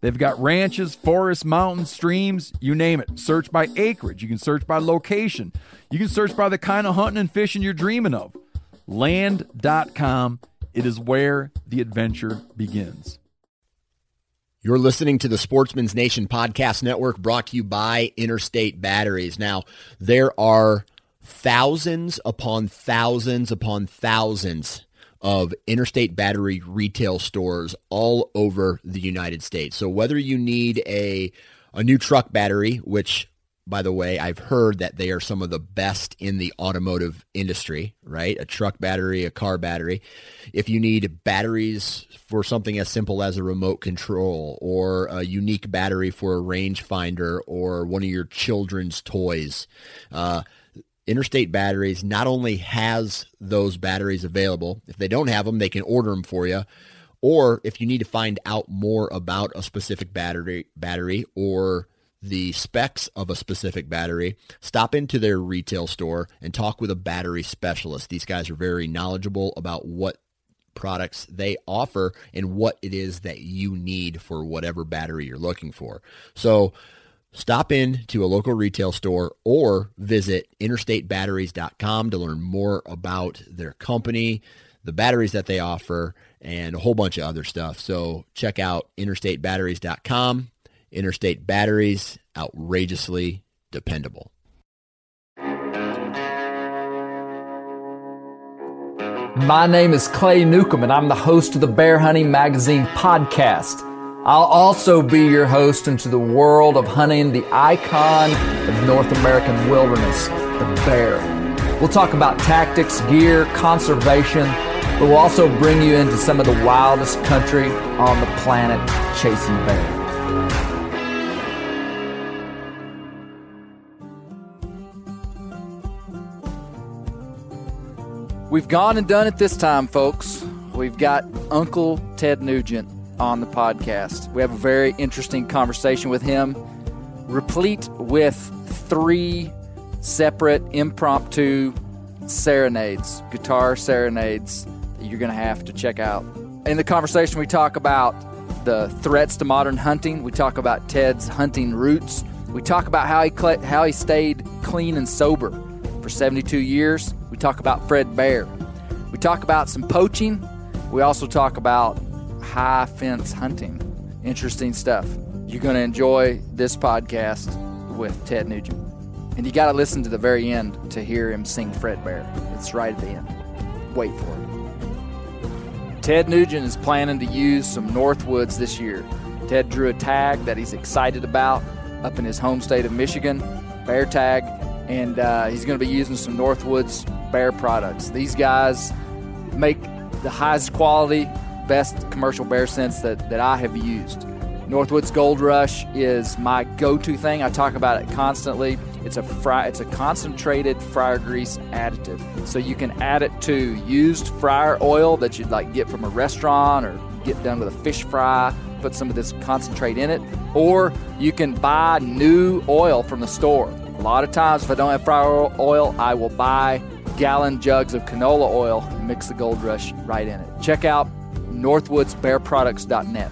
They've got ranches, forests, mountains, streams, you name it. Search by acreage. You can search by location. You can search by the kind of hunting and fishing you're dreaming of. Land.com. It is where the adventure begins. You're listening to the Sportsman's Nation Podcast Network brought to you by Interstate Batteries. Now, there are thousands upon thousands upon thousands of interstate battery retail stores all over the United States. So whether you need a a new truck battery, which by the way, I've heard that they are some of the best in the automotive industry, right? A truck battery, a car battery. If you need batteries for something as simple as a remote control or a unique battery for a rangefinder or one of your children's toys, uh, Interstate Batteries not only has those batteries available, if they don't have them, they can order them for you. Or if you need to find out more about a specific battery, battery or the specs of a specific battery, stop into their retail store and talk with a battery specialist. These guys are very knowledgeable about what products they offer and what it is that you need for whatever battery you're looking for. So Stop in to a local retail store or visit interstatebatteries.com to learn more about their company, the batteries that they offer, and a whole bunch of other stuff. So check out interstatebatteries.com. Interstate Batteries, outrageously dependable. My name is Clay Newcomb, and I'm the host of the Bear Hunting Magazine podcast. I'll also be your host into the world of hunting the icon of North American wilderness, the bear. We'll talk about tactics, gear, conservation, but we'll also bring you into some of the wildest country on the planet chasing bear. We've gone and done it this time, folks. We've got Uncle Ted Nugent on the podcast. We have a very interesting conversation with him, replete with three separate impromptu serenades, guitar serenades you're going to have to check out. In the conversation, we talk about the threats to modern hunting. We talk about Ted's hunting roots. We talk about how he how he stayed clean and sober for 72 years. We talk about Fred Bear. We talk about some poaching. We also talk about high fence hunting. Interesting stuff. You're going to enjoy this podcast with Ted Nugent. And you got to listen to the very end to hear him sing Fred Bear. It's right at the end. Wait for it. Ted Nugent is planning to use some Northwoods this year. Ted drew a tag that he's excited about up in his home state of Michigan, bear tag, and uh, he's going to be using some Northwoods bear products. These guys make the highest quality, best commercial bear scents that, that I have used. Northwoods Gold Rush is my go-to thing. I talk about it constantly. It's a fry, it's a concentrated fryer grease additive. So you can add it to used fryer oil that you'd like get from a restaurant or get done with a fish fry, put some of this concentrate in it, or you can buy new oil from the store. A lot of times, if I don't have fryer oil, I will buy gallon jugs of canola oil and mix the Gold Rush right in it. Check out northwoodsbearproducts.net.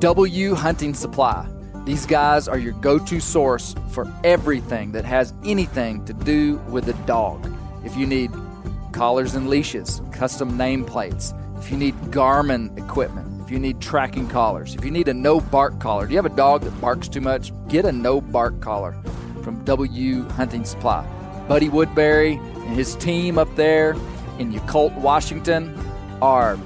W Hunting Supply. These guys are your go to source for everything that has anything to do with a dog. If you need collars and leashes, custom nameplates, if you need Garmin equipment, if you need tracking collars, if you need a no bark collar, do you have a dog that barks too much? Get a no bark collar from W Hunting Supply. Buddy Woodbury and his team up there in Yacolt, Washington are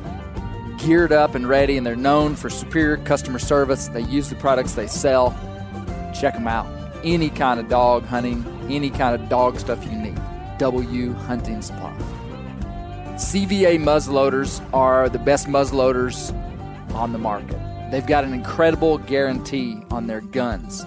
geared up and ready, and they're known for superior customer service. They use the products they sell. Check them out. Any kind of dog hunting, any kind of dog stuff you need. W Hunting Supply. CVA muzzleloaders are the best muzzleloaders on the market. They've got an incredible guarantee on their guns.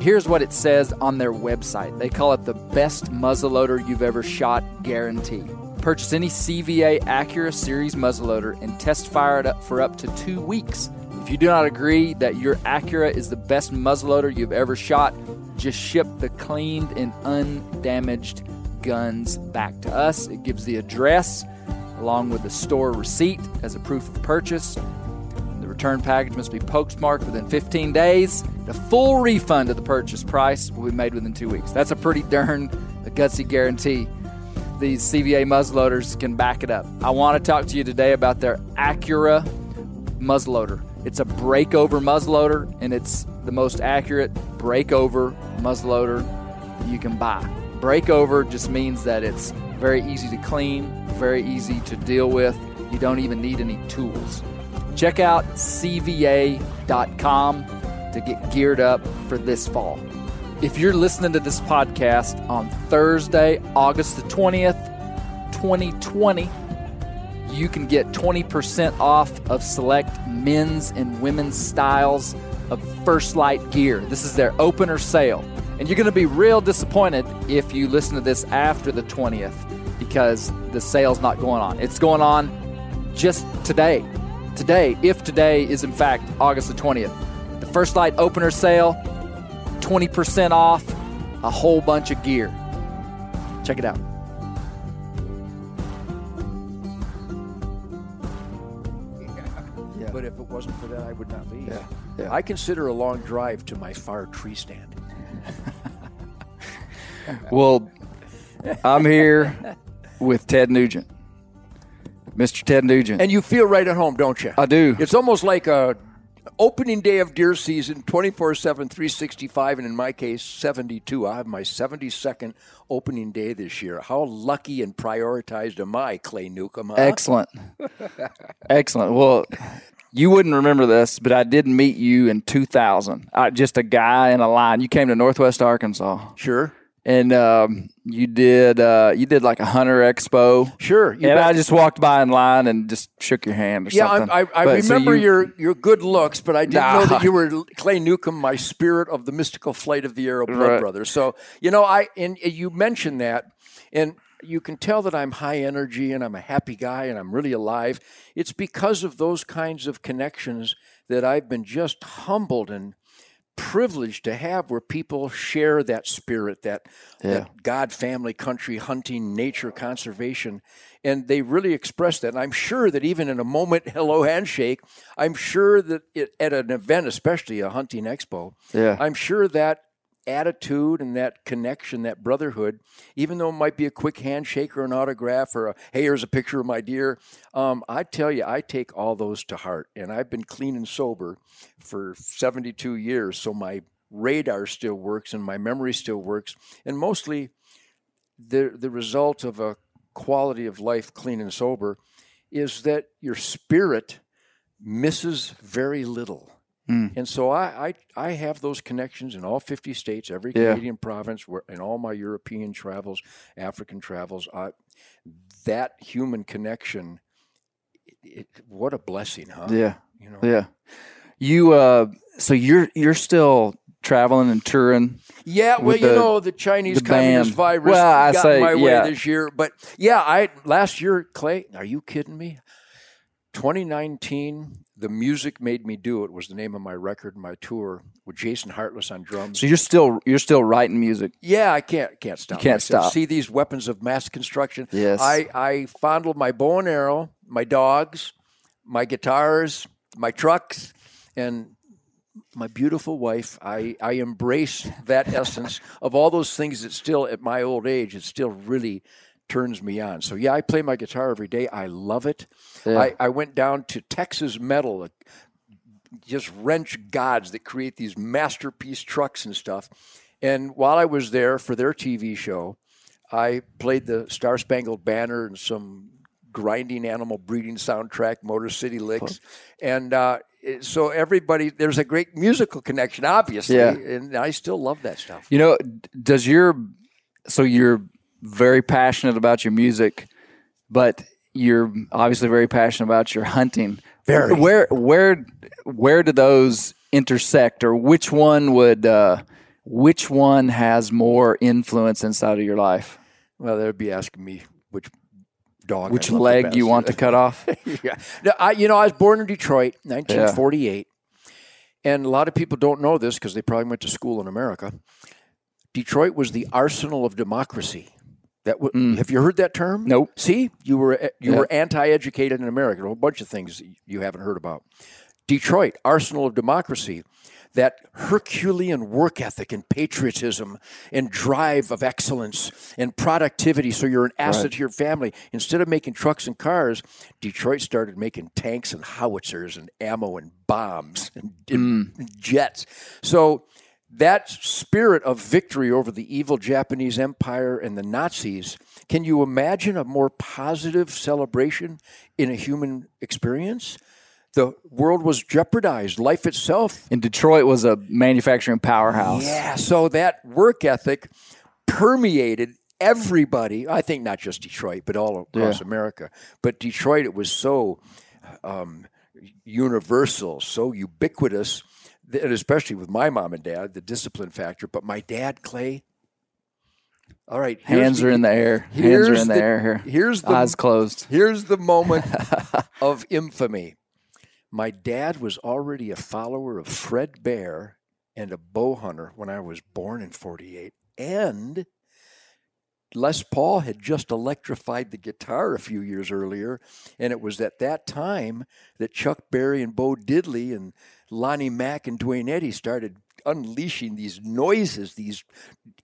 Here's what it says on their website. They call it the best muzzleloader you've ever shot guarantee. Purchase any CVA Accura Series muzzleloader and test fire it up for up to two weeks. If you do not agree that your Accura is the best muzzleloader you've ever shot, just ship the cleaned and undamaged guns back to us. It gives the address along with the store receipt as a proof of purchase. The return package must be postmarked within 15 days. The full refund of the purchase price will be made within two weeks. That's a pretty darn gutsy guarantee. These CVA muzzleloaders can back it up. I want to talk to you today about their Accura muzzleloader. It's a breakover muzzleloader, and it's the most accurate breakover muzzleloader you can buy. Breakover just means that it's very easy to clean, very easy to deal with. You don't even need any tools. Check out CVA.com to get geared up for this fall. If you're listening to this podcast on Thursday, August the 20th, 2020, you can get 20% off of select men's and women's styles of First Lite gear. This is their opener sale. And you're going to be real disappointed if you listen to this after the 20th because the sale's not going on. It's going on just today. Today, if today is in fact August the 20th. The First Lite opener sale, 20% off, a whole bunch of gear. Check it out. But if it wasn't for that, I would not be. Yeah, yeah. I consider a long drive to my far tree stand. Well, I'm here with Ted Nugent. Mr. Ted Nugent. And you feel right at home, don't you? I do. It's almost like a opening day of deer season 24 7 365 and in my case 72 i have my 72nd opening day this year how lucky and prioritized am i clay newcomb huh? Excellent. Excellent. Well, you wouldn't remember this, but I did meet you in 2000. Uh, just a guy in a line. You came to Northwest Arkansas, sure and um, you did uh, you did like a hunter expo. sure and bet. I just walked by in line and just shook your hand or yeah, something. I, I, I But so remember you- your your good looks, but I didn't know that you were Clay Newcomb, my spirit of the mystical flight of the arrow, blood Right. brother. So you know, I and you mentioned that, and you can tell that I'm high energy and I'm a happy guy and I'm really alive. It's because of those kinds of connections that I've been just humbled and privileged to have where people share that spirit that, that god family country hunting nature conservation and they really express that and i'm sure that even in a moment hello handshake i'm sure that it, at an event especially a hunting expo Yeah. i'm sure that attitude and that connection that brotherhood even though it might be a quick handshake or an autograph or a hey here's a picture of my deer um, i tell you i take all those to heart. And i've been clean and sober for 72 years so my radar still works and my memory still works. And mostly the the result of a quality of life clean and sober is that your spirit misses very little and so I, I I have those connections in all 50 states, every Yeah. Canadian province, where in all my European travels, African travels. I, that human connection, it, what a blessing, huh? Yeah. You know, Yeah. You uh so you're you're still traveling and touring. Yeah, well, you the- know, the Chinese the communist band. virus Well, I got say, my way this year. But yeah, I last year, Clay, are you kidding me? 2019, The music made me do it was the name of my record, and my tour with Jason Hartless on drums. So you're still you're still writing music. Yeah, I can't can't stop. can't myself. stop. See these weapons of mass construction. Yes. I I fondle my bow and arrow, my dogs, my guitars, my trucks, and my beautiful wife. I I embrace that essence of all those things that still at my old age it still really turns me on. So yeah, I play my guitar every day. I love it. I, I went down to Texas Metal, just wrench gods that create these masterpiece trucks and stuff. And while I was there for their TV show, I played the Star Spangled Banner and some grinding animal breeding soundtrack, Motor City Licks, and uh, so everybody there's a great musical connection, obviously, Yeah. and I still love that stuff. You know, does your so you're very passionate about your music, but you're obviously very passionate about your hunting. Very. Where where where do those intersect, or which one would uh, which one has more influence inside of your life? Well, they'd be asking me which dog, Which leg you want to cut off? yeah. No, I, you know, I was born in Detroit, 1948. And a lot of people don't know this because they probably went to school in America. Detroit was the arsenal of democracy. That w- have you heard that term? Mm. Nope. See, you were eh, you Yeah. were anti-educated in America. A whole bunch of things you haven't heard about. Detroit, arsenal of democracy. That Herculean work ethic and patriotism and drive of excellence and productivity. So you're an asset to your family. Instead of making trucks and cars, Detroit started making tanks and howitzers and ammo and bombs and, and jets. So that spirit of victory over the evil Japanese Empire and the Nazis, can you imagine a more positive celebration in a human experience? The world was jeopardized, life itself. And Detroit was a manufacturing powerhouse. Yeah, so that work ethic permeated everybody. I think not just Detroit, but all across America. But Detroit, it was so um, universal, so ubiquitous, and especially with my mom and dad, the discipline factor. But my dad, Clay. All right, Hands are in the air. Hands are in the, the- air here. Here's the Eyes closed. Here's the moment of infamy. My dad was already a follower of Fred Bear and a bow hunter when I was born in 48. And Les Paul had just electrified the guitar a few years earlier. And it was at that time that Chuck Berry and Bo Diddley and Lonnie Mack and Duane Eddy started unleashing these noises, these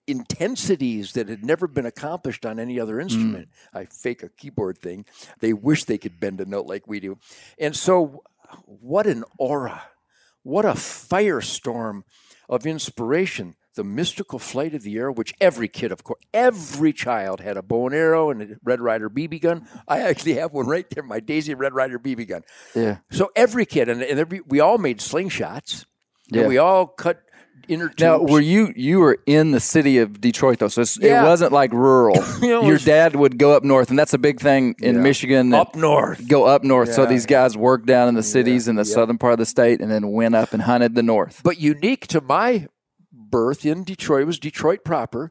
intensities that had never been accomplished on any other hmm. instrument. I fake a keyboard thing. They wish they could bend a note like we do. And so, what an aura, what a firestorm of inspiration. The mystical flight of the arrow, which every kid, of course, every child had a bow and arrow and a Red Ryder BB gun. I actually have one right there, my Daisy Red Ryder BB gun. Yeah. So every kid, and, and every, we all made slingshots, Yeah. and we all cut inner tubes. Now, were you you were in the city of Detroit though, so it's, Yeah. it wasn't like rural. You know, Your was- dad would go up north, and that's a big thing in Yeah. Michigan. up north? go up north. So these guys worked down in the cities in the southern part of the state, and then went up and hunted the north. But unique to my birth in Detroit it was Detroit proper.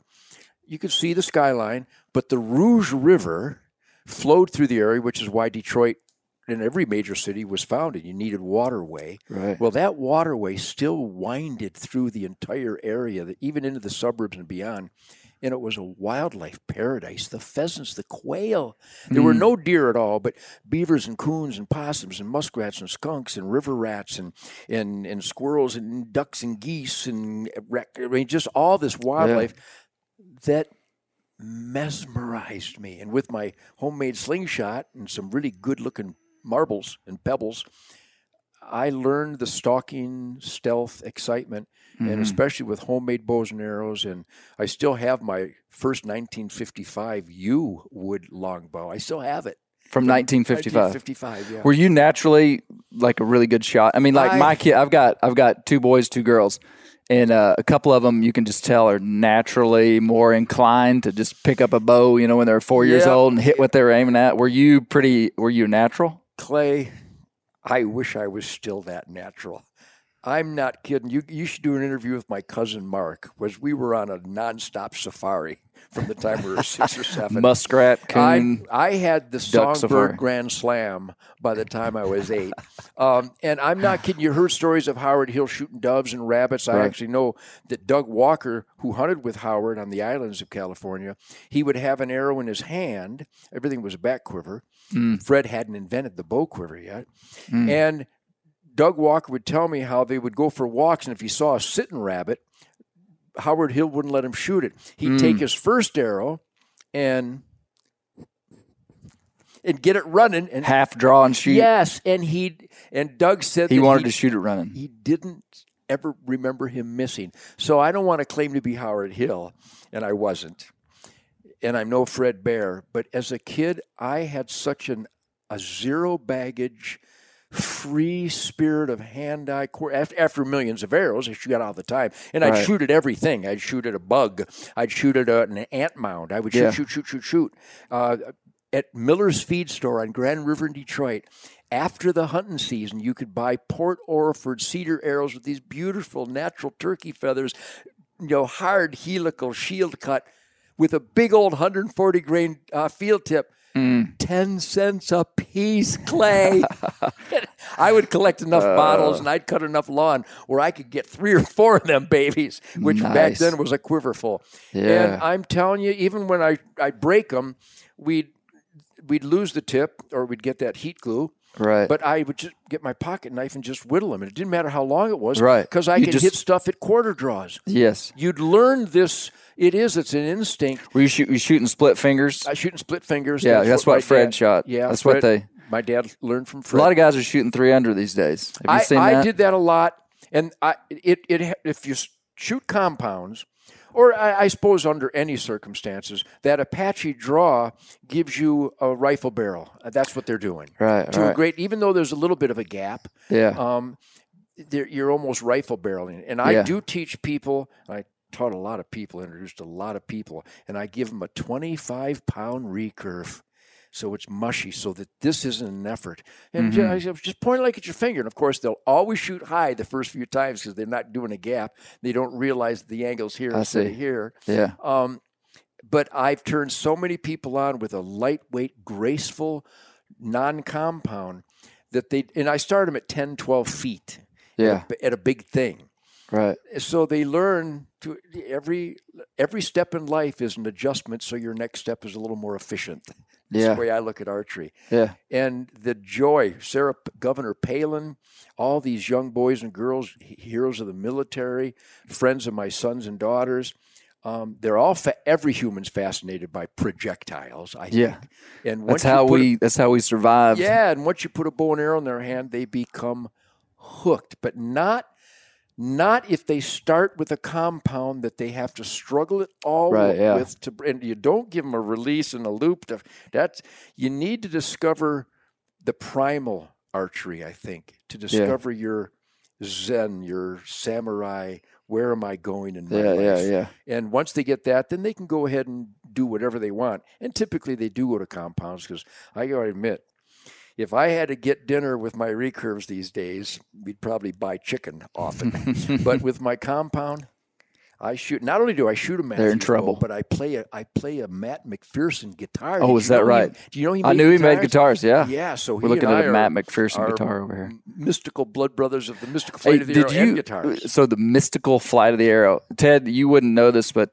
You could see the skyline, but the Rouge River flowed through the area, which is why Detroit and every major city was founded. You needed waterway. Right. Well, that waterway still winded through the entire area, even into the suburbs and beyond. And it was a wildlife paradise. The pheasants, the quail. There were hmm. no deer at all, but beavers and coons and possums and muskrats and skunks and river rats and and, and squirrels and ducks and geese and I mean, just all this wildlife that mesmerized me. And with my homemade slingshot and some really good looking marbles and pebbles, I learned the stalking, stealth, excitement, and especially with homemade bows and arrows. And I still have my first 1955 U wood longbow. I still have it. From 1955. 1955, yeah. Were you naturally like a really good shot? I mean, like I- my kid, I've got I've got two boys, two girls, and uh, a couple of them you can just tell are naturally more inclined to just pick up a bow, you know, when they're four years Yeah. old and hit what they're aiming at. Were you pretty? Were you natural? Clay, I wish I was still that natural. I'm not kidding. You you should do an interview with my cousin Mark. Was we were on a nonstop safari from the time we were six or seven. Muskrat, I, coon. I had the Songbird. Grand Slam by the time I was eight. um, and I'm not kidding. You heard stories of Howard Hill shooting doves and rabbits. I actually know that Doug Walker, who hunted with Howard on the islands of California, he would have an arrow in his hand. Everything was a back quiver. Mm. Fred hadn't invented the bow quiver yet. Mm. And Doug Walker would tell me how they would go for walks, and if he saw a sitting rabbit, Howard Hill wouldn't let him shoot it. He'd Mm. take his first arrow and and get it running. And half draw and shoot. yes, and he and Doug said he that wanted he, to shoot it running. he didn't ever remember him missing. So I don't want to claim to be Howard Hill, and I wasn't. And I'm no Fred Bear, but as a kid, I had such an a zero baggage, free spirit of hand eye core. After, after millions of arrows, I shoot all the time, and I'd Right. shoot at everything. I'd shoot at a bug. I'd shoot at a, an ant mound. I would shoot, Yeah. shoot, shoot, shoot, shoot. Uh, at Miller's Feed Store on Grand River in Detroit, after the hunting season, you could buy Port Orford cedar arrows with these beautiful natural turkey feathers, you know, hard helical shield cut with a big old 140 grain uh, field tip. Mm. 10 cents a piece, Clay. I would collect enough Uh. bottles and I'd cut enough lawn where I could get three or four of them babies, which back then was a quiverful. Yeah. And I'm telling you, even when I, I break them, we'd, we'd lose the tip or we'd get that heat glue. Right. But I would just get my pocket knife and just whittle them. And it didn't matter how long it was. Right. Because I You could just- hit stuff at quarter draws. yes. You'd learn this. It is, it's an instinct. Were you, shoot, you shooting split fingers? I shooting split fingers. Yeah, that's what my Fred dad- shot. Yeah, That's what they- My dad learned from Fred. A lot of guys are shooting three under these days. Have you I, seen I that? did that a lot, and I it it if you shoot compounds, or I, I suppose under any circumstances, that Apache draw gives you a rifle barrel. Uh, That's what they're doing. Right, To a great, even though there's a little bit of a gap, Yeah. um, you're almost rifle barreling. And I Yeah. do teach people. I taught a lot of people, introduced a lot of people, and I give them a 25 pound recurve. So it's mushy, so that this isn't an effort. And Mm-hmm. I said, just point it like at your finger. And of course, they'll always shoot high the first few times because they're not doing a gap. They don't realize the angle's here I instead see. of here. yeah. Um, but I've turned so many people on with a lightweight, graceful, non compound that they, and I start them at 10, 12 feet Yeah. at a big thing. Right. So they learn to every every step in life is an adjustment, so your next step is a little more efficient. That's Yeah. the way I look at archery. Yeah. And the joy, Sarah Governor Palin, all these young boys and girls, heroes of the military, friends of my sons and daughters. Um, they're all fa- every human's fascinated by projectiles. I Yeah. think. And That's how put a- we. That's how we survive. yeah, and once you put a bow and arrow in their hand, they become hooked. But not not if they start with a compound that they have to struggle it all Right, yeah. with to and you don't give them a release and a loop to that's you need to discover the primal archery, I think, to discover your zen, your samurai, where am I going in my Yeah. Yeah. life? Yeah. And once they get that, then they can go ahead and do whatever they want. And typically they do go to compounds because I got to admit, if I had to get dinner with my recurves these days, we'd probably buy chicken often. but with my compound, I shoot. Not only do I shoot a Mathews They're in trouble. but I play a I play a Matt McPherson guitar. Oh, Did is that know he- right? do you know he? I knew he made guitars? guitars. Yeah. Yeah, so We're looking at a Matt McPherson guitar over here. Mystical blood brothers of the mystical Hey, flight of the did arrow you? guitars. So the mystical flight of the arrow, Ted. You wouldn't know this, but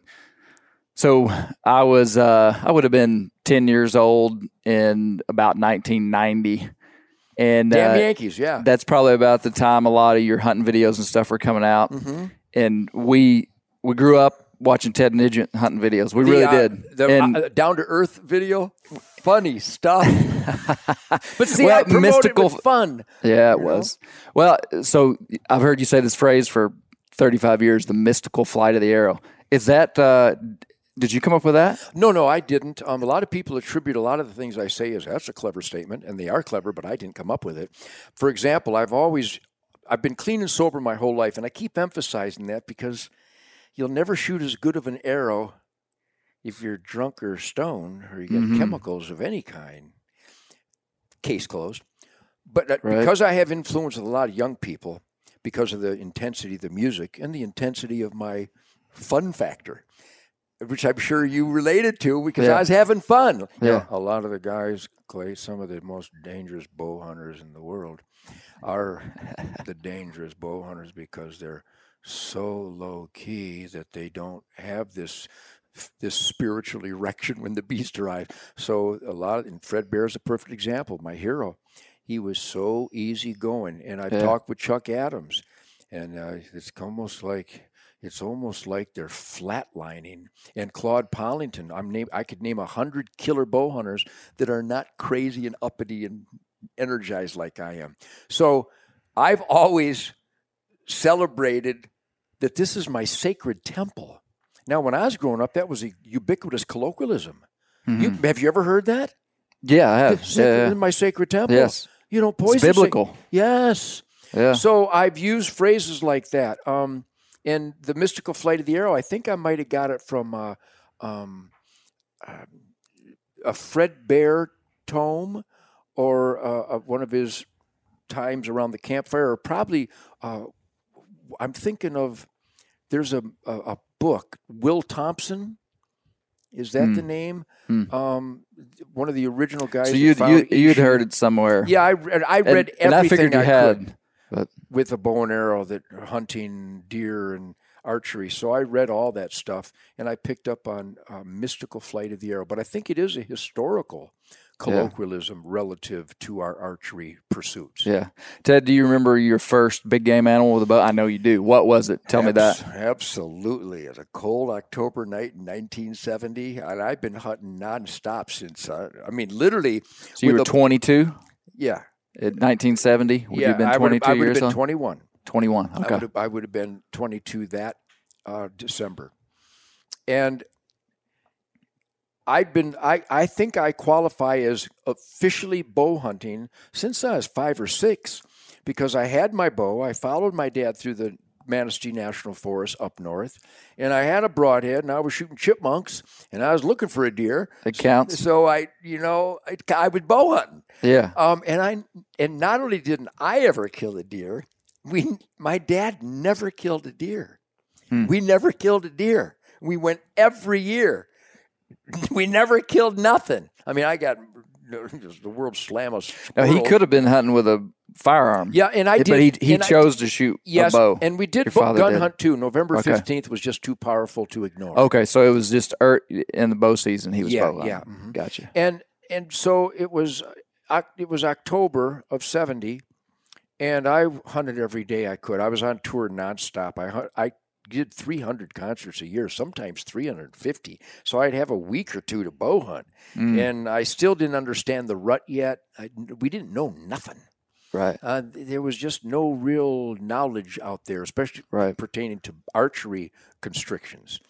so I was. Uh, I would have been ten years old in about 1990, and Damn uh, Yankees, yeah. that's probably about the time a lot of your hunting videos and stuff were coming out. Mm-hmm. And we we grew up watching Ted Nugent hunting videos. We really The, uh, did. The and uh, down to earth video, funny stuff. but see, Well, I mystical- fun. yeah, it you know? was. Well, so I've heard you say this phrase for 35 years, the mystical flight of the arrow. Is that uh, did you come up with that? No, no, I didn't. Um, a lot of people attribute a lot of the things I say as that's a clever statement, and they are clever, but I didn't come up with it. For example, I've always I've been clean and sober my whole life, and I keep emphasizing that because you'll never shoot as good of an arrow if you're drunk or stoned or you get Mhm. chemicals of any kind. Case closed. But uh, Right. because I have influence with a lot of young people, because of the intensity of the music and the intensity of my fun factor, which I'm sure you related to because Yeah. I was having fun. You know, Yeah. a lot of the guys, Clay, some of the most dangerous bow hunters in the world are the dangerous bow hunters because they're so low key that they don't have this this spiritual erection when the beast arrives. So a lot of, and Fred Bear is a perfect example. My hero, he was so easy going, and I Yeah. talked with Chuck Adams, and uh, it's almost like it's almost like they're flatlining. And Claude Pollington, I'm name I could name a hundred killer bow hunters that are not crazy and uppity and energized like I am. So I've always celebrated that this is my sacred temple. Now, when I was growing up, that was a ubiquitous colloquialism. You, have you ever heard that? Yeah, I have. This Mm-hmm. Yeah, is my sacred temple. Yes. You know, poison. sa- biblical. yes. yeah. So I've used phrases like that. Um, and the mystical flight of the arrow, I think I might have got it from uh, um, uh, a Fred Bear tome or uh, uh, one of his times around the campfire, or probably uh, I'm thinking of there's a, a, a book, Will Thompson. Is that the name? Hmm. Um, one of the original guys. So you'd found you, you'd heard it somewhere. Yeah, I read. I and, read and I everything figured you I had. could But with a bow and arrow that hunting deer and archery. So I read all that stuff and I picked up on uh, mystical flight of the arrow. But I think it is a historical colloquialism relative to our archery pursuits. yeah, Ted, do you remember your first big game animal with a bow? I know you do. What was it? Tell me that. Absolutely. It's a cold October night in 1970, and I've been hunting nonstop since. Uh, I mean, literally. So you were 22 Yeah. In 1970. Would yeah. you have been I would 22 I would have been old? 21. 21. I Okay. would have, I would have been 22 that uh, December, and I've been I I think I qualify as officially bow hunting since I was five or six, because I had my bow. I followed my dad through the Manistee National Forest up north, and I had a broadhead, and I was shooting chipmunks, and I was looking for a deer. It counts. So I, you know, I, I was bow hunting. Yeah. Um, and I and not only didn't I ever kill a deer, we my dad never killed a deer. Hmm. We never killed a deer. We went every year. We never killed nothing. I mean, I got the world slam us. No, he could have been hunting with a firearm. Yeah, and I but did. he he and I- chose to shoot yes, a bow. and we did Your bo- gun did. hunt too. November Okay. fifteenth was just too powerful to ignore. Okay, so it was just er, in the bow season. He was Yeah, bow yeah, mhm. Gotcha. and and so it was it was October of '70, and I hunted every day I could. I was on tour nonstop. I hunt, I did 300 concerts a year, sometimes 350. So I'd have a week or two to bow hunt, Mm, and I still didn't understand the rut yet. I, we didn't know nothing. right. Uh, there was just no real knowledge out there, especially Right. pertaining to archery constrictions.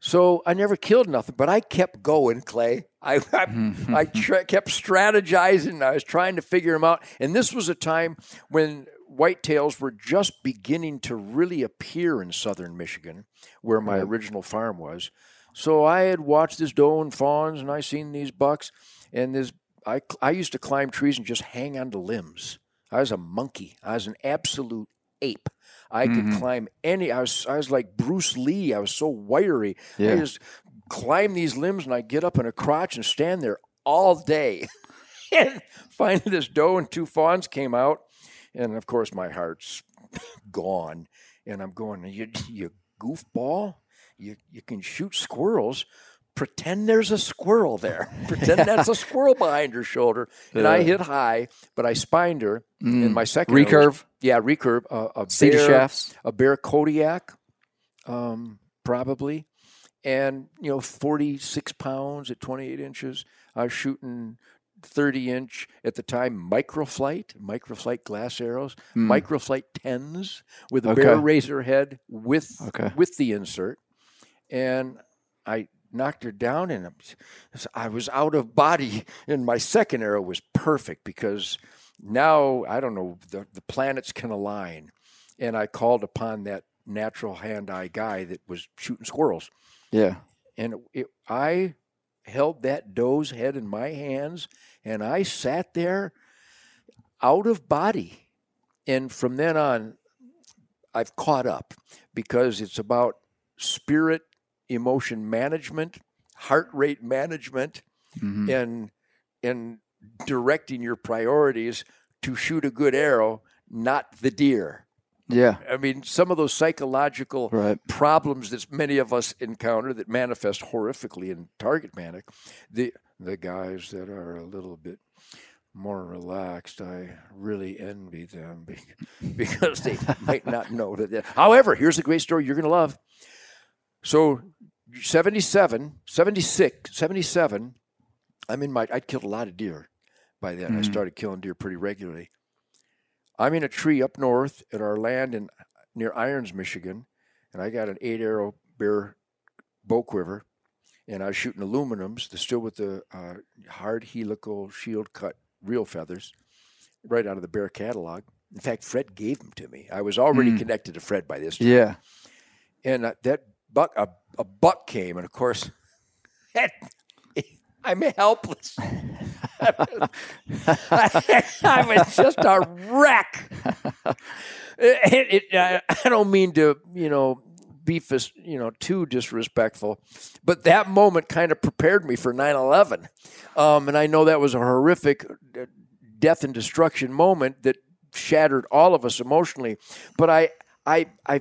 So I never killed nothing, but I kept going, Clay. I I, I tra- kept strategizing. I was trying to figure them out, and this was a time when whitetails were just beginning to really appear in southern Michigan, where my original farm was. So I had watched this doe and fawns, and I seen these bucks, and this. I I used to climb trees and just hang onto limbs. I was a monkey. I was an absolute ape. I could mm-hmm. climb any. I was I was like Bruce Lee. I was so wiry. I just climb these limbs and I get up in a crotch and stand there all day. and finally, this doe and two fawns came out, and of course my heart's gone. And I'm going, you you goofball. You you can shoot squirrels. Pretend there's a squirrel there. Pretend that's a squirrel behind her shoulder. And I hit high, but I spined her. Mm. And my second arrow was- Recurve, yeah, recurve. Uh, a cedar bear, shafts. a bear Kodiak, um, probably, and you know, forty six pounds at twenty eight inches. I was shooting thirty inch at the time microflight, microflight glass arrows, Mm. microflight tens with a Okay. bear razor head with Okay. with the insert, and I knocked her down and I was out of body and my second arrow was perfect because now I don't know the, the planets can align and I called upon that natural hand-eye guy that was shooting squirrels Yeah. and it, I held that doe's head in my hands and I sat there out of body and from then on I've caught up because it's about spirit, emotion management, heart rate management, Mhm. and and directing your priorities to shoot a good arrow, not the deer. Yeah. I mean, some of those psychological Right. problems that many of us encounter that manifest horrifically in target panic, the the guys that are a little bit more relaxed, I really envy them because they might not know that. However, here's a great story you're going to love. So, 77, 76, 77, I'm in my, I'd killed a lot of deer by then. I Mhm. started killing deer pretty regularly. I'm in a tree up north at our land in near Irons, Michigan, and I got an eight arrow bear bow quiver, and I was shooting aluminums, the still with the uh, hard helical shield cut real feathers, right out of the bear catalog. In fact, Fred gave them to me. I was already Mm. connected to Fred by this time, Yeah. and uh, that buck a, a buck came, and of course, I'm helpless. I was just a wreck. It- it- I I don't mean to, you know, be you know too disrespectful, but that moment kind of prepared me for 9/11, um, and I know that was a horrific uh, death and destruction moment that shattered all of us emotionally. But I, I, I,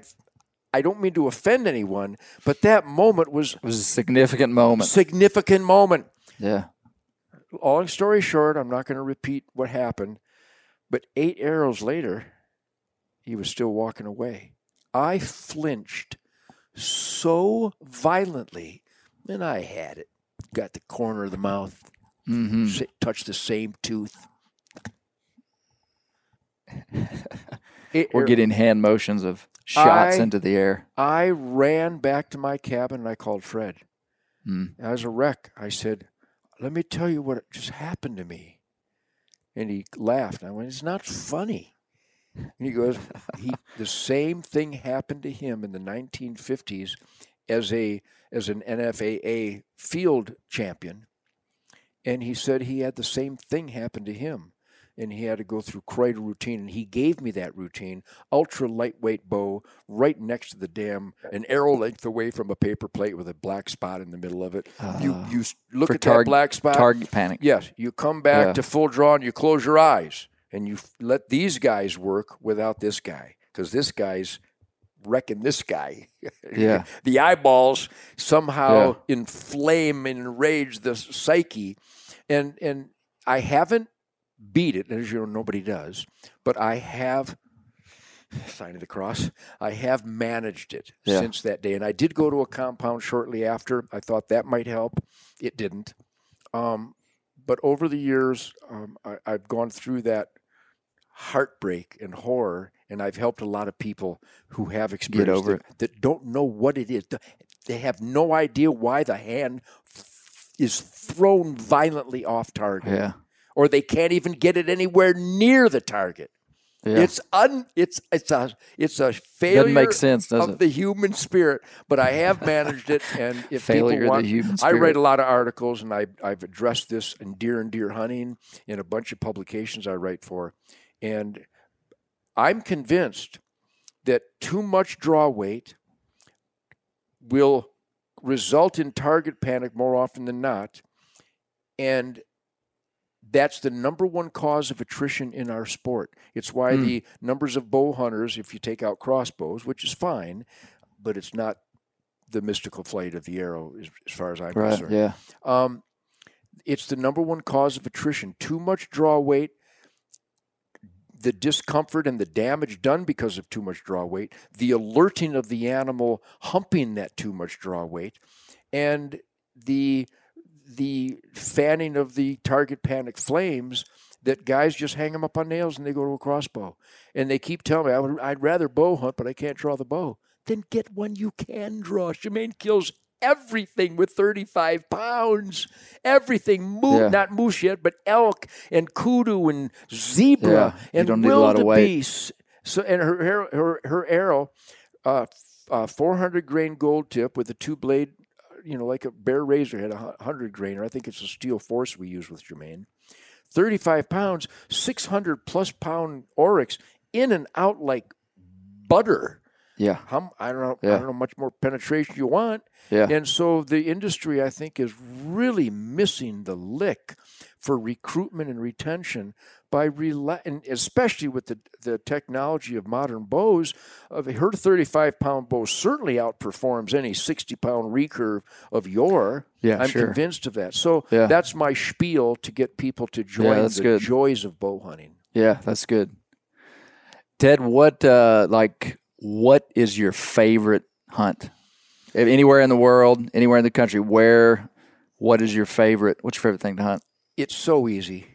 I don't mean to offend anyone, but that moment was It was a significant moment. significant moment Yeah. long story short, I'm not going to repeat what happened, but eight arrows later, he was still walking away. I flinched so violently, and I had it. Got the corner of the mouth, hmm sa- touched the same tooth. Eight We're getting hand motions of shots I- into the air. I ran back to my cabin and I called Fred. Mm. I was a wreck. I said, Let me tell you what just happened to me. And he laughed. I went, It's not funny. And he goes, he, The same thing happened to him in the 1950s as, a, as an NFAA field champion. And he said he had the same thing happen to him. And he had to go through quite a routine. And he gave me that routine ultra lightweight bow right next to the dam, an arrow length away from a paper plate with a black spot in the middle of it. you Ah. you look at that black spot. Target panic. Yes, you come back Yeah. to full draw and you close your eyes and you f- let these guys work without this guy because this guy's wrecking this guy. Yeah. the eyeballs somehow inflame and enrage the psyche, and and I haven't beat it as you know nobody does, but I have. Sign of the cross. I have managed it Yeah. since that day, and I did go to a compound shortly after. I thought that might help. It didn't. Um, but over the years, um, I, I've gone through that heartbreak and horror, and I've helped a lot of people who have experienced over it, that don't know what it is. They have no idea why the hand is thrown violently off target, Yeah. or they can't even get it anywhere near the target. Yeah. It's un it's it's a it's a failure Doesn't make sense, does of it? the human spirit. But I have managed it, and if Failure people of want, the human I write a lot of articles, and I I've addressed this in deer and deer hunting in a bunch of publications I write for, and I'm convinced that too much draw weight will result in target panic more often than not, and that's the number one cause of attrition in our sport. It's why Hmm. the numbers of bow hunters, if you take out crossbows, which is fine, but it's not the mystical flight of the arrow, as, as far as I'm Right. concerned. Yeah. Um, it's the number one cause of attrition. Too much draw weight, the discomfort and the damage done because of too much draw weight, the alerting of the animal humping that too much draw weight, and the the fanning of the target panic flames that guys just hang them up on nails and they go to a crossbow and they keep telling me I would, I'd rather bow hunt but I can't draw the bow. Then get one you can draw. Shemane kills everything with 35 pounds. Everything, moo- Yeah. not moose yet, but elk and kudu and zebra Yeah, and a lot of weight. wildebeest. So and her her her, her arrow, uh, uh, 400 grain gold tip with a two blade, uh, you know, like a bear razor had a 100 grainer. I think it's a steel force we use with Shemane. 35 pounds, 600 plus pound oryx in and out like butter. Yeah. How I don't know. Yeah. I don't know much more penetration you want. Yeah. And so the industry, I think, is really missing the lick for recruitment and retention by rela- and especially with the, the technology of modern bows. Of her 35 pound bow certainly outperforms any 60 pound recurve of your. Yeah, I'm sure. convinced of that. So Yeah. that's my spiel to get people to join that's the good. joys of bow hunting. Yeah, that's good. Ted, what uh like what is your favorite hunt? If Anywhere in the world, anywhere in the country, where what is your favorite what's your favorite thing to hunt? It's so easy.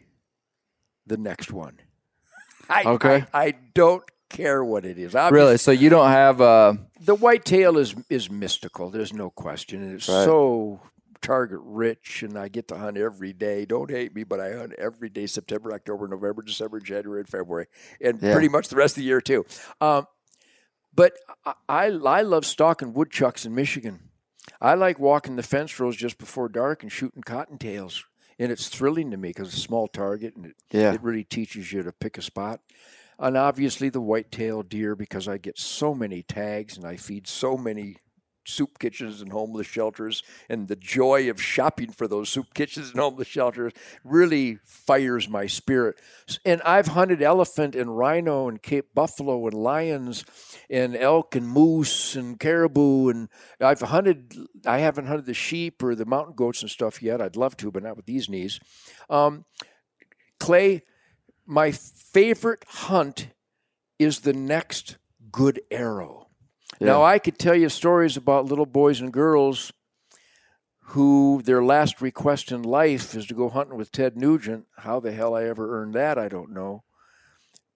The next one. I, Okay. I, I don't care what it is. Obviously, Really? So you don't have uh the whitetail is is mystical. There's no question, and it's Right. so target rich. And I get to hunt every day. Don't hate me, but I hunt every day: September, October, November, December, January, and February, and Yeah. pretty much the rest of the year too. Um, but I, I I love stalking woodchucks in Michigan. I like walking the fence rows just before dark and shooting cottontails, and it's thrilling to me because it's a small target and it, Yeah. it really teaches you to pick a spot. And obviously the whitetail deer because I get so many tags and I feed so many soup kitchens and homeless shelters and the joy of shopping for those soup kitchens and homeless shelters really fires my spirit. And I've hunted elephant and rhino and Cape buffalo and lions and elk and moose and caribou and I've hunted I haven't hunted the sheep or the mountain goats and stuff yet. I'd love to, but not with these knees. Um, Clay, my favorite hunt is the next good arrow. Now, I could tell you stories about little boys and girls who their last request in life is to go hunting with Ted Nugent. How the hell I ever earned that, I don't know.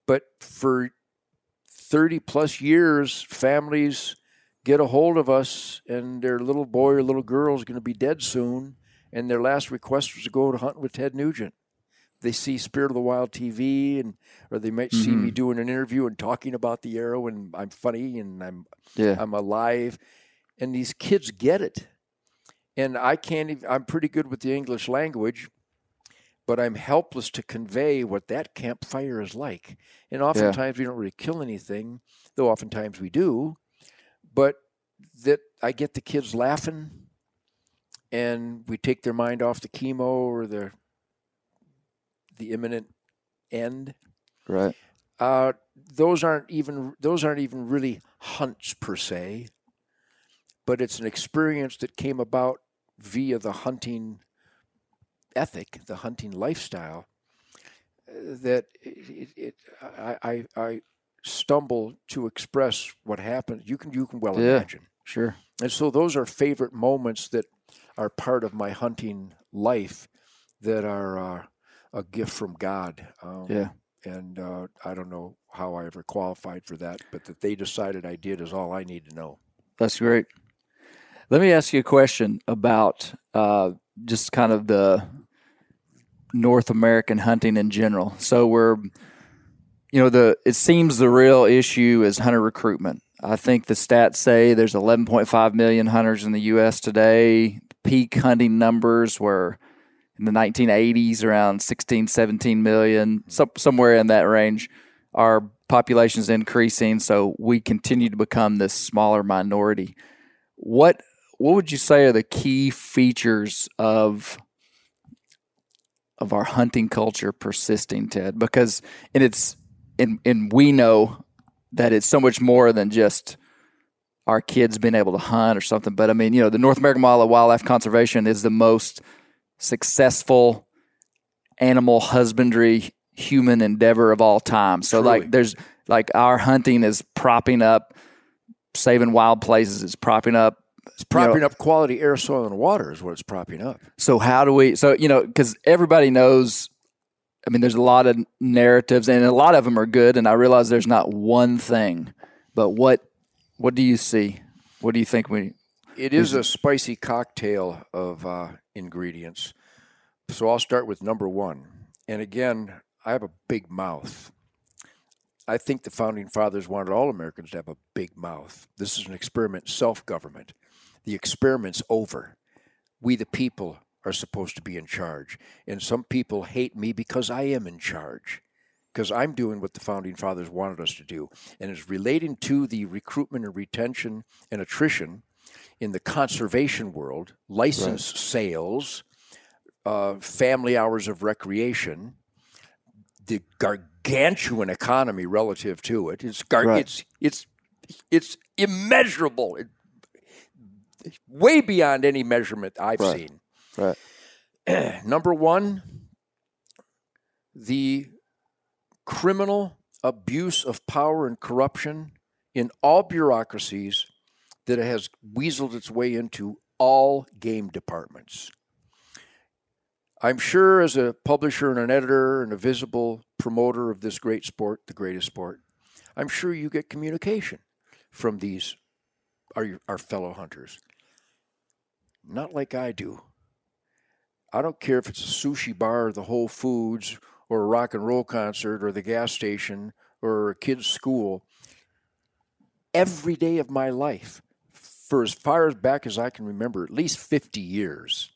But for 30 plus years, families get a hold of us, and their little boy or little girl is going to be dead soon, and their last request was to go to hunt with Ted Nugent they see Spirit of the Wild TV, and or they might see me mm-hmm. doing an interview and talking about the arrow, and I'm funny and I'm Yeah. I'm alive, and these kids get it, and I can't. Even, I'm pretty good with the English language, but I'm helpless to convey what that campfire is like. And oftentimes we don't really kill anything, though oftentimes we do. But that I get the kids laughing, and we take their mind off the chemo or the the imminent end. Right. Uh, those aren't even those aren't even really hunts per se, but it's an experience that came about via the hunting ethic, the hunting lifestyle. uh, That it, it, I, I I stumble to express what happened. You can you can well Yeah. imagine. Sure. And so those are favorite moments that are part of my hunting life that are uh, a gift from God. Um, Yeah. And uh, I don't know how I ever qualified for that, but that they decided I did is all I need to know. That's great. Let me ask you a question about uh, just kind of the North American hunting in general. So we're, you know, the it seems the real issue is hunter recruitment. I think the stats say there's 11.5 million hunters in the U.S. today. Peak hunting numbers were in the 1980s around 16, 17 million, some, somewhere in that range. Our population is increasing, so we continue to become this smaller minority. What what would you say are the key features of of our hunting culture persisting, Ted? Because and it's and and we know that it's so much more than just our kids being able to hunt or something. But I mean, you know, the North American model of wildlife conservation is the most successful animal husbandry human endeavor of all time. So Truly. like there's like our hunting is propping up saving wild places, it's propping up It's propping up quality air, soil, and water is what it's propping up. so how do we so you know because everybody knows i mean there's a lot of narratives and a lot of them are good and i realize there's not one thing but what what do you see what do you think we It is a spicy cocktail of uh, ingredients. So I'll start with number one. And again, I have a big mouth. I think the founding fathers wanted all Americans to have a big mouth. This is an experiment, self government. The experiment's over. We, the people, are supposed to be in charge. And some people hate me because I am in charge. because I'm doing what the founding fathers wanted us to do, and it's relating to the recruitment and retention and attrition in the conservation world, license sales, uh, family hours of recreation, the gargantuan economy relative to it. It's gar- Right. it's it's it's immeasurable, it, way beyond any measurement I've Right. seen. Right. Number one, the criminal abuse of power and corruption in all bureaucracies that it has weaseled its way into all game departments. I'm sure, as a publisher and an editor and a visible promoter of this great sport, the greatest sport, I'm sure you get communication from these our, our fellow hunters. Not like I do. I don't care if it's a sushi bar or the Whole Foods or a rock and roll concert or the gas station or a kid's school. Every day of my life, for as far as back as I can remember, at least 50 years.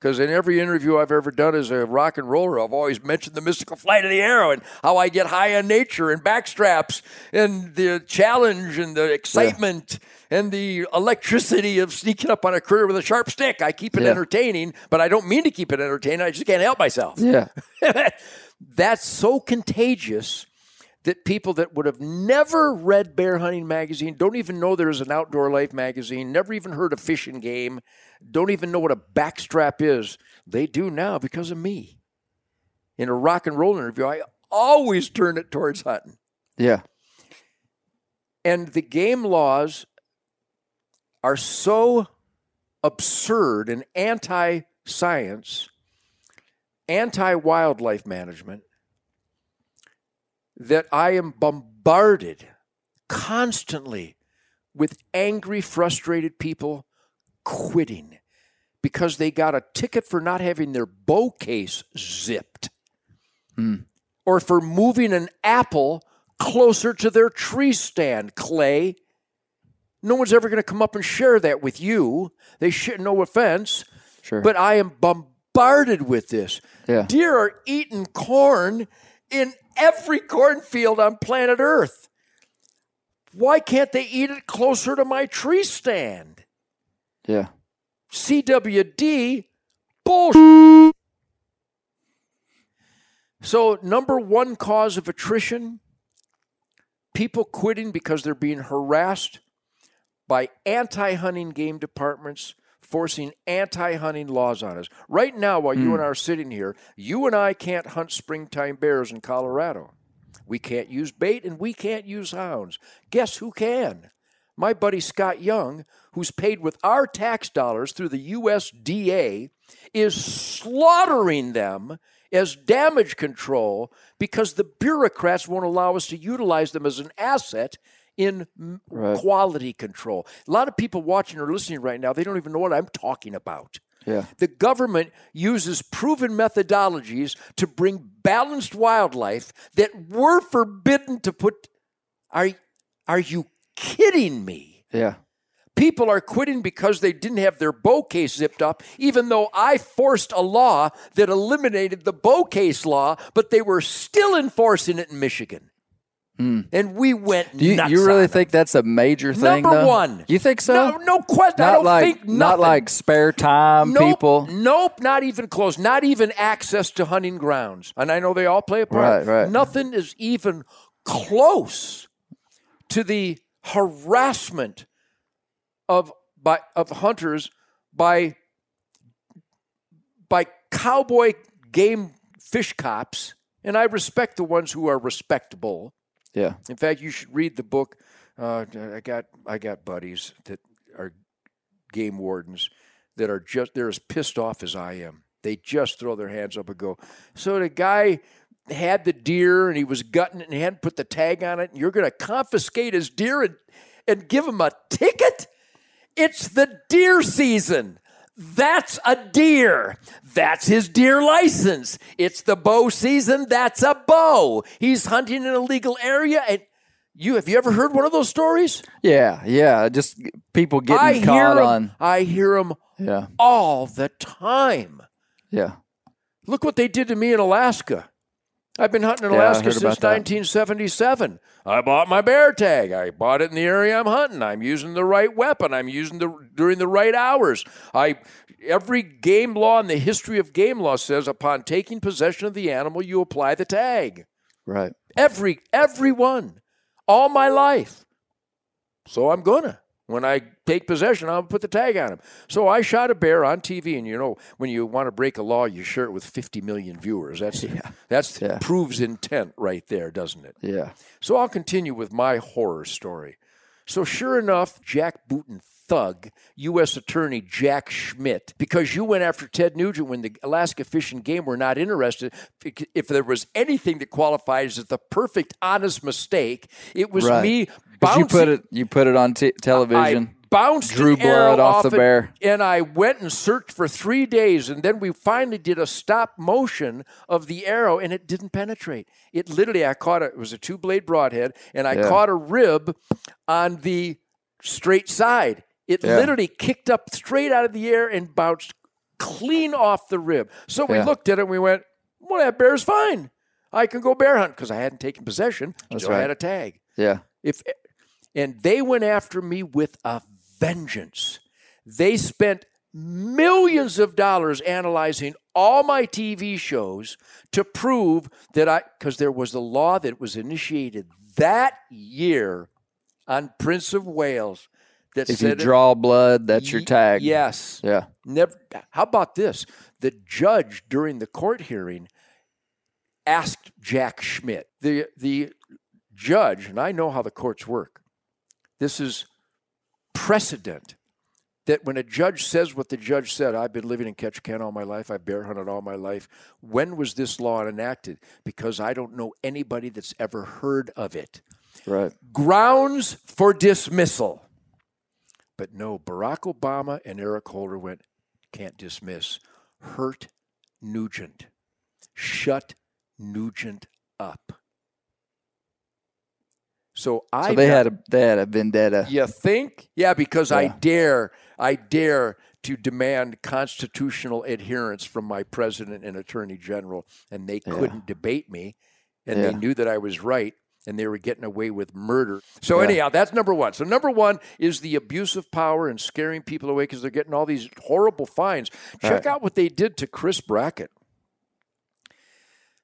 Because in every interview I've ever done as a rock and roller, I've always mentioned the mystical flight of the arrow and how I get high on nature and backstraps and the challenge and the excitement and the electricity of sneaking up on a critter with a sharp stick. I keep it Yeah. entertaining, but I don't mean to keep it entertaining. I just can't help myself Yeah. that's so contagious that people that would have never read bear hunting magazine don't even know there's an outdoor life magazine never even heard of Fishing game don't even know what a backstrap is they do now because of me in a rock and roll interview i always turn it towards hunting Yeah. and the game laws are so absurd and anti science, anti wildlife management, that I am bombarded constantly with angry, frustrated people quitting because they got a ticket for not having their bow case zipped hmm. or for moving an apple closer to their tree stand, Clay. No one's ever going to come up and share that with you. They should, no offense, Sure. but I am bombarded with this. Yeah. Deer are eating corn in every cornfield on planet Earth. Why can't they eat it closer to my tree stand? yeah. CWD bullshit. So, number one cause of attrition people quitting because they're being harassed by anti hunting game departments forcing anti hunting laws on us. Right now, while you and hmm. I are sitting here, you and I can't hunt springtime bears in Colorado. We can't use bait and we can't use hounds. Guess who can? My buddy Scott Young, who's paid with our tax dollars through the USDA, is slaughtering them as damage control because the bureaucrats won't allow us to utilize them as an asset in Right. quality control. A lot of people watching or listening right now, they don't even know what I'm talking about. Yeah. The government uses proven methodologies to bring balanced wildlife that we're forbidden to put. Are, are you kidding me? Yeah. People are quitting because they didn't have their bow case zipped up, even though I forced a law that eliminated the bow case law, but they were still enforcing it in Michigan. Hmm. And we went. Do you, nuts you really think that's a major thing? Number though? one. You think so? No, no question. I Not don't like think not like spare time Nope, people. Nope, not even close. Not even access to hunting grounds. And I know they all play a part. Right, right. Nothing is even close to the harassment of by of hunters by by cowboy game fish cops. And I respect the ones who are respectable. Yeah. In fact, you should read the book. Uh, I got I got buddies that are game wardens that are just they're as pissed off as I am. They just throw their hands up and go. So the guy had the deer and he was gutting it and he hadn't put the tag on it. And you're going to confiscate his deer and and give him a ticket? It's the deer season. That's a deer. That's his deer license. It's the bow season. That's a bow. He's hunting in a legal area. And you have you ever heard one of those stories? Yeah. Yeah. Just people getting I caught on. I hear them Yeah. all the time. Yeah. Look what they did to me in Alaska. I've been hunting in Alaska heard since about that. 1977. I bought my bear tag. I bought it in the area I'm hunting. I'm using the right weapon. I'm using the during the right hours. I every game law in the history of game law says upon taking possession of the animal, you apply the tag. Right. Every every one, all my life. So I'm gonna. When I take possession, I'll put the tag on him. So I shot a bear on TV, and you know, when you want to break a law, you share it with 50 million viewers. That's that's Yeah. proves intent right there, doesn't it? Yeah. So I'll continue with my horror story. So sure enough, Jack Booten thug, U.S. Attorney Jack Schmidt, because you went after Ted Nugent when the Alaska Fish and Game were not interested. If there was anything that qualifies as the perfect honest mistake, it was Right. me bouncing. you put it you put it on t- television. I bounced drew blood off the it, bear. and I went and searched for three days, and then we finally did a stop motion of the arrow, and it didn't penetrate. It literally, I caught it. It was a two blade broadhead, and I Yeah. caught a rib on the straight side. It Yeah. literally kicked up straight out of the air and bounced clean off the rib. So we Yeah. looked at it and we went, "Well, that bear's fine. I can go bear hunt because I hadn't taken possession. That's right. had a tag." yeah. if and they went after me with a vengeance they spent millions of dollars analyzing all my tv shows to prove that i because there was a law that was initiated that year on prince of wales that If you draw blood, that's your tag. yes Yeah. Never. How about this? The judge during the court hearing asked Jack Schmidt. The the judge, and I know how the courts work. This is precedent that when a judge says what the judge said, I've been living in Ketchikan all my life, I've bear hunted all my life. When was this law enacted? Because I don't know anybody that's ever heard of it Right. grounds for dismissal. But no, Barack Obama and Eric Holder went, can't dismiss. Hurt Nugent. Shut Nugent up. So I So they had a they had a vendetta. you think? Yeah, because I dare, I dare to demand constitutional adherence from my president and attorney general, and they Yeah. couldn't debate me, and Yeah. they knew that I was right, and they were getting away with murder. So Yeah. anyhow, that's number one. So number one is the abuse of power and scaring people away because they're getting all these horrible fines. Check Right. out what they did to Chris Brackett.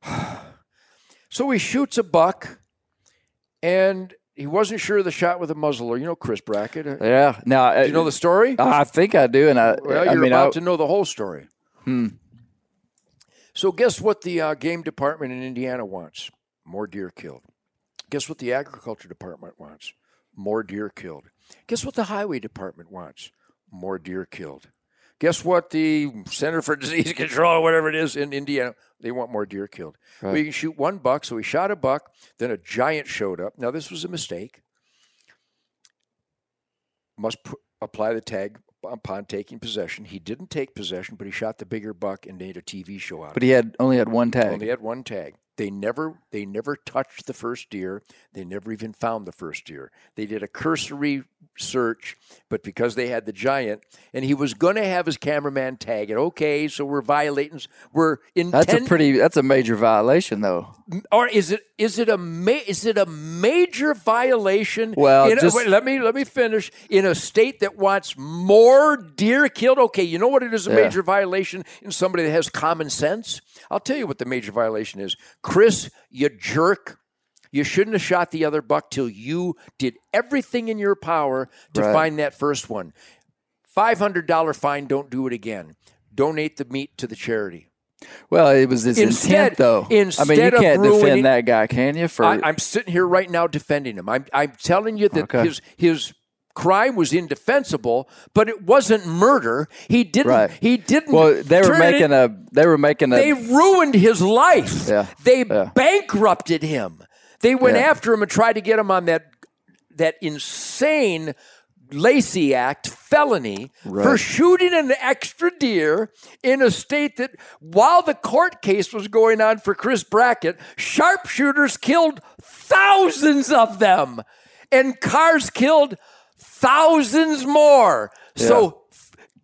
so he shoots a buck, and he wasn't sure of the shot with a muzzle. Or you know Chris Brackett. Uh, Yeah. Now Do you know the story? I think I do, and I. Well, you're mean, about I, to know the whole story. Hmm. So, guess what the uh, game department in Indiana wants? More deer killed. Guess what the agriculture department wants? More deer killed. Guess what the highway department wants? More deer killed. Guess what the Center for Disease Control or whatever it is in Indiana? They want more deer killed. Right. We can shoot one buck, so we shot a buck. Then a giant showed up. Now this was a mistake. Must apply the tag upon taking possession. He didn't take possession, but he shot the bigger buck and made a TV show out of it. but he had only had one tag. Only had one tag. They never they never touched the first deer. They never even found the first deer. They did a cursory search, but because they had the giant, and he was going to have his cameraman tag it. Okay, so we're violating. We're intent. That's a pretty. That's a major violation, though. Or is it is it a ma- is it a major violation? Well, a- just- wait, let me let me finish. In a state that wants more deer killed, okay, you know what it is a Yeah. major violation in somebody that has common sense. I'll tell you what the major violation is, Chris. You jerk. You shouldn't have shot the other buck till you did everything in your power to Right. find that first one. Five hundred dollar fine. Don't do it again. Donate the meat to the charity. Well, it was his Instead- intent, though. Instead I mean, you of can't ruining- defend that guy, can you? For I, I'm sitting here right now defending him. I'm, I'm telling you that Okay. his his crime was indefensible, but it wasn't murder. He didn't. Right. He didn't. well, they were turn it- making a. They were making a. They ruined his life. Yeah, They yeah. bankrupted him. They went Yeah. after him and tried to get him on that that insane Lacey Act felony for shooting an extra deer in a state that, while the court case was going on for Chris Brackett, sharpshooters killed thousands of them, and cars killed thousands more. So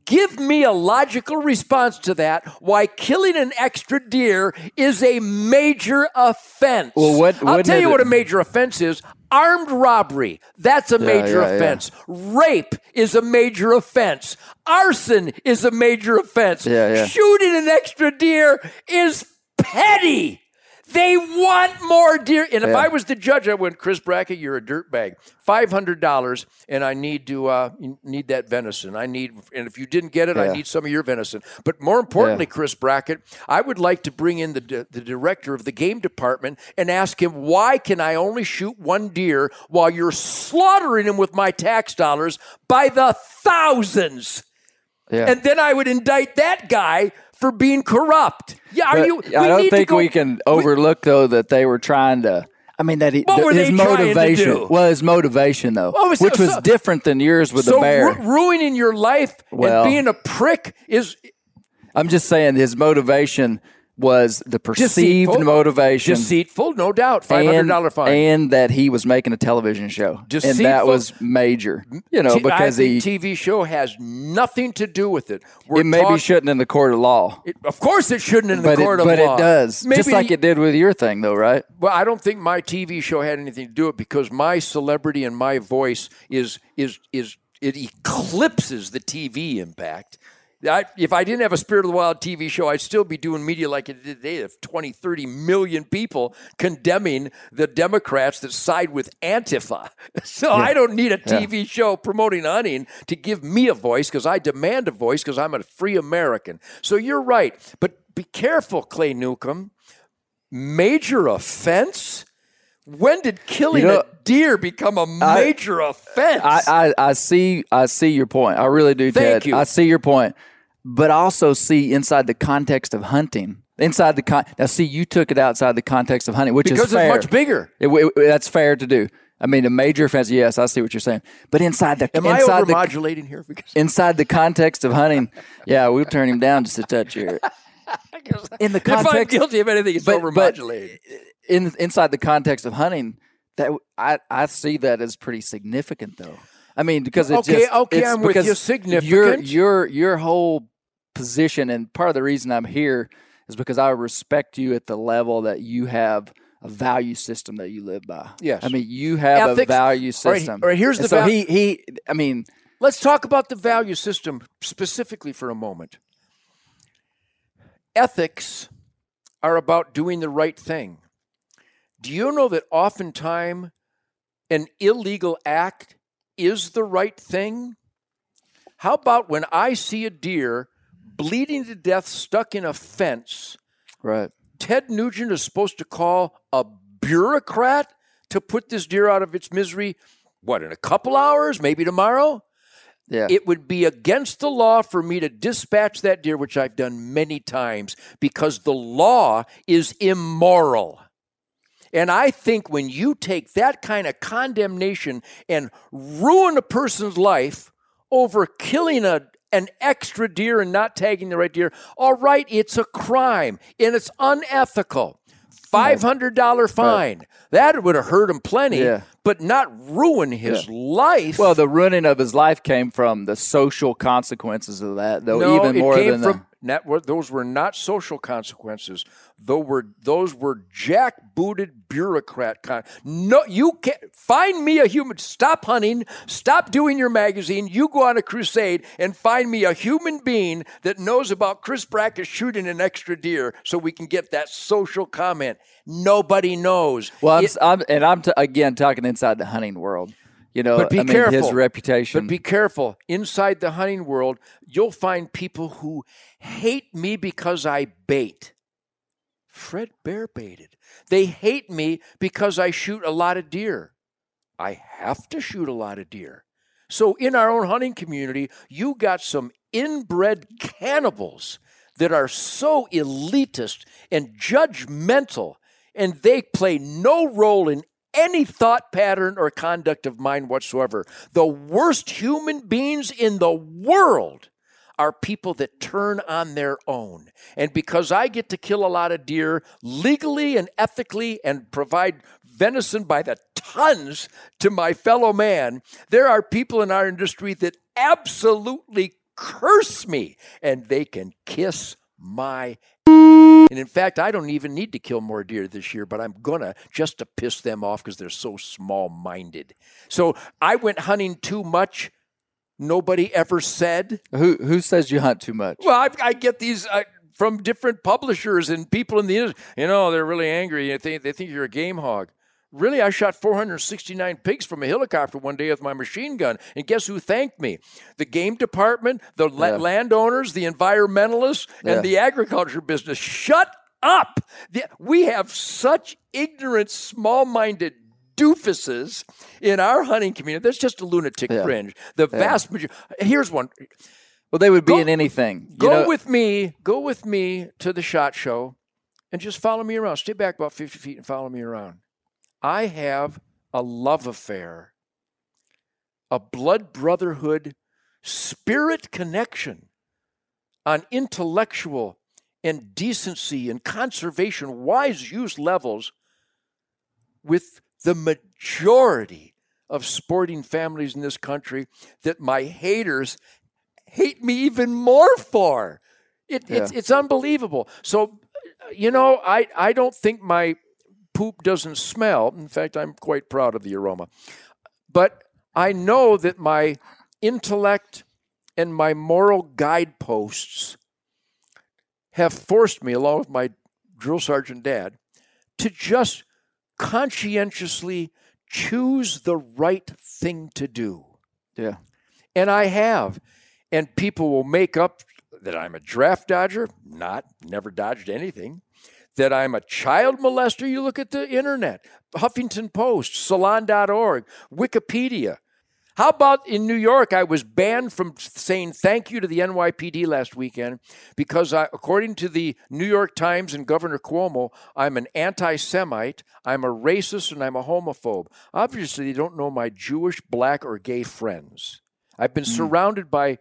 Give me a logical response to that. Why killing an extra deer is a major offense. Well, what- I'll tell you it- what a major offense is. Armed robbery, that's a major yeah, yeah. offense. Rape is a major offense. Arson is a major offense. Yeah, yeah. Shooting an extra deer is petty. They want more deer. And if Yeah. I was the judge, I went, Chris Brackett, you're a dirtbag. Five hundred dollars, and I need to uh, need that venison. I need, and if you didn't get it, I need some of your venison. But more importantly, Chris Brackett, I would like to bring in the the director of the game department and ask him why can I only shoot one deer while you're slaughtering him with my tax dollars by the thousands. Yeah. And then I would indict that guy for being corrupt. Yeah, are But you? I don't need to think go- we can overlook though that they were trying to. I mean that he, What were his they trying to motivation. do? Well, his motivation though, Oh, so- which was so- different than yours with so the bear. ru- ruining your life Well- and being a prick is I'm just saying his motivation was the perceived Deceitful. motivation. deceitful, no doubt. Five hundred dollar and, fine. and that he was making a television show, and that was major. You know, T- because I he TV show has nothing to do with it. We're it maybe talk- shouldn't in the court of law, it- of course, it shouldn't in the court it, of but law. But it does, Maybe just like it did with your thing, though, right? Well, I don't think my TV show had anything to do with it because my celebrity and my voice is is is it eclipses the TV impact. I, if I didn't have a Spirit of the Wild TV show, I'd still be doing media like it did today of 20, 30 million people condemning the Democrats that side with Antifa. So I don't need a TV show promoting hunting to give me a voice because I demand a voice because I'm a free American. So you're right. But be careful, Clay Newcomb major offense? When did killing You know, a deer become a major offense? I, I, I see I see your point. I really do, Thank Ted. you. I see your point, but I also see inside the context of hunting. Inside the con- now, see you took it outside the context of hunting, which because is fair. it's much bigger. It- it- that's fair to do. I mean, a major offense. Yes, I see what you're saying. But inside the Am I inside the modulating here? Because inside the context of hunting, yeah, we'll turn him down just a touch here. In the context, if I'm guilty of anything, it's but- over but- modulating. In inside the context of hunting, that I I see that as pretty significant, though. I mean, because it's Okay, just, okay, it's I'm with you. Significant. Your your your whole position, and part of the reason I'm here is because I respect you at the level that you have a value system that you live by. Yes. I mean you have a value All right, system. all right, here's And the so val- he he. I mean, Let's talk about the value system specifically for a moment. Ethics are about doing the right thing. Do you know that oftentimes an illegal act is the right thing? How about when I see a deer bleeding to death stuck in a fence? right. Ted Nugent is supposed to call a bureaucrat to put this deer out of its misery. What, in a couple hours? Maybe tomorrow? Yeah. It would be against the law for me to dispatch that deer, which I've done many times, because the law is immoral. And I think when you take that kind of condemnation and ruin a person's life over killing a, an extra deer and not tagging the right deer, all right, it's a crime and it's unethical. Hmm. $500 fine. That would have hurt him plenty, Yeah. but not ruin his life. well, the ruining of his life came from the social consequences of that, though. no, even more than from the, not, those were not social consequences. Those were those were jackbooted bureaucrat con. No, you can't find me a human. Stop hunting. Stop doing your magazine. You go on a crusade and find me a human being that knows about Chris Brackett shooting an extra deer, so we can get that social comment. Nobody knows. Well, I'm, It- I'm and I'm t- again talking inside the hunting world. You know, But be I mean, careful. his reputation. But be careful. Inside the hunting world, you'll find people who hate me because I bait. Fred Bear baited. They hate me because I shoot a lot of deer. I have to shoot a lot of deer. So in our own hunting community, you got some inbred cannibals that are so elitist and judgmental, and they play no role in any thought pattern or conduct of mine whatsoever. The worst human beings in the world are people that turn on their own. And because I get to kill a lot of deer legally and ethically and provide venison by the tons to my fellow man, there are people in our industry that absolutely curse me, and they can kiss my. And in fact, I don't even need to kill more deer this year, but I'm gonna just to piss them off because they're so small minded. So I went hunting too much. Nobody ever said. Who who says you hunt too much? Well, I, I get these uh, from different publishers and people in the industry. You know, they're really angry. They think, they think you're a game hog. Really, I shot 469 pigs from a helicopter one day with my machine gun. And guess who thanked me? The game department, the la- Yeah. landowners, the environmentalists, Yeah. and the agriculture business. Shut up! The- we have such ignorant, small minded doofuses in our hunting community. That's just a lunatic Yeah. fringe. The vast majority. Here's one. Well, they would be Go- in anything. You Go know, with me. Go with me to the shot show, and just follow me around. Stay back about fifty feet and follow me around. I have a love affair, a blood brotherhood, spirit connection on intellectual and decency and conservation, wise use levels with the majority of sporting families in this country that my haters hate me even more for. It, it's, it's unbelievable. So, you know, I, I don't think my poop doesn't smell. In fact, I'm quite proud of the aroma. But I know that my intellect and my moral guideposts have forced me, along with my drill sergeant dad, to just conscientiously choose the right thing to do. yeah, And I have. And people will make up that I'm a draft dodger, not, never dodged anything. That I'm a child molester. You look at the internet, Huffington Post, Salon.org, Wikipedia. How about in New York? I was banned from saying thank you to the NYPD last weekend because, I, according to the New York Times and Governor Cuomo, I'm an anti Semite, I'm a racist, and I'm a homophobe. Obviously, they don't know my Jewish, black, or gay friends. I've been hmm. surrounded by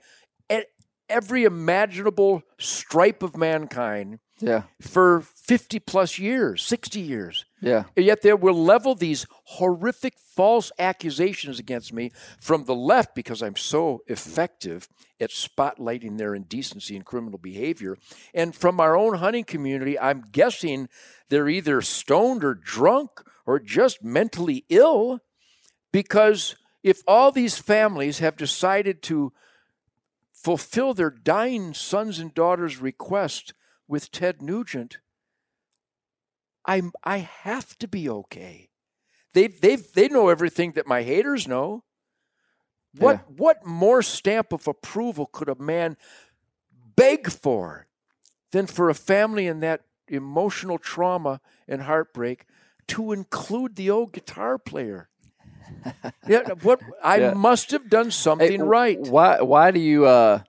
every imaginable stripe of mankind yeah, for 50 plus years, 60 years. yeah. And yet they will level these horrific false accusations against me from the left because I'm so effective at spotlighting their indecency and criminal behavior. And from our own hunting community, I'm guessing they're either stoned or drunk or just mentally ill because if all these families have decided to fulfill their dying sons and daughters' request with Ted Nugent, I'm I have to be okay. They they they know everything that my haters know. What Yeah. what more stamp of approval could a man beg for than for a family in that emotional trauma and heartbreak to include the old guitar player? yeah, what I Yeah. must have done something w- right. Why why do you uh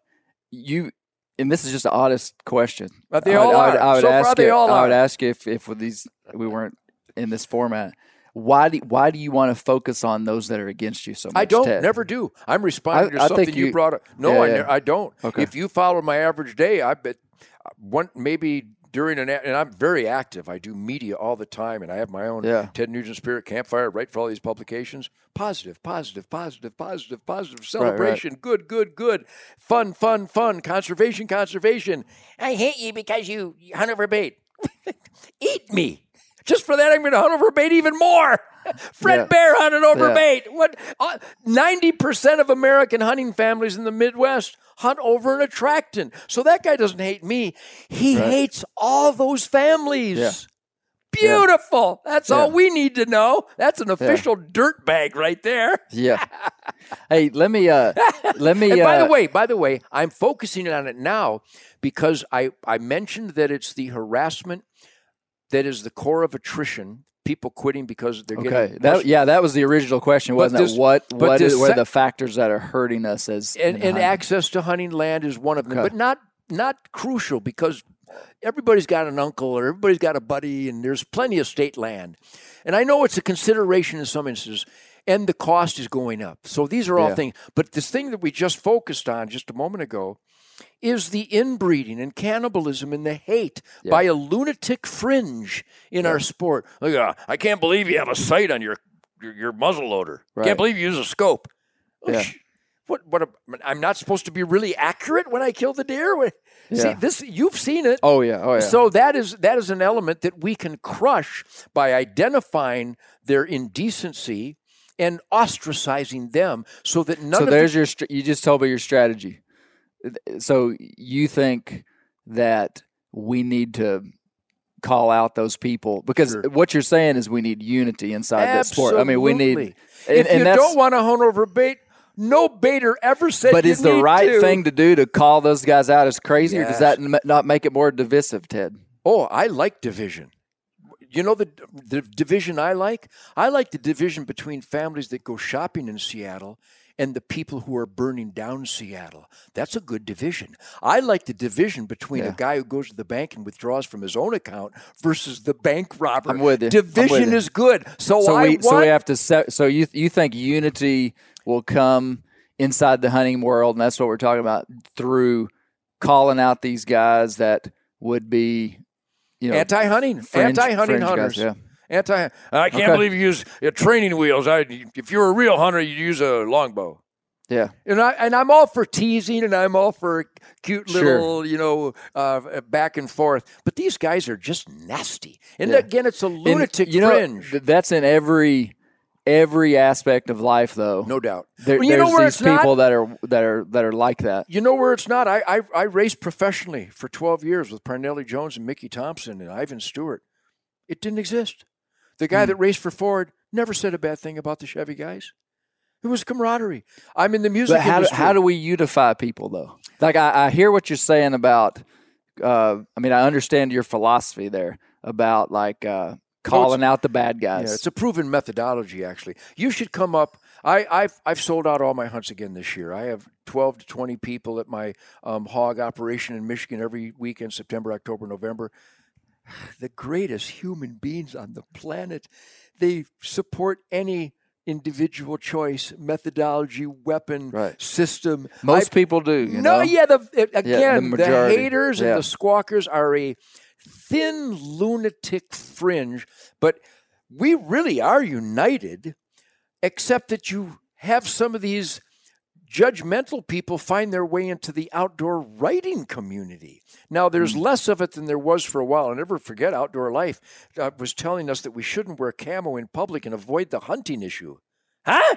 you and this is just the oddest question. But they I would, all I would, are. I would So far, ask you, all I would are. ask you if, if these we weren't in this format. Why do why do you want to focus on those that are against you so much? I don't, Ted? never do. I'm responding I- I to something think you, you- brought up. No, Yeah, I, yeah. ne- I don't. Okay. If you follow my average day, I bet uh, one maybe during an and I'm very active. I do media all the time, and I have my own Yeah. Ted Nugent Spirit Campfire. Write for all these publications. Positive, positive, positive, positive, positive. Celebration. Good, good, good. Fun, fun, fun. Conservation, conservation. I hate you because you hunt over bait. Eat me. Just for that, I'm going to hunt over bait even more. Fred Yeah. Bear hunted over Yeah. bait. What? uh, Ninety percent of American hunting families in the Midwest hunt over an attractant. So that guy doesn't hate me. He Right. hates all those families. Yeah. Beautiful. That's all we need to know. That's an official dirt bag right there. Yeah. hey, let me uh let me by the uh, way, by the way, I'm focusing on it now because I, I mentioned that it's the harassment that is the core of attrition. People quitting because they're Okay. getting That yeah, that was the original question, wasn't this- it? What what is, are sec- the factors that are hurting us as and, and access to hunting land is one of them, Okay. but not not crucial because everybody's got an uncle or everybody's got a buddy, and there's plenty of state land. And I know it's a consideration in some instances, and the cost is going up. So these are all Yeah. things. But this thing that we just focused on just a moment ago is the inbreeding and cannibalism and the hate by a lunatic fringe in our sport. Uh, I can't believe you have a sight on your your, your muzzle loader. Right. Can't believe you use a scope. Yeah. What? What? a- I'm not supposed to be really accurate when I kill the deer. What- See this. You've seen it. Oh yeah, oh yeah. So that is that is an element that we can crush by identifying their indecency and ostracizing them, so that none so of there's the, your. You just told me your strategy. So you think that we need to call out those people because Sure. what you're saying is we need unity inside that sport. I mean, we need. And, if you don't want to hone over bait, no baiter ever said. but is the right to. thing to do to call those guys out as crazy, or does that not make it more divisive, Ted? Oh, I like division. You know the the division I like? I like the division between families that go shopping in Seattle and the people who are burning down Seattle. That's a good division. I like the division between a guy who goes to the bank and withdraws from his own account versus the bank robber. I'm with you. I'm with Division you. is good. So, so I we so we have to set, so you you think unity will come inside the hunting world and that's what we're talking about through calling out these guys that would be you know anti-hunting, anti-hunting fringe guys, hunters. yeah. Anti. I can't Okay. believe you use uh, training wheels. I, if you're a real hunter, you use a longbow. yeah And I and I'm all for teasing, and I'm all for cute Sure. little, you know, uh, back and forth. But these guys are just nasty. And Yeah. again, it's a And, lunatic you know fringe, th- that's in every every aspect of life though no doubt. there, Well, you know there's where these it's not? people that are that are that are like that You know where it's not. I, I I raced professionally for 12 years with Parnelli Jones and Mickey Thompson and Ivan Stewart. It didn't exist. The guy that raced for Ford never said a bad thing about the Chevy guys. It was camaraderie. I'm in the music But how do, industry. how do we unify people though? Like I, I hear what you're saying about. Uh, I mean, I understand your philosophy there about like uh, calling out the bad guys. Yeah, it's a proven methodology. Actually, you should come up. I, I've I've sold out all my hunts again this year. I have twelve to twenty people at my um, hog operation in Michigan every weekend, September, October, November. The greatest human beings on the planet. They support any individual choice, methodology, weapon, Right. system. Most I- people do. You no, know? yeah. The again, the, majority. haters Yeah. and the squawkers are a thin lunatic fringe, but we really are united, except that you have some of these judgmental people find their way into the outdoor writing community. Now, there's Hmm. less of it than there was for a while. And never forget, Outdoor Life uh, was telling us that we shouldn't wear camo in public and avoid the hunting issue. Huh?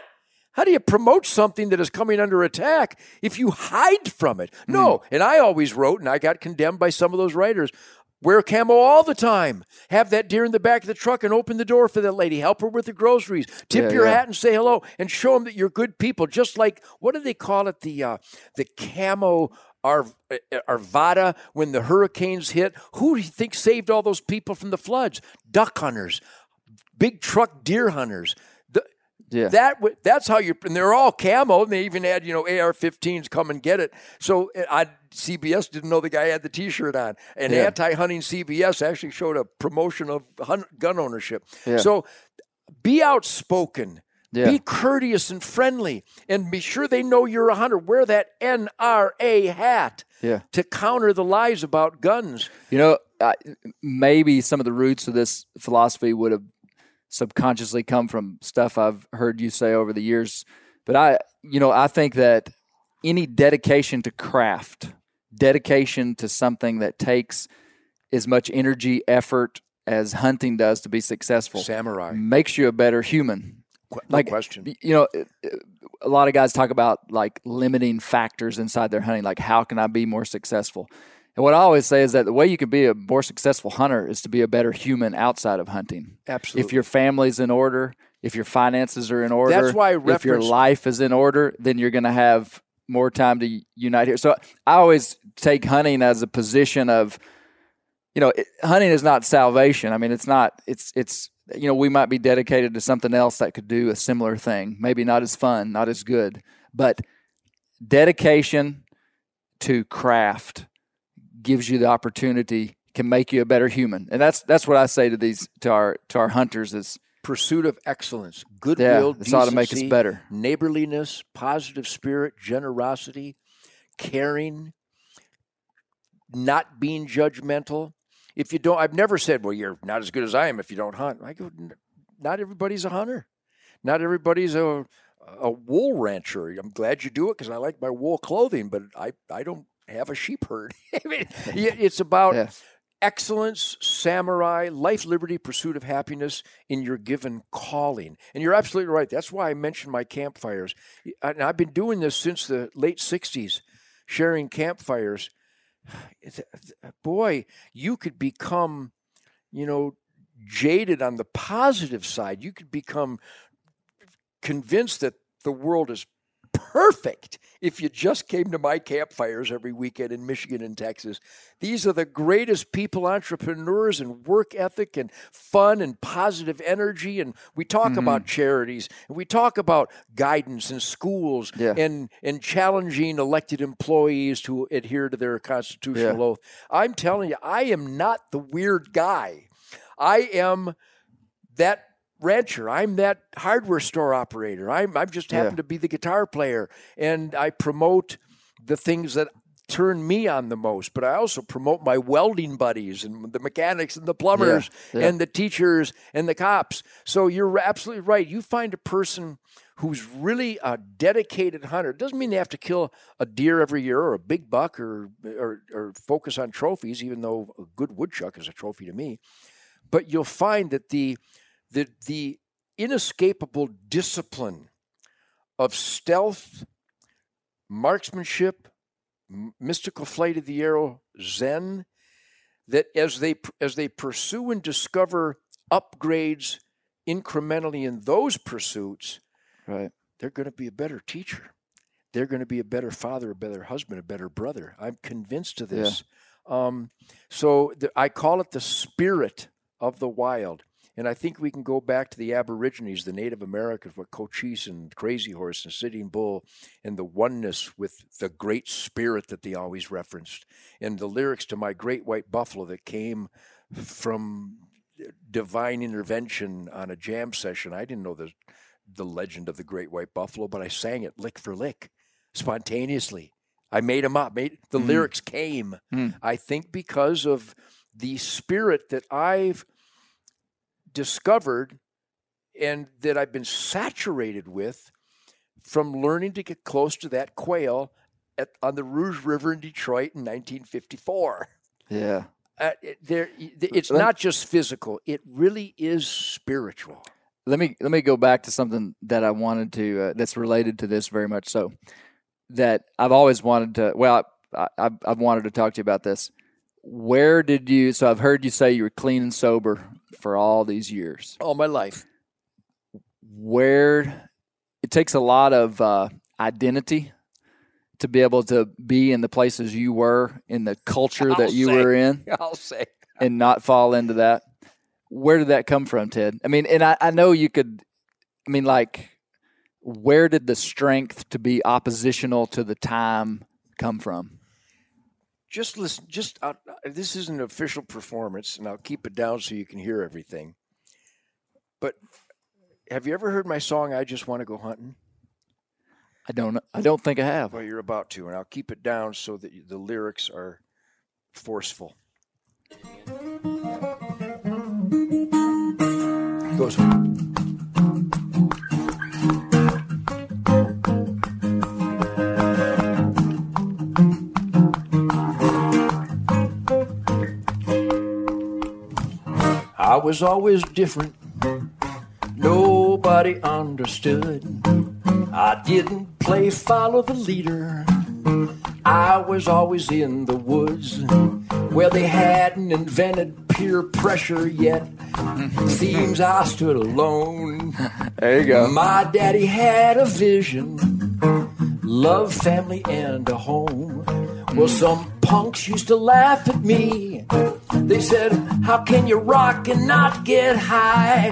How do you promote something that is coming under attack if you hide from it? No. And I always wrote, and I got condemned by some of those writers. Wear camo all the time. Have that deer in the back of the truck and open the door for that lady. Help her with the groceries. Tip Yeah, your yeah. hat and say hello, and show them that you're good people. Just like what do they call it? The uh, the camo Ar- uh, Arvada when the hurricanes hit. Who do you think saved all those people from the floods? Duck hunters, big truck deer hunters. Yeah. that that's how you and they're all camo and they even had you know AR-15s come and get it. So uh, I CBS didn't know the guy had the T-shirt on. And Yeah. anti-hunting CBS actually showed a promotion of hun- gun ownership. Yeah. So be outspoken. Yeah. Be courteous and friendly, and be sure they know you're a hunter. Wear that NRA hat Yeah. to counter the lies about guns. You know, I, maybe some of the roots of this philosophy would have subconsciously come from stuff I've heard you say over the years. But I, you know, I think that any dedication to craft, dedication to something that takes as much energy, effort as hunting does to be successful, Samurai, makes you a better human. Qu- like question. you know a lot of guys talk about like limiting factors inside their hunting like how can i be more successful and what i always say is that the way you can be a more successful hunter is to be a better human outside of hunting Absolutely. if your family's in order if your finances are in order That's why if your life is in order then you're going to have more time to unite here so i always take hunting as a position of you know, it, hunting is not salvation. I mean, it's not. It's it's you know, we might be dedicated to something else that could do a similar thing. Maybe not as fun, not as good, but dedication to craft gives you the opportunity can make you a better human. And that's that's what I say to these to our to our hunters is Pursuit of excellence, yeah, goodwill, this ought to make us better. neighborliness, positive spirit, generosity, caring, not being judgmental. If you don't, I've never said, well, you're not as good as I am if you don't hunt. I go, not everybody's a hunter. Not everybody's a, a wool rancher. I'm glad you do it because I like my wool clothing, but I, I don't have a sheep herd. I mean, it's about Yeah. excellence, samurai, life, liberty, pursuit of happiness in your given calling. And you're absolutely right. That's why I mentioned my campfires. And I've been doing this since the late 60s, sharing campfires. Uh, uh, boy, you could become, you know, jaded on the positive side. You could become convinced that the world is perfect if you just came to my campfires every weekend in Michigan and Texas. These are the greatest people, entrepreneurs, and work ethic, and fun and positive energy. And we talk mm-hmm. about charities, and we talk about guidance in schools, Yeah. and and challenging elected employees to adhere to their constitutional Yeah. oath. I'm telling you, I am not the weird guy. I am that rancher. I'm that hardware store operator. I'm I'm just happen Yeah. to be the guitar player, and I promote the things that turn me on the most. But I also promote my welding buddies and the mechanics and the plumbers Yeah, yeah. and the teachers and the cops. So you're absolutely right. You find a person who's really a dedicated hunter. It doesn't mean they have to kill a deer every year or a big buck or or, or focus on trophies, even though a good woodchuck is a trophy to me but you'll find that the the the inescapable discipline of stealth, marksmanship, mystical flight of the arrow, zen, that as they as they pursue and discover upgrades incrementally in those pursuits, Right. they're going to be a better teacher. They're going to be a better father, a better husband, a better brother. I'm convinced of this. Um, so the, I call it the spirit of the wild. And I think we can go back to the Aborigines, the Native Americans, with Cochise and Crazy Horse and Sitting Bull, and the oneness with the great spirit that they always referenced, and the lyrics to My Great White Buffalo that came from divine intervention on a jam session. I didn't know the the legend of the Great White Buffalo, but I sang it lick for lick, spontaneously. I made them up. Made the lyrics came. Mm. I think because of the spirit that I've discovered and that I've been saturated with from learning to get close to that quail at, on the Rouge River in Detroit in 1954. Yeah. Uh, there, it's not just physical; it really is spiritual. let me let me go back to something that I wanted to uh, that's related to this very much so that I've always wanted to well I, I've I've wanted to talk to you about this. Where did you? So I've heard you say you were clean and sober for all these years. All my life, Where it takes a lot of uh, identity to be able to be in the places you were in the culture I'll that you say. were in. I'll say. and not fall into that. Where did that come from, Ted? I mean, and I, I know you could, I mean, like, where did the strength to be oppositional to the time come from? Just listen just uh, this is an official performance and i'll keep it down so you can hear everything. But have you ever heard my song i just want to go hunting I don't, I don't think I have. well you're about to and i'll keep it down so that the lyrics are forceful. Goes was always different. Nobody understood. I didn't play follow the leader. I was always in the woods where they hadn't invented peer pressure yet. Seems I stood alone. There you go. My daddy had a vision love, family, and a home. Well, some punks used to laugh at me. They said, How can you rock and not get high?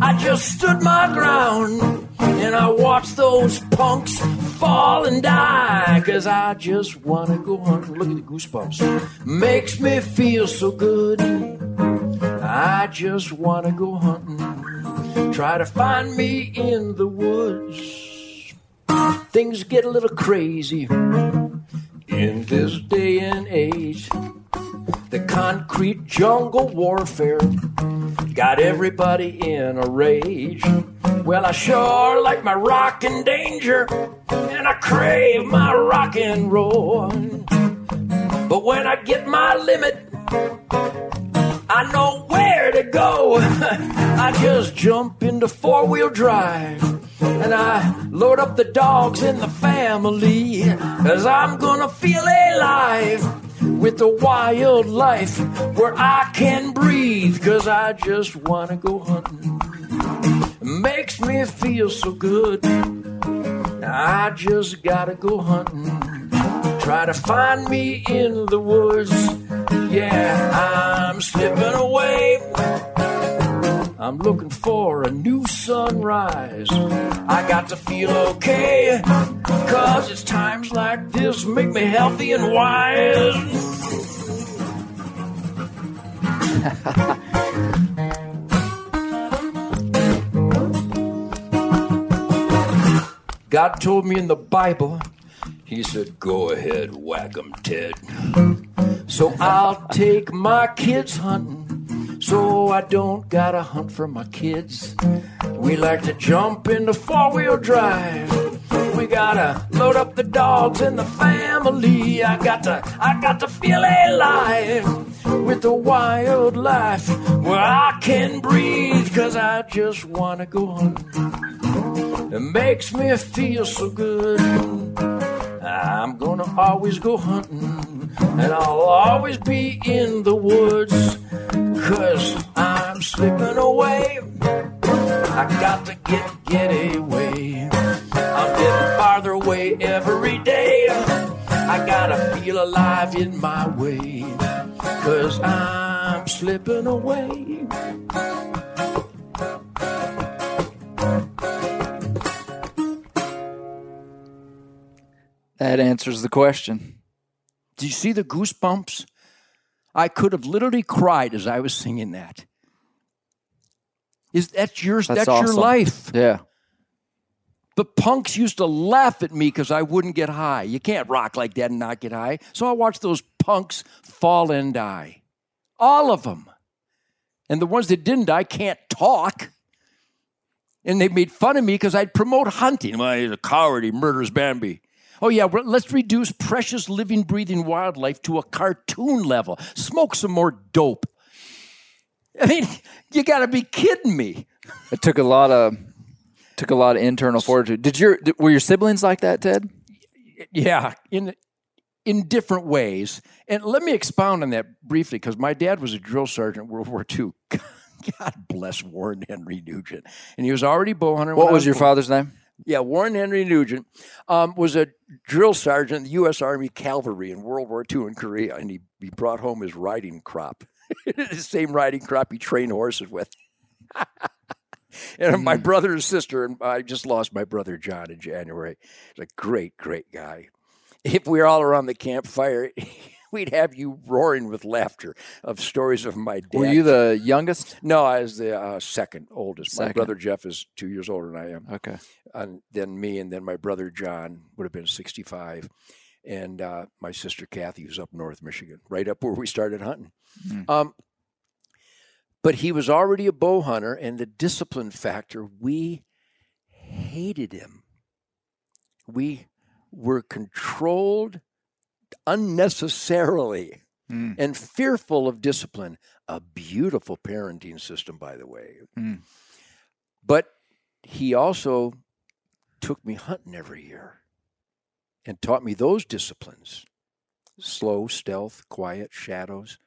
I just stood my ground and I watched those punks fall and die. Cause I just wanna go hunting. Look at the goosebumps. Makes me feel so good. I just wanna go hunting. Try to find me in the woods. Things get a little crazy in this day and age. The concrete jungle warfare got everybody in a rage. Well, I sure like my rockin' danger, and I crave my rock and roll. But when I get my limit, I know where to go. I just jump into four wheel drive and I load up the dogs in the family. Cause I'm gonna feel alive with the wild life where I can breathe. Cause I just wanna go hunting. Makes me feel so good. I just gotta go hunting. Try to find me in the woods. Yeah, I'm slipping away. I'm looking for a new sunrise. I got to feel okay. Cause it's times like this make me healthy and wise. God told me in the Bible, He said, Go ahead, whack 'em, Ted. So I'll take my kids hunting, so I don't gotta hunt for my kids. We like to jump in the four wheel drive. We gotta load up the dogs and the family. I got to, I got to feel alive with the wild life where I can breathe, cause I just wanna go hunting. It makes me feel so good. I'm gonna always go hunting, and I'll always be in the woods, cause I'm slipping away. I got to get, get away. I'm getting farther away every day. I gotta feel alive in my way, cause I'm slipping away. That answers the question. Do you see the goosebumps? I could have literally cried as I was singing that. Is that's yours? That's That's, your life. Yeah. The punks used to laugh at me because I wouldn't get high. You can't rock like that and not get high. So I watched those punks fall and die. All of them. And the ones that didn't die can't talk. And they made fun of me because I'd promote hunting. Well, he's a coward. He murders Bambi. Oh, yeah, let's reduce precious living, breathing wildlife to a cartoon level. Smoke some more dope. I mean, you got to be kidding me. It took a lot of took a lot of internal fortitude. Did your were your siblings like that, Ted? Yeah, in in different ways. And let me expound on that briefly because my dad was a drill sergeant in World War II. God bless Warren Henry Nugent, and he was already bow hunter. What was your born. father's name? Yeah, Warren Henry Nugent um, was a drill sergeant in the U.S. Army Cavalry in World War II in Korea, and he, he brought home his riding crop, the same riding crop he trained horses with. and my brother and sister, and I just lost my brother John in January. He's a great, great guy. If we were all around the campfire, we'd have you roaring with laughter of stories of my dad. Were you the youngest? No, I was the uh, second oldest. My brother Jeff is two years older than I am Okay. and then me, and then my brother John would have been 65, and uh, my sister Kathy was up north Michigan, right up where we started hunting. Mm. Um, but he was already a bow hunter, and the discipline factor, we hated him. We were controlled unnecessarily Mm. and fearful of discipline. A beautiful parenting system, by the way. Mm. But he also took me hunting every year and taught me those disciplines slow, stealth, quiet, shadows,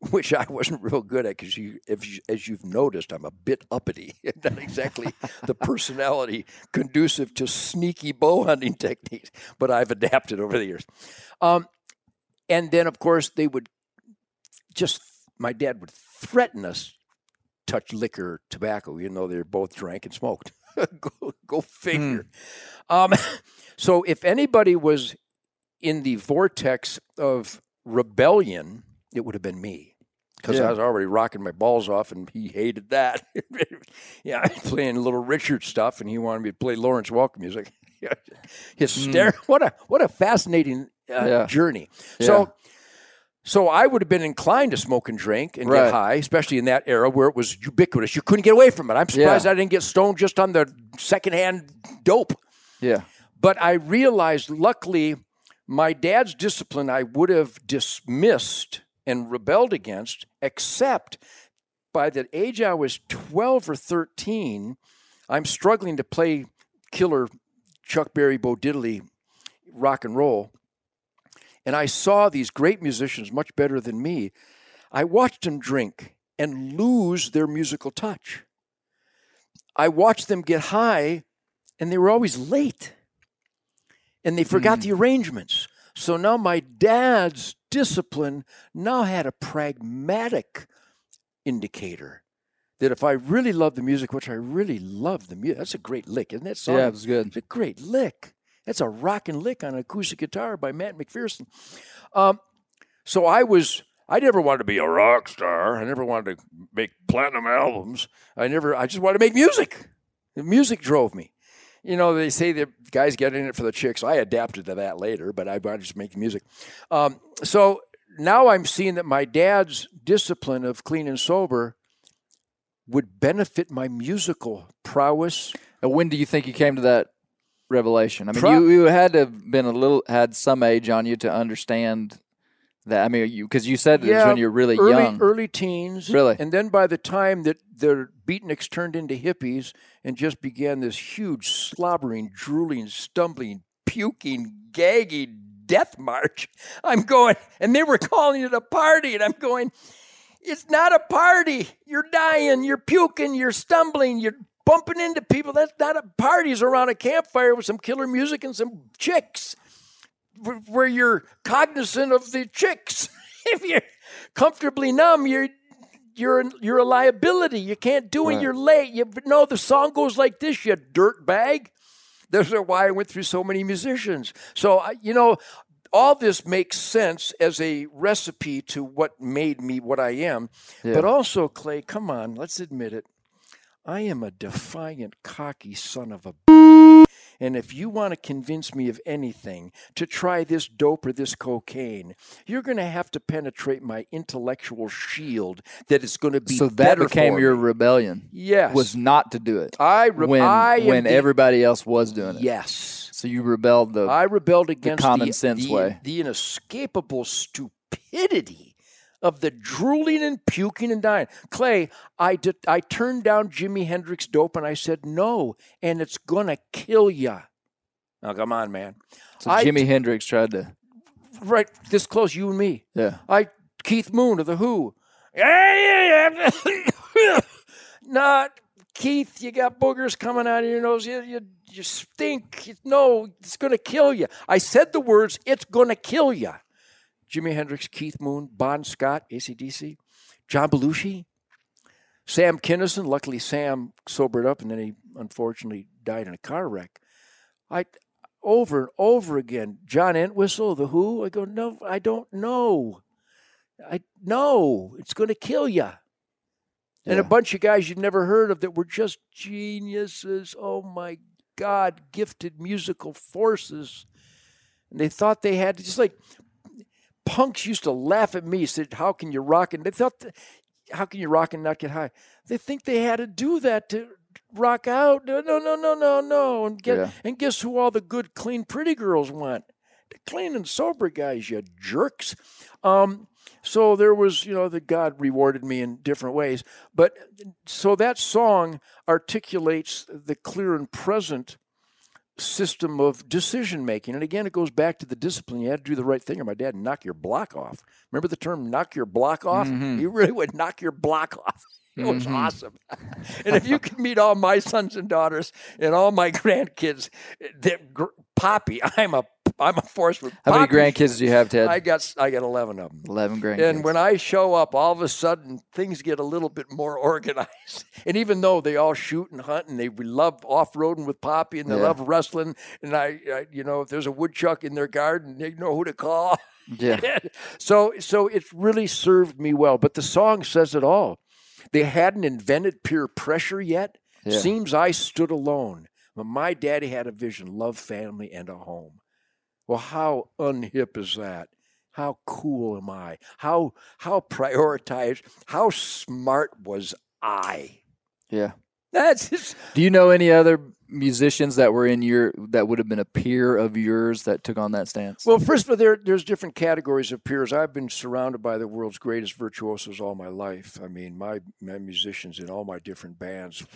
which I wasn't real good at because you, if you, as you've noticed, I'm a bit uppity. Not exactly the personality conducive to sneaky bow hunting techniques, but I've adapted over the years. Um, and then, of course, they would just, my dad would threaten us touch liquor tobacco, even though they both drank and smoked. go, go figure. Um, so if anybody was in the vortex of rebellion, it would have been me. Because Yeah. I was already rocking my balls off, and he hated that. yeah, I was playing Little Richard stuff, and he wanted me to play Lawrence Welk music. Hysterical! What a what a fascinating uh, Yeah. journey. Yeah. So, So I would have been inclined to smoke and drink and Right. get high, especially in that era where it was ubiquitous. You couldn't get away from it. I'm surprised. I didn't get stoned just on the secondhand dope. Yeah. But I realized, luckily, my dad's discipline I would have dismissed and rebelled against, except by the age I was 12 or 13, I'm struggling to play killer Chuck Berry, Bo Diddley rock and roll. And I saw these great musicians, much better than me. I watched them drink and lose their musical touch. I watched them get high, and they were always late and they forgot hmm. the arrangements. So now my dad's discipline now had a pragmatic indicator that if I really love the music, which I really love the music, that's a great lick, isn't that song? Yeah, it was good. It's a great lick. That's a rockin' lick on an acoustic guitar by Matt McPherson. Um, so I was, I never wanted to be a rock star. I never wanted to make platinum albums. I never, I just wanted to make music. The music drove me. You know, they say the guys get in it for the chicks. I adapted to that later, but I wanted to just make music. Um, so now I'm seeing that my dad's discipline of clean and sober would benefit my musical prowess. And when do you think you came to that revelation? I mean, Pro- you, you had to have been a little had some age on you to understand that. I mean, you because you said it was when you're really early, young. early teens. Really? And then by the time that the beatniks turned into hippies and just began this huge slobbering, drooling, stumbling, puking, gagging death march, I'm going, and they were calling it a party, and I'm going, it's not a party. You're dying, you're puking, you're stumbling, you're bumping into people. That's not a party. It's around a campfire with some killer music and some chicks where- you're cognizant of the chicks. if you're comfortably numb, you're you're you're a liability. You can't do it. Right. You're late. You no. The song goes like this. You dirt bag. That's why I went through so many musicians. So you know, all this makes sense as a recipe to what made me what I am. But also, Clay, come on, let's admit it. I am a defiant, cocky son of a. And if you want to convince me of anything to try this dope or this cocaine, you're going to have to penetrate my intellectual shield that it's going to be so that became your me. rebellion. yes Was not to do it I re- when I when the- everybody else was doing it. yes So you rebelled the I rebelled against the common the, sense the- way. the inescapable stupidity of the drooling and puking and dying. Clay, I did, I turned down Jimi Hendrix dope and I said no, and it's gonna kill ya. Now come on, man. so I- Jimi Hendrix tried to Right this close, you and me. yeah. I Keith Moon of the Who. Yeah, yeah, yeah. Not Keith. You got boogers coming out of your nose. You you, you stink. No, it's going to kill you. I said the words. It's going to kill you. Jimi Hendrix, Keith Moon, Bon Scott, ACDC, John Belushi, Sam Kinison. Luckily, Sam sobered up, and then he unfortunately died in a car wreck. I over and over again. John Entwistle, The Who. I go, no, I don't know. I no, it's going to kill you. And a bunch of guys you've never heard of that were just geniuses. Oh my God, gifted musical forces. And they thought they had just like punks used to laugh at me. Said, "How can you rock and?" They thought, "How can you rock and not get high?" They think they had to do that to rock out. No, no, no, no, no, no. And get Yeah. and guess who all the good, clean, pretty girls want? The clean and sober guys, you jerks. Um, so there was, you know, that God rewarded me in different ways. But so that song articulates the clear and present system of decision making. And again, it goes back to the discipline. You had to do the right thing, or my dad would knock your block off. Remember the term knock your block off? Mm-hmm. He really would knock your block off. It was awesome. and if you could meet all my sons and daughters and all my grandkids, that gr- Poppy, I'm a I'm a force with How many grandkids do you have, Ted? I got I got eleven of them. Eleven grandkids. And when I show up, all of a sudden things get a little bit more organized. And even though they all shoot and hunt and they we love off roading with Poppy and they Yeah. love wrestling, and I, I, you know, if there's a woodchuck in their garden, they know who to call. yeah, so so it's really served me well. But the song says it all. They hadn't invented peer pressure yet. Yeah. Seems I stood alone. But my daddy had a vision, love, family, and a home. Well, how unhip is that? how cool am I? How how prioritized? How smart was I? Yeah. That's just, Do you know any other musicians that were in your that would have been a peer of yours that took on that stance? well. First of all, there there's different categories of peers. I've been surrounded by the world's greatest virtuosos all my life. I mean, my my musicians in all my different bands,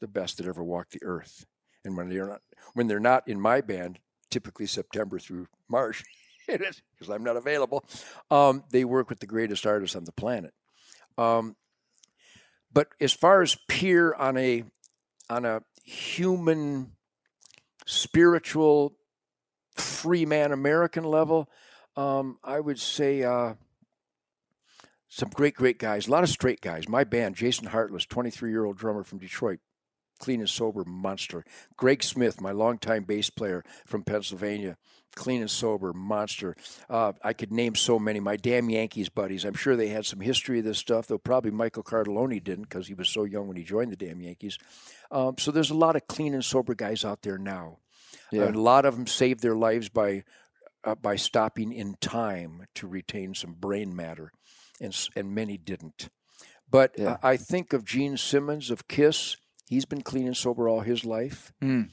the best that ever walked the earth. And when they're not when they're not in my band, typically September through March, because I'm not available, um, they work with the greatest artists on the planet. Um, but as far as peer on a on a human, spiritual, free man American level, um, I would say uh, some great, great guys. A lot of straight guys. My band, Jason Hartless, 23 year old drummer from Detroit, clean and sober monster. Greg Smith, my longtime bass player from Pennsylvania, clean and sober monster. Uh, I could name so many. My damn Yankees buddies. I'm sure they had some history of this stuff, though probably Michael Cartellone didn't because he was so young when he joined the damn Yankees. Um, so there's a lot of clean and sober guys out there now. Yeah. And a lot of them saved their lives by uh, by stopping in time to retain some brain matter, and and many didn't. But Yeah. I I think of Gene Simmons of Kiss. He's been clean and sober all his life. Mm.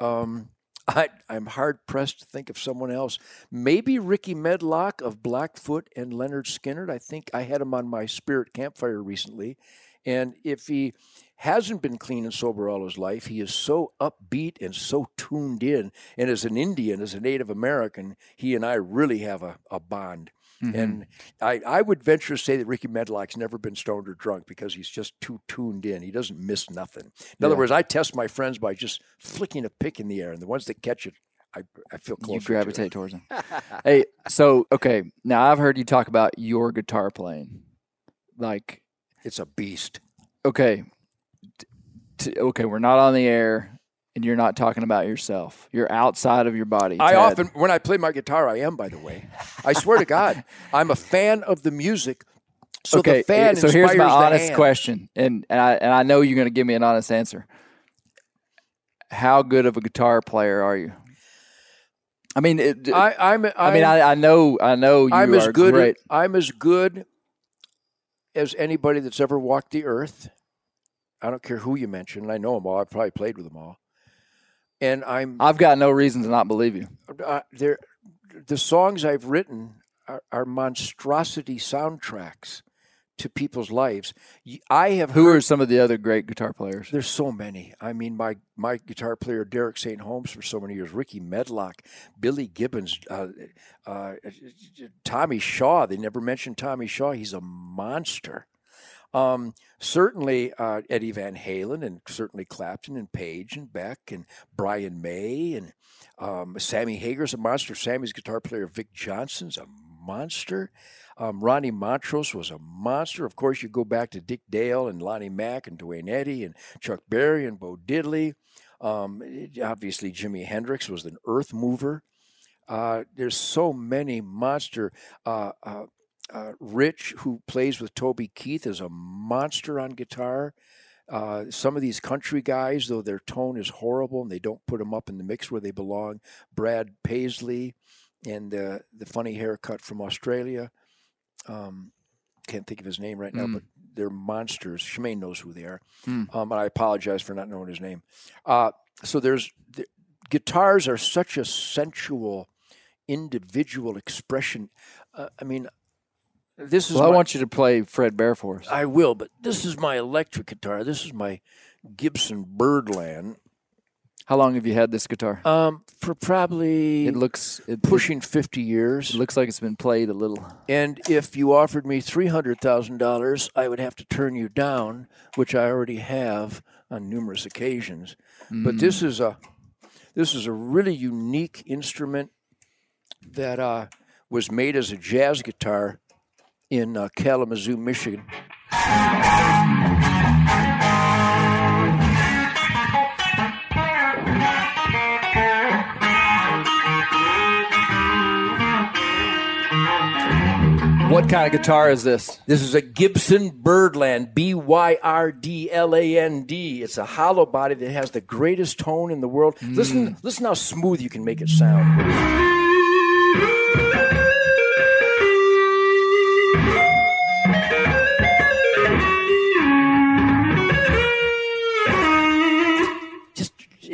Um, I, I'm hard pressed to think of someone else. Maybe Rickey Medlocke of Blackfoot and Lynyrd Skynyrd. I think I had him on my spirit campfire recently. And if he hasn't been clean and sober all his life, he is so upbeat and so tuned in. And as an Indian, as a Native American, he and I really have a, a bond. Mm-hmm. And I, I would venture to say that Rickey Medlocke's never been stoned or drunk because he's just too tuned in. He doesn't miss nothing. In other words, I test my friends by just flicking a pick in the air, and the ones that catch it, I, I feel closer. you to. gravitate towards them. hey, so okay, now I've heard you talk about your guitar playing. Like, It's a beast. okay, t- okay, we're not on the air, and you're not talking about yourself. You're outside of your body. I Ted. often, when I play my guitar, I am. By the way, I swear to God, I'm a fan of the music. So okay, the fan so here's my honest hand. question, and and I and I know you're going to give me an honest answer. How good of a guitar player are you? I mean, it, I, I, I'm, I'm, mean, I, I know, I know you I'm as are good. great. I'm as good as anybody that's ever walked the earth. I don't care who you mention. I know them all. I've probably played with them all. And I'm I've got no reason to not believe you. uh, there. The songs I've written are, are monstrosity soundtracks to people's lives. I have Who heard, are some of the other great guitar players? There's so many. I mean, my my guitar player Derek St. Holmes for so many years, Rickey Medlocke, Billy Gibbons, uh, uh, Tommy Shaw. They never mentioned Tommy Shaw. He's a monster. Um, certainly uh, Eddie Van Halen, and certainly Clapton and Page and Beck and Brian May and um, Sammy Hagar's a monster. Sammy's guitar player Vic Johnson's a monster. Um, Ronnie Montrose was a monster. Of course, you go back to Dick Dale and Lonnie Mack and Duane Eddy and Chuck Berry and Bo Diddley. Um, obviously, Jimi Hendrix was an earth mover. Uh, there's so many monster. Uh, uh, uh, Rich, who plays with Toby Keith, is a monster on guitar. Uh, some of these country guys, though their tone is horrible and they don't put them up in the mix where they belong. Brad Paisley and uh, the funny haircut from Australia. Um, can't think of his name right now, Mm. but they're monsters. Shemane knows who they are. Mm. Um, and I apologize for not knowing his name. Uh, so there's the, guitars are such a sensual, individual expression. Uh, I mean, this is Well, I want you to play Fred Bear for us. I will, but this is my electric guitar. This is my Gibson Byrdland. How long have you had this guitar? Um, for probably It looks it, pushing fifty years. it looks like it's been played a little. And if you offered me three hundred thousand dollars, I would have to turn you down, which I already have on numerous occasions. But this is a this is a really unique instrument that uh, was made as a jazz guitar in uh, Kalamazoo, Michigan. What kind of guitar is this? This is a Gibson Byrdland, B Y R D L A N D. It's a hollow body that has the greatest tone in the world. Listen, listen how smooth you can make it sound.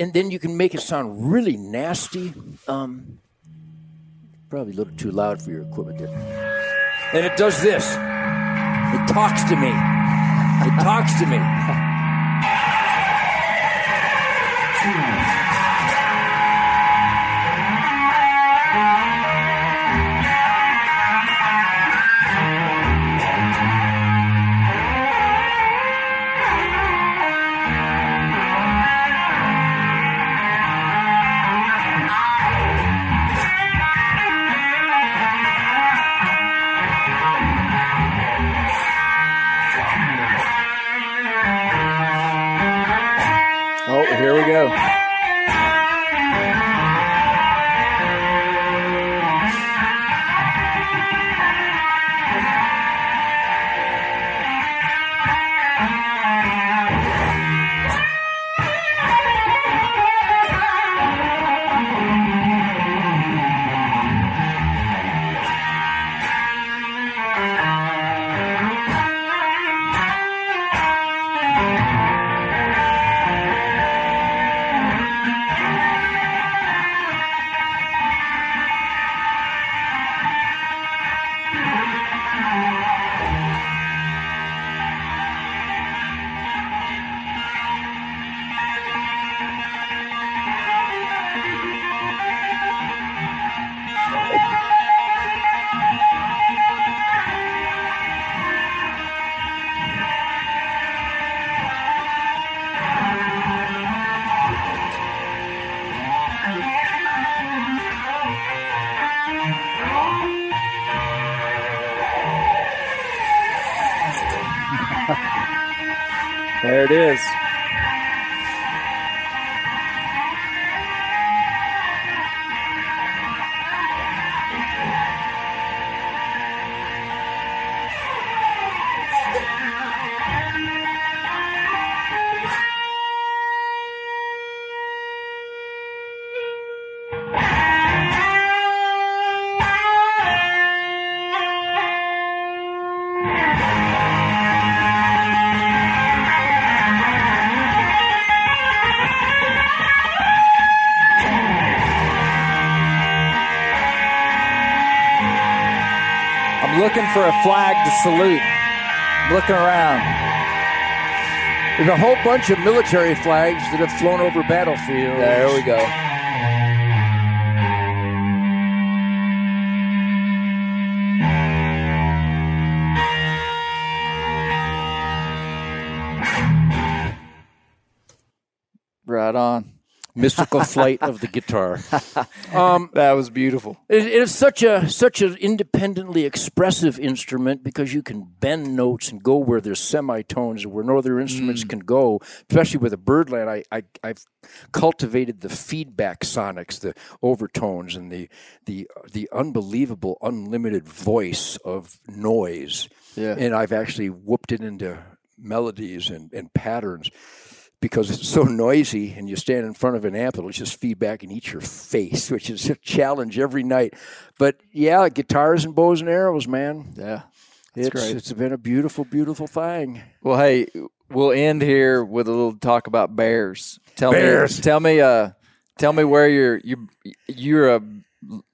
And then you can make it sound really nasty. Um, probably a little too loud for your equipment there. And it does this. It talks to me. It talks to me. Flag to salute. I'm looking around. There's a whole bunch of military flags that have flown over battlefields. There we go. Right on. Mystical flight of the guitar. Um, That was beautiful. It, it is such a such an independently expressive instrument because you can bend notes and go where there's semitones and where no other instruments can go. Especially with a Byrdland, I, I I've cultivated the feedback sonics, the overtones, and the the the unbelievable unlimited voice of noise. Yeah. And I've actually whooped it into melodies and, and patterns because it's so noisy and you stand in front of an amp, it'll just feedback and eat your face, which is a challenge every night. But yeah, guitars and bows and arrows, man. Yeah. It's, great. it's been a beautiful, beautiful thing. Well, hey, we'll end here with a little talk about bears. Tell Bears. me, tell me, uh, tell me where you're you you're a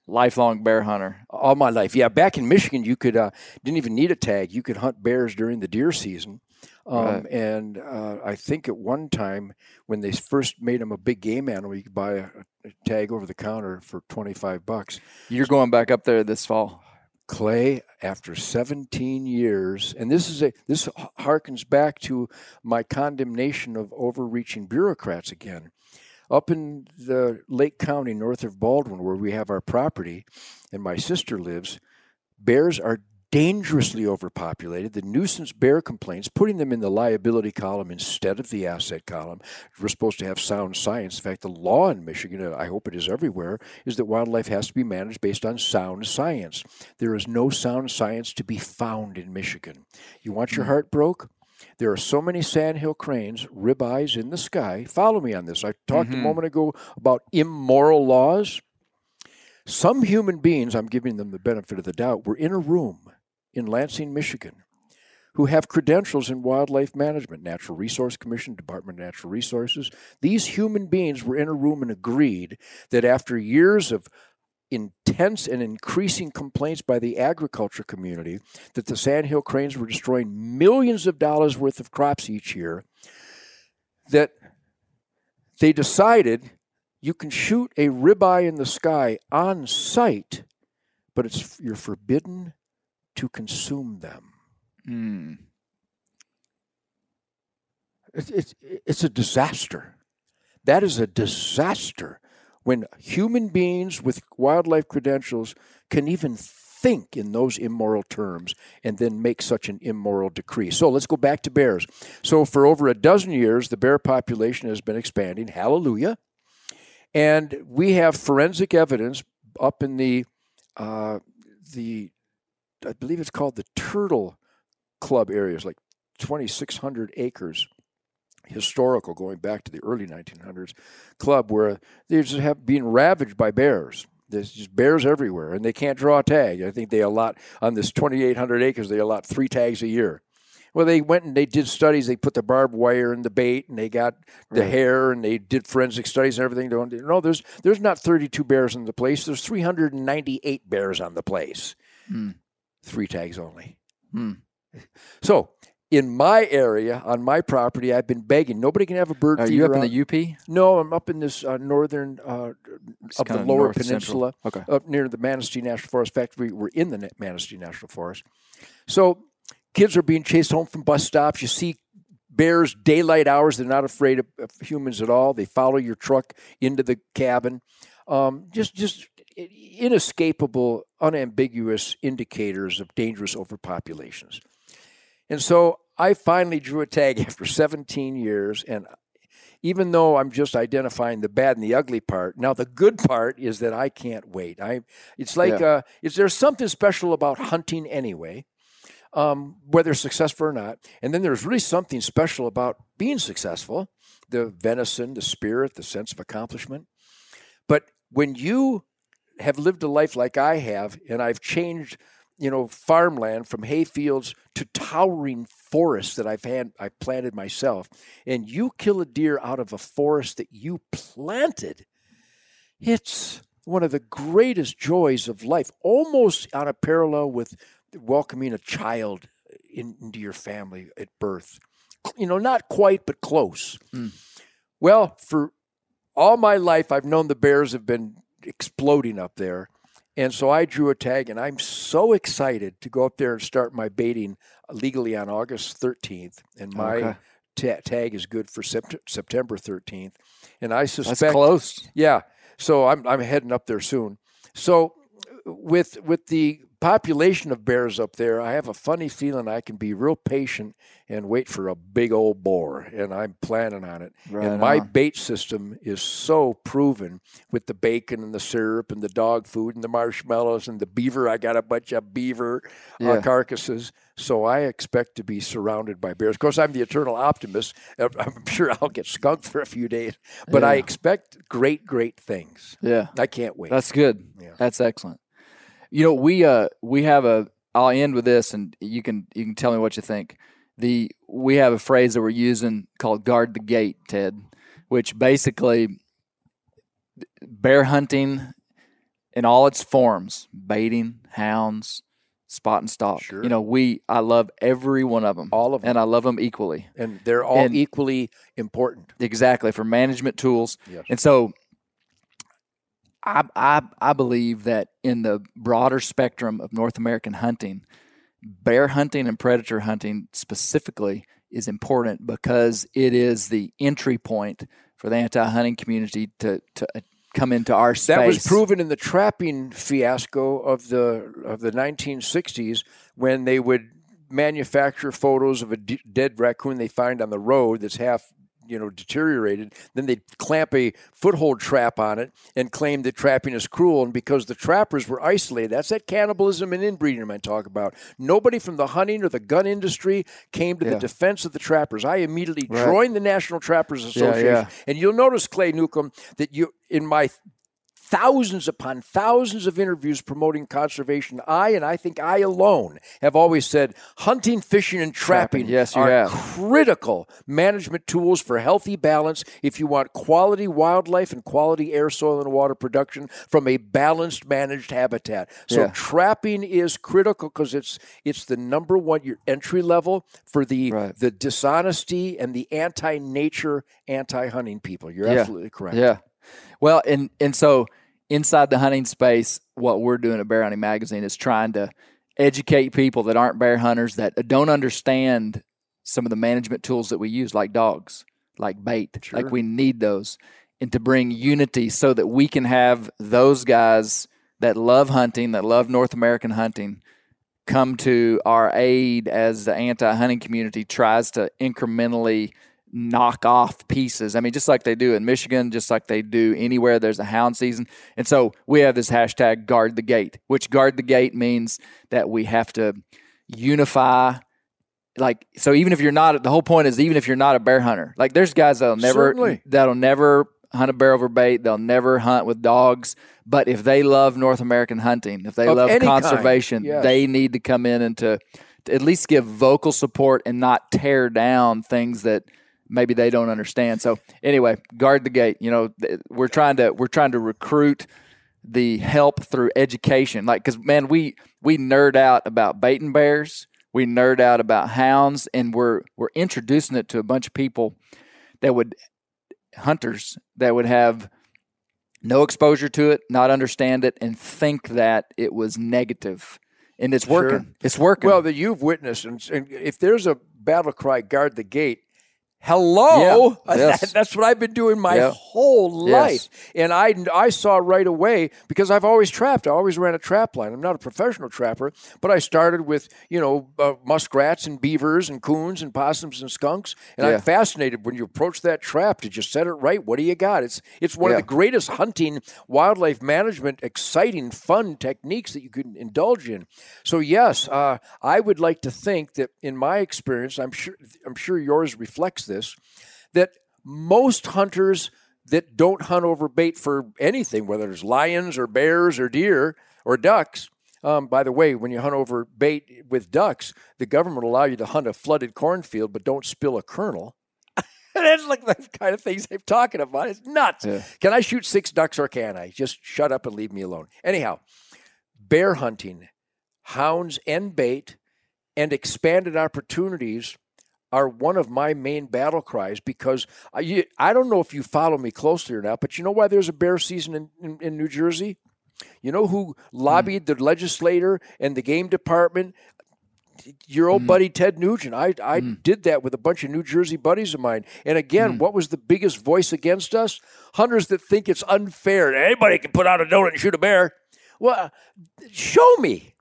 lifelong bear hunter. All my life. Yeah, back in Michigan, you could, uh, didn't even need a tag. You could hunt bears during the deer season. Um, Right. And uh, I think at one time when they first made them a big game animal, you could buy a, a tag over the counter for 25 bucks. You're going back up there this fall. Clay, after 17 years, and this is a this harkens back to my condemnation of overreaching bureaucrats again. Up in the Lake County, north of Baldwin, where we have our property, and my sister lives, bears are dangerously overpopulated. The nuisance bear complaints, putting them in the liability column instead of the asset column. We're supposed to have sound science. In fact, the law in Michigan, and I hope it is everywhere, is that wildlife has to be managed based on sound science. There is no sound science to be found in Michigan. You want your hmm. heart broke? There are so many sandhill cranes, ribeyes in the sky. Follow me on this. I talked a mm-hmm. moment ago about immoral laws. Some human beings, I'm giving them the benefit of the doubt, were in a room in Lansing, Michigan, who have credentials in wildlife management, Natural Resource Commission, Department of Natural Resources. These human beings were in a room and agreed that after years of intense and increasing complaints by the agriculture community that the sandhill cranes were destroying millions of dollars worth of crops each year, that they decided you can shoot a ribeye in the sky on site, but it's you're forbidden to consume them. Hmm. It's, it's, it's a disaster. That is a disaster when human beings with wildlife credentials can even think in those immoral terms and then make such an immoral decree. So let's go back to bears. So for over a dozen years, the bear population has been expanding. Hallelujah. And we have forensic evidence up in the uh, the I believe it's called the Turtle Club areas, like 2,600 acres historical going back to the early 1900s club where they just have been ravaged by bears. There's just bears everywhere and they can't draw a tag. I think they allot on this 2800 acres they allot three tags a year. Well they went and they did studies. They put the barbed wire and the bait and they got the hair and they did forensic studies and everything. No there's there's not 32 bears in the place. There's 398 bears on the place. Hmm. Three tags only Hmm. so in my area on my property i've been begging nobody can have a bird Are you up in the UP? no i'm up in this uh, northern uh, of the lower north central. peninsula Okay. up near the Manistee National Forest. In fact, we were in the Manistee National Forest. So kids are being chased home from bus stops. You see bears daylight hours. They're not afraid of, of humans at all. They follow your truck into the cabin. Um, just, just inescapable, unambiguous indicators of dangerous overpopulations. And so I finally drew a tag after 17 years, and even though I'm just identifying the bad and the ugly part, now the good part is that I can't wait. I it's like uh, is there something special about hunting anyway, um, whether successful or not, and then there's really something special about being successful, the venison, the spirit, the sense of accomplishment. But when you have lived a life like I have, and I've changed, you know, farmland from hay fields to towering forests that I've had, I planted myself, and you kill a deer out of a forest that you planted, it's one of the greatest joys of life, almost on a parallel with welcoming a child in, into your family at birth. You know, not quite, but close. Hmm. Well, for all my life, I've known the bears have been exploding up there. And so I drew a tag, and I'm so excited to go up there and start my baiting legally on August 13th. And my Okay. ta- tag is good for sept- September 13th. And I suspect. That's suspect close. yeah. So I'm I'm heading up there soon. So with with the population of bears up there, I have a funny feeling I can be real patient and wait for a big old boar, and I'm planning on it. Right and my on. bait system is so proven with the bacon and the syrup and the dog food and the marshmallows and the beaver. I got a bunch of beaver uh, carcasses, so I expect to be surrounded by bears. Of course, I'm the eternal optimist. Uh, I'm sure I'll get skunked for a few days, but I expect great, great things. Yeah. I can't wait. That's good. Yeah. That's excellent. You know, we uh we have a I'll end with this and you can you can tell me what you think. The we have a phrase that we're using called guard the gate, Ted, which basically bear hunting in all its forms, baiting, hounds, spot and stalk. Sure. You know, we I love every one of them. All of them, And I love them equally. and they're all and- equally important. Exactly for management tools. Yes. And so I, I I believe that in the broader spectrum of North American hunting, bear hunting and predator hunting specifically is important because it is the entry point for the anti-hunting community to to uh, come into our space. That was proven in the trapping fiasco of the of the 1960s when they would manufacture photos of a d- dead raccoon they find on the road that's half you know deteriorated then they'd clamp a foothold trap on it and claim that trapping is cruel and because the trappers were isolated that's that cannibalism and inbreeding I talk about nobody from the hunting or the gun industry came to Yeah. the defense of the trappers I immediately Right. joined the National Trappers Yeah, Association yeah. and you'll notice Clay Newcomb that you in my thousands upon thousands of interviews promoting conservation. I, and I think I alone, have always said hunting, fishing, and trapping, Trapping, yes, you are have. critical management tools for healthy balance if you want quality wildlife and quality air, soil, and water production from a balanced managed habitat. So Yeah. trapping is critical because it's it's the number one your entry level for the Right. the dishonesty and the anti-nature, anti-hunting people. You're Yeah. absolutely correct. Yeah. Well, and and so inside the hunting space, what we're doing at Bear Hunting Magazine is trying to educate people that aren't bear hunters that don't understand some of the management tools that we use, like dogs, like bait, Sure. like we need those, and to bring unity so that we can have those guys that love hunting, that love North American hunting, come to our aid as the anti-hunting community tries to incrementally knock off pieces. I mean, just like they do in Michigan, just like they do anywhere there's a hound season. And so we have this hashtag guard the gate, which guard the gate means that we have to unify. Like so, even if you're not, the whole point is even if you're not a bear hunter, like there's guys that'll never Certainly. that'll never hunt a bear over bait. They'll never hunt with dogs. But if they love North American hunting, if they Of love conservation, yes. they need to come in and to, to at least give vocal support and not tear down things that maybe they don't understand. So anyway, guard the gate. You know, we're trying to we're trying to recruit the help through education. Like, because man, we we nerd out about baiting bears, we nerd out about hounds, and we're we're introducing it to a bunch of people that would hunters that would have no exposure to it, not understand it, and think that it was negative. And it's Sure. working. It's working. Well, that you've witnessed, and, and if there's a battle cry, guard the gate. Hello, Yeah, yes. that's what I've been doing my Yeah. whole Yes. life, and I I saw right away because I've always trapped. I always ran a trap line. I'm not a professional trapper, but I started with you know uh, muskrats and beavers and coons and possums and skunks, and Yeah. I'm fascinated when you approach that trap. Did you set it right? What do you got? It's it's one of the greatest hunting, wildlife management, exciting, fun techniques that you can indulge in. So yes, uh, I would like to think that in my experience, I'm sure I'm sure yours reflects this, that most hunters that don't hunt over bait for anything, whether it's lions or bears or deer or ducks. Um, by the way, when you hunt over bait with ducks, the government will allow you to hunt a flooded cornfield, but don't spill a kernel. That's like the kind of things they're talking about. It's nuts. Yeah. Can I shoot six ducks or can I? Just shut up and leave me alone. Anyhow, bear hunting, hounds and bait, and expanded opportunities are one of my main battle cries because I, you, I don't know if you follow me closely or not, but you know why there's a bear season in, in, in New Jersey? You know who hmm. lobbied the legislator and the game department? Your old hmm. buddy Ted Nugent. I, I hmm. did that with a bunch of New Jersey buddies of mine. And again, what was the biggest voice against us? Hunters that think it's unfair. Anybody can put out a donut and shoot a bear. Well, show me.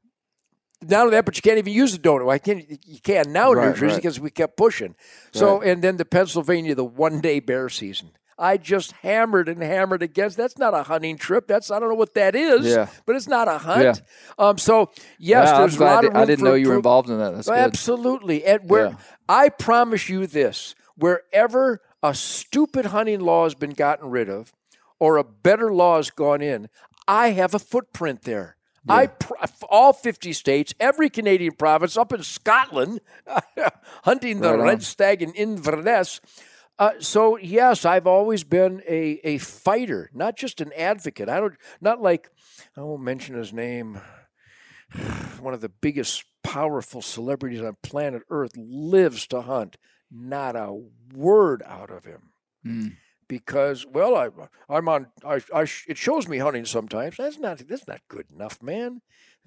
Not only that, but you can't even use the donut. Why can't you can now in New Jersey right. because we kept pushing. So and then the Pennsylvania, the one day bear season. I just hammered and hammered against. That's not a hunting trip. That's I don't know what that is. Yeah. But it's not a hunt. Yeah. Um. So yes, Yeah, there's a lot of I didn't know you were involved in that. That's good. Absolutely. And where. I promise you this, wherever a stupid hunting law has been gotten rid of or a better law has gone in, I have a footprint there. I all 50 states, every Canadian province, up in Scotland, hunting the Right red stag in Inverness. Uh, so yes, I've always been a, a fighter, not just an advocate. I don't not like I won't mention his name one of the biggest powerful celebrities on planet Earth lives to hunt. Not a word out of him. Mm. Because well, I, I'm on. I, I, it shows me hunting sometimes. That's not. That's not good enough, man.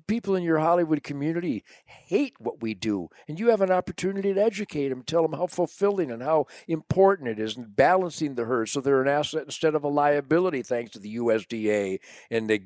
People in your Hollywood community hate what we do, and you have an opportunity to educate them, tell them how fulfilling and how important it is, and balancing the herd so they're an asset instead of a liability, thanks to the USDA and the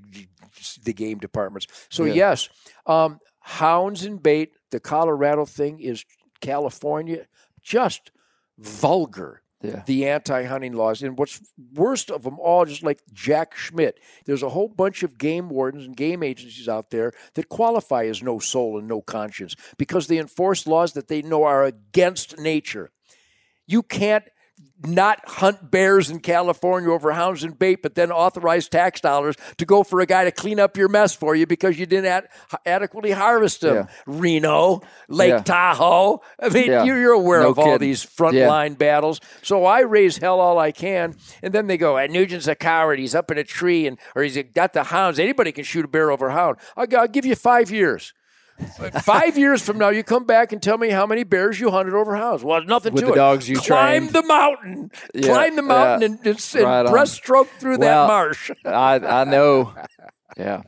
the game departments. So Yeah. yes, um, hounds and bait. The Colorado thing is California, just vulgar. Yeah. The anti-hunting laws, and what's worst of them all, just like Jack Schmidt, there's a whole bunch of game wardens and game agencies out there that qualify as no soul and no conscience because they enforce laws that they know are against nature. You can't not hunt bears in California over hounds and bait, but then authorize tax dollars to go for a guy to clean up your mess for you because you didn't ad- adequately harvest them. Yeah. Reno, Lake Yeah. Tahoe. I mean, Yeah. you're, aware No of all these frontline battles. So I raise hell all I can, and then they go, "Ah, "Nugent's a coward. He's up in a tree, and or he's got the hounds. Anybody can shoot a bear over a hound. I'll, I'll give you five years." Five years from now, you come back and tell me how many bears you hunted over hounds. Well, nothing With to the it. dogs you climb trained. the mountain, Yeah, climb the mountain, yeah. and, and, and Right breaststroke through Well, that marsh. I I know. Yeah.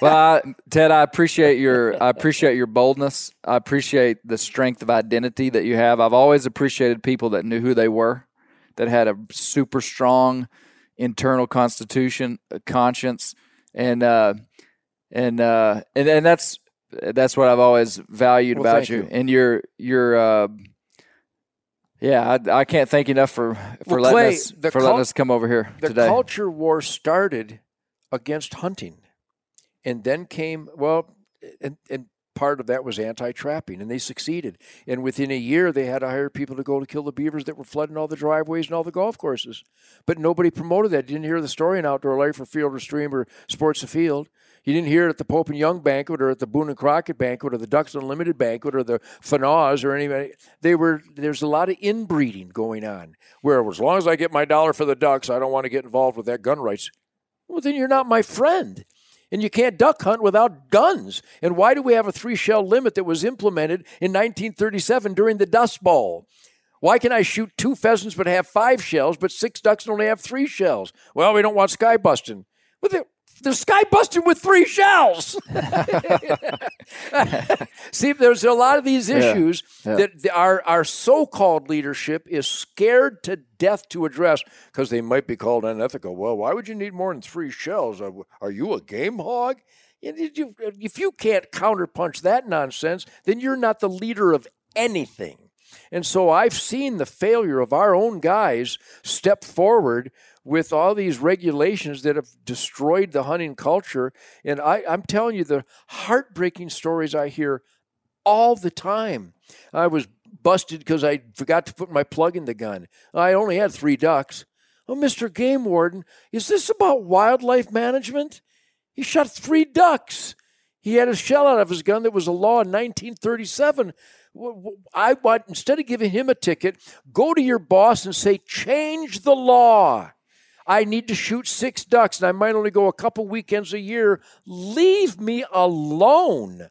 Well, I, Ted, I appreciate your I appreciate your boldness. I appreciate the strength of identity that you have. I've always appreciated people that knew who they were, that had a super strong internal constitution, a conscience, and uh, and uh, and and that's that's what I've always valued Well, about you. you. And your your uh, yeah, I, I can't thank you enough for for Well, letting Clay, us for cul- letting us come over here the today. culture war started against hunting and then came well and, and part of that was anti-trapping and they succeeded and within a year they had to hire people to go to kill the beavers that were flooding all the driveways and all the golf courses but nobody promoted that didn't hear the story in outdoor life or field or stream or sports afield you didn't hear it at the Pope and Young banquet or at the Boone and Crockett banquet or the Ducks Unlimited banquet or the Fanaz or anybody. They were there's a lot of inbreeding going on where as long as I get my dollar for the ducks, I don't want to get involved with that gun rights. Well, then you're not my friend. And you can't duck hunt without guns. And why do we have a three shell limit that was implemented in 1937 during the Dust Bowl? Why can I shoot two pheasants but have five shells, but six ducks and only have three shells? Well, we don't want sky busting. Well, they're, they're sky busting with three shells. See, there's a lot of these issues that our, our so called leadership is scared to death to address because they might be called unethical. Well, why would you need more than three shells? Are, are you a game hog? And If you, if you can't counterpunch that nonsense, then you're not the leader of anything. And so I've seen the failure of our own guys step forward with all these regulations that have destroyed the hunting culture. And I, I'm telling you, the heartbreaking stories I hear all the time. I was busted because I forgot to put my plug in the gun. I only had three ducks. Oh, Mr. Game Warden, is this about wildlife management? He shot three ducks. He had a shell out of his gun that was a law in 1937. I want, instead of giving him a ticket, go to your boss and say, change the law. I need to shoot six ducks and I might only go a couple weekends a year. Leave me alone.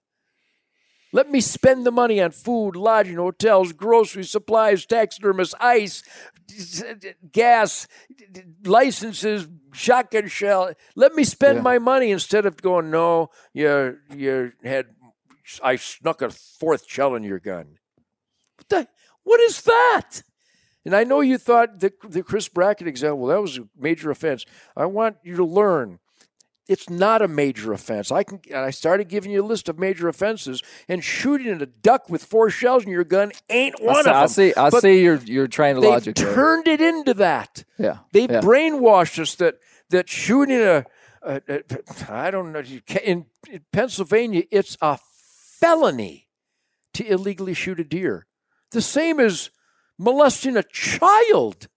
Let me spend the money on food, lodging, hotels, groceries, supplies, taxidermists, ice, gas, licenses, shotgun shell. Let me spend Yeah. my money instead of going, no, you, you had, I snuck a fourth shell in your gun. What, the, what is that? And I know you thought the, the Chris Brackett example, that was a major offense. I want you to learn it's not a major offense. I can. and I started giving you a list of major offenses, and shooting at a duck with four shells in your gun ain't one I see, of them. I see. I But see your your train of They've logic. turned it into that. Yeah. They've yeah. brainwashed us that that shooting a, a, a I don't know in, in Pennsylvania it's a felony to illegally shoot a deer. The same as molesting a child.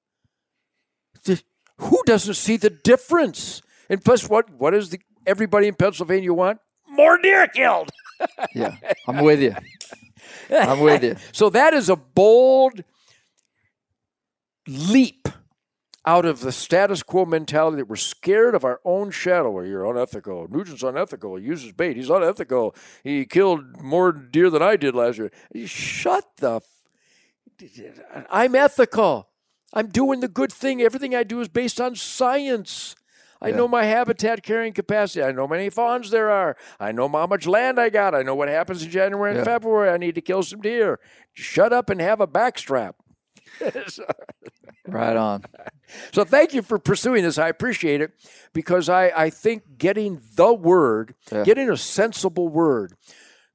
The- who doesn't see the difference? And plus, what what is the everybody in Pennsylvania want? More deer killed. yeah. I'm with you. I'm with you. So that is a bold leap out of the status quo mentality that we're scared of our own shadow. Well, you're unethical. Nugent's unethical. He uses bait. He's unethical. He killed more deer than I did last year. Shut the. F- I'm ethical. I'm doing the good thing. Everything I do is based on science. I know my habitat carrying capacity. I know how many fawns there are. I know how much land I got. I know what happens in January and Yeah. February. I need to kill some deer. Shut up and have a backstrap. Right on. So thank you for pursuing this. I appreciate it because I, I think getting the word, Yeah. getting a sensible word,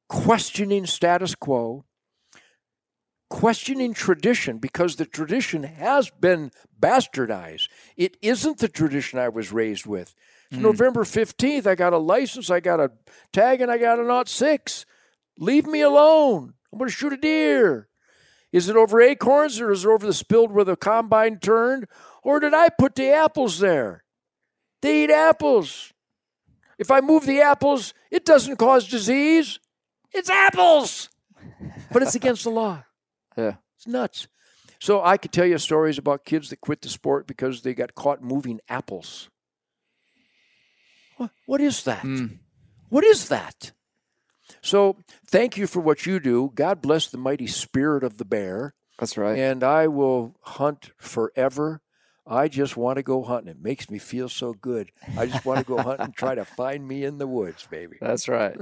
questioning status quo, questioning tradition because the tradition has been bastardized. It isn't the tradition I was raised with. It's hmm. November 15th. I got a license, I got a tag, and I got a not six. Leave me alone. I'm going to shoot a deer. Is it over acorns or is it over the spilled where the combine turned? Or did I put the apples there? They eat apples. If I move the apples, it doesn't cause disease. It's apples. But it's against the law. Yeah. It's nuts. So I could tell you stories about kids that quit the sport because they got caught moving apples. What, what is that? Mm. What is that? So thank you for what you do. God bless the mighty spirit of the bear. That's right. And I will hunt forever. I just want to go hunting. It makes me feel so good. I just want to go hunting and try to find me in the woods, baby. That's right.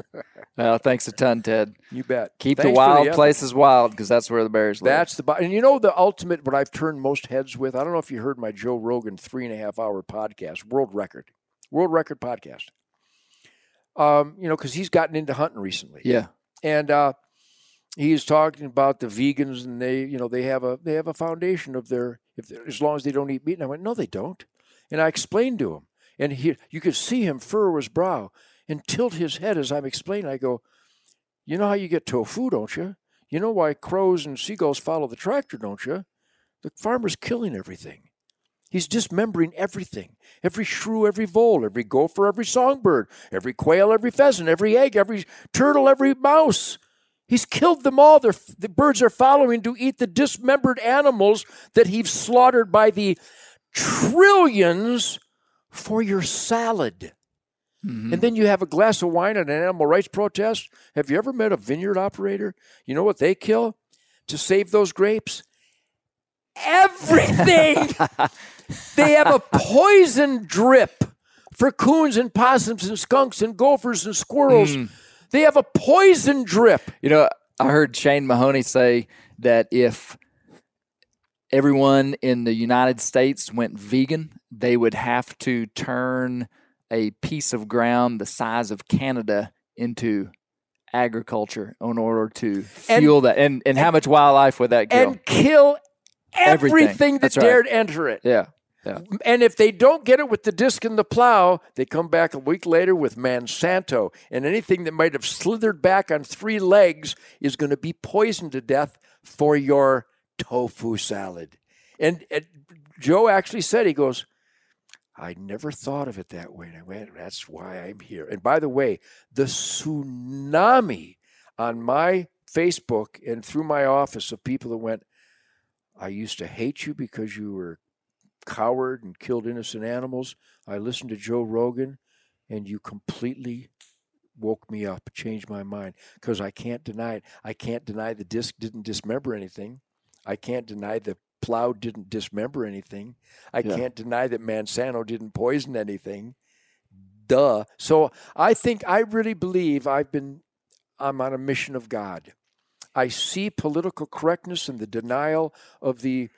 Well, thanks a ton, Ted. You bet. Keep Thanks the wild effort. places wild because that's where the bears live. That's the and you know the ultimate. What I've turned most heads with. I don't know if you heard my Joe Rogan three and a half hour podcast, world record, world record podcast. Um, you know, because he's gotten into hunting recently. yeah. and uh, he's talking about the vegans and they you know they have a they have a foundation of their if as long as they don't eat meat. And i went no they don't. And i explained to him. And he you could see him furrow his brow and tilt his head as i'm explaining. I go you know how you get tofu don't you? You know why crows and seagulls follow the tractor don't you? The farmer's killing everything He's dismembering everything. Every shrew, every vole, every gopher, every songbird, every quail, every pheasant, every egg, every turtle, every mouse. He's killed them all. They're, the birds are following to eat the dismembered animals that he's slaughtered by the trillions for your salad. Mhm. And then you have a glass of wine at an animal rights protest. Have you ever met a vineyard operator? You know what they kill to save those grapes? Everything. they have a poison drip for coons and possums and skunks and gophers and squirrels. Mm. They have a poison drip. You know, I heard Shane Mahoney say that if everyone in the United States went vegan, they would have to turn a piece of ground the size of Canada into agriculture in order to And- fuel that. And and how much wildlife would that kill? and kill Everything. everything, that right. dared enter it. yeah. And if they don't get it with the disc and the plow, they come back a week later with Monsanto. And anything that might have slithered back on three legs is going to be poisoned to death for your tofu salad. And, and Joe actually said, he goes, I never thought of it that way. And I went, that's why I'm here. And by the way, the tsunami on my Facebook and through my office of people that went, I used to hate you because you were coward and killed innocent animals. I listened to Joe Rogan, and you completely woke me up, changed my mind because I can't deny it. I can't deny the disc didn't dismember anything. I can't deny the plow didn't dismember anything. I Yeah. can't deny that Monsanto didn't poison anything. Duh. So I think I really believe I've been I'm on a mission of God. I see political correctness and the denial of the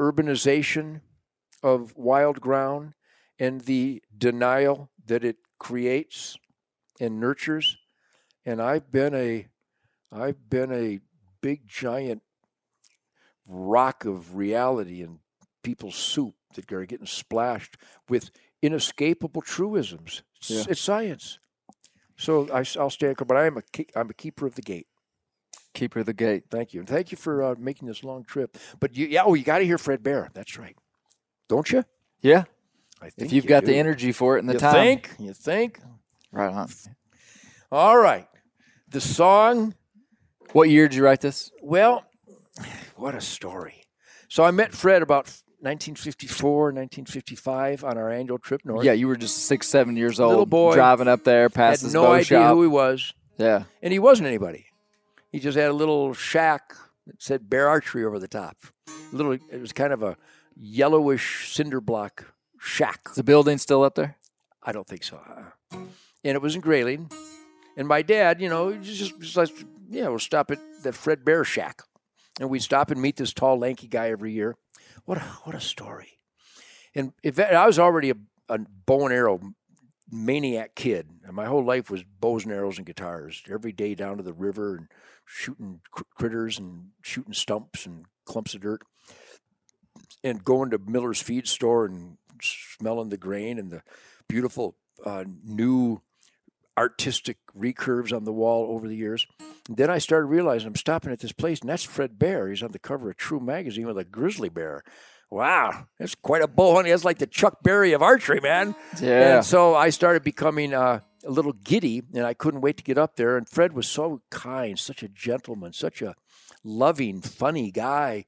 urbanization of wild ground and the denial that it creates and nurtures. And I've been a I've been a big giant rock of reality and people's soup that are getting splashed with inescapable truisms. It's, Yeah. it's science. So I, will stand, but I am a I'm a keeper of the gate. Keeper of the gate. Thank you, and thank you for uh, making this long trip. But you, yeah, oh, you got to hear Fred Bear. That's right, don't you? Yeah. I think If you've you got the energy for it and the you time. think? You think? Right on. All right. The song. What year did you write this? Well, what a story. So I met Fred about 1954, 1955 on our annual trip north. Yeah, you were just six, seven years old. Little boy. Driving up there had past this no bow idea shop. who he was, yeah. and he wasn't anybody. He just had a little shack that said Bear Archery over the top. Little, it was kind of a yellowish cinder block shack. Is the building still up there? I don't think so. Uh-uh. And it was in Grayling. And my dad, you know, just, just like, yeah, we'll stop at the Fred Bear Shack. And we'd stop and meet this tall, lanky guy every year. What a, what a story. And if I was already a, a bow and arrow maniac kid. And my whole life was bows and arrows and guitars. Every day down to the river and shooting cr- critters and shooting stumps and clumps of dirt. And going to Miller's feed store and smelling the grain and the beautiful uh, new artistic recurves on the wall over the years. And then I started realizing I'm stopping at this place, and that's Fred Bear. He's on the cover of True magazine with a grizzly bear. Wow, that's quite a bow hunting. That's like the Chuck Berry of archery, man. Yeah. And so I started becoming uh, a little giddy, and I couldn't wait to get up there. And Fred was so kind, such a gentleman, such a loving, funny guy.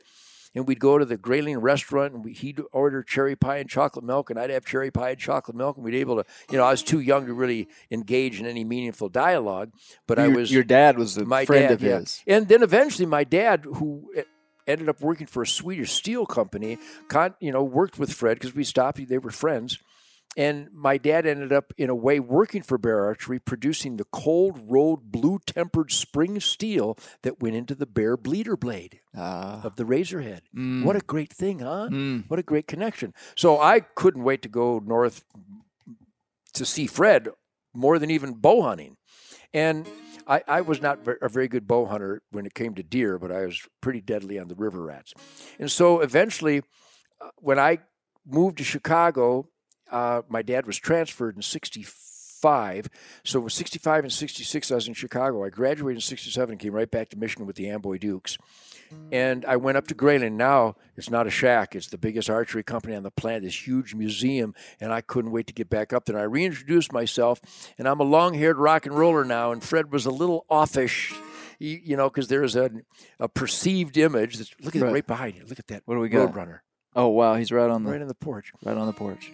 And we'd go to the Grayling restaurant, and we, he'd order cherry pie and chocolate milk, and I'd have cherry pie and chocolate milk, and we'd able to, you know, I was too young to really engage in any meaningful dialogue, but I was your dad was a my friend dad, of yeah. his. And then eventually, my dad, who e- ended up working for a Swedish steel company, con, you know, worked with Fred because we stopped; they were friends. And my dad ended up, in a way, working for Bear Archery, producing the cold rolled blue tempered spring steel that went into the Bear bleeder blade Ah. of the Razorhead. Mm. What a great thing, huh? Mm. What a great connection. So I couldn't wait to go north to see Fred more than even bow hunting. And I, I was not a very good bow hunter when it came to deer, but I was pretty deadly on the river rats. And so eventually, uh, when I moved to Chicago, uh, my dad was transferred in 65. So it was 65 and 66, I was in Chicago. I graduated in 67 and came right back to Michigan with the Amboy Dukes. And I went up to Grayling. Now it's not a shack; it's the biggest archery company on the planet. This huge museum, and I couldn't wait to get back up there. And I reintroduced myself, and I'm a long-haired rock and roller now. And Fred was a little offish, you, know, because there's a, a perceived image. That's, look at Right. right behind you. Look at that. What do we got? Roadrunner Oh wow, he's right on the right on the porch. right on the porch.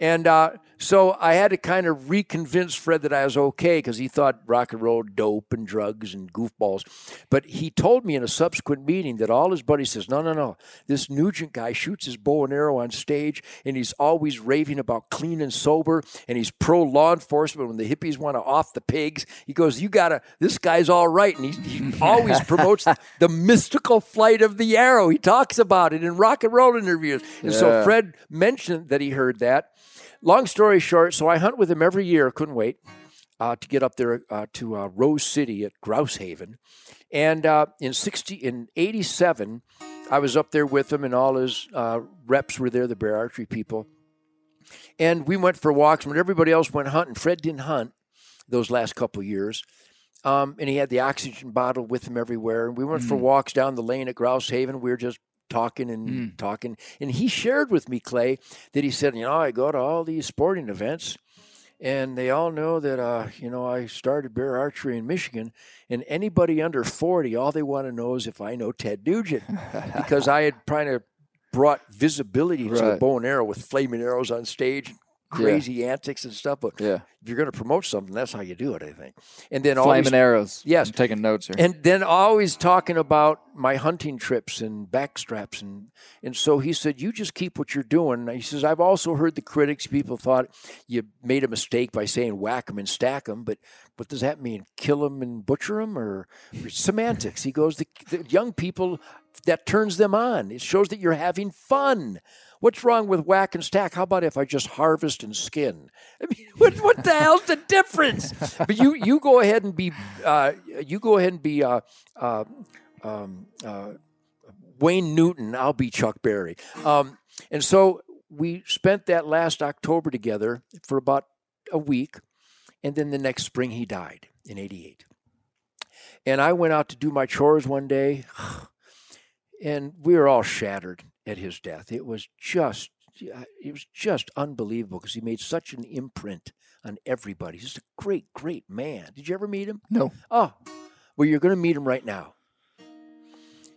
And uh, so I had to kind of reconvince Fred that I was okay because he thought rock and roll dope and drugs and goofballs. But he told me in a subsequent meeting that all his buddies says, no, no, no. This Nugent guy shoots his bow and arrow on stage and he's always raving about clean and sober and he's pro law enforcement when the hippies want to off the pigs. He goes, you gotta, this guy's all right. And he, he always promotes the mystical flight of the arrow. He talks about it in rock and roll interviews. And so Fred mentioned that he heard that. Long story short, so I hunt with him every year. Couldn't wait uh, to get up there uh, to uh, Rose City at Grouse Haven, and uh, in sixty in eighty seven, I was up there with him, and all his uh, reps were there, the bear archery people, and we went for walks. When everybody else went hunting, Fred didn't hunt those last couple years. Um, and he had the oxygen bottle with him everywhere. And we went for walks down the lane at Grouse Haven. We were just talking and talking. And he shared with me, Clay, that he said, You know, I go to all these sporting events, and they all know that, uh, you know, I started bear archery in Michigan. And anybody under 40, all they want to know is if I know Ted Nugent, because I had kind of brought visibility to the bow and arrow with flaming arrows on stage. Crazy antics and stuff, but Yeah. if you're going to promote something, that's how you do it, I think. And then always Flaming arrows. Yes. I'm taking notes here. and then always talking about my hunting trips and backstraps and and so he said you just keep what you're doing he says i've also heard the critics people thought you made a mistake by saying whack them and stack them but what does that mean kill them and butcher them or, or semantics he goes the, the young people that turns them on it shows that you're having fun What's wrong with whack and stack? How about if I just harvest and skin? I mean, what, what the hell's the difference? But you you go ahead and be uh, you go ahead and be uh, uh, um, uh, Wayne Newton. I'll be Chuck Berry. Um, and so we spent that last October together for about a week, and then the next spring he died in '88. And I went out to do my chores one day, and we were all shattered at his death. It was just, it was just unbelievable because he made such an imprint on everybody. He's just a great, great man. Did you ever meet him? no. Oh, well, you're going to meet him right now.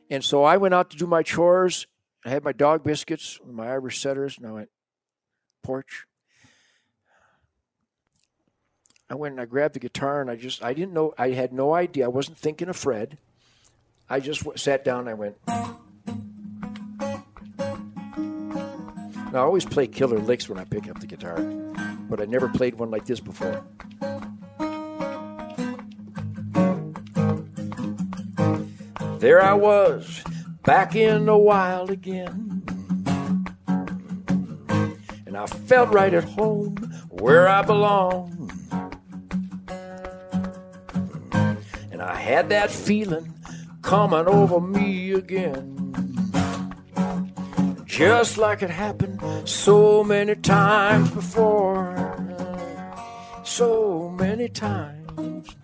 And so I went out to do my chores. I had my dog biscuits, my Irish setters, and I went, porch. I went and I grabbed the guitar and I just, I didn't know, I had no idea. I wasn't thinking of Fred. I just sat down and I went, Now, I always play killer licks when I pick up the guitar, but I never played one like this before. There I was, back in the wild again. And I felt right at home where I belong. And I had that feeling coming over me again. Just like it happened so many times before. so many times.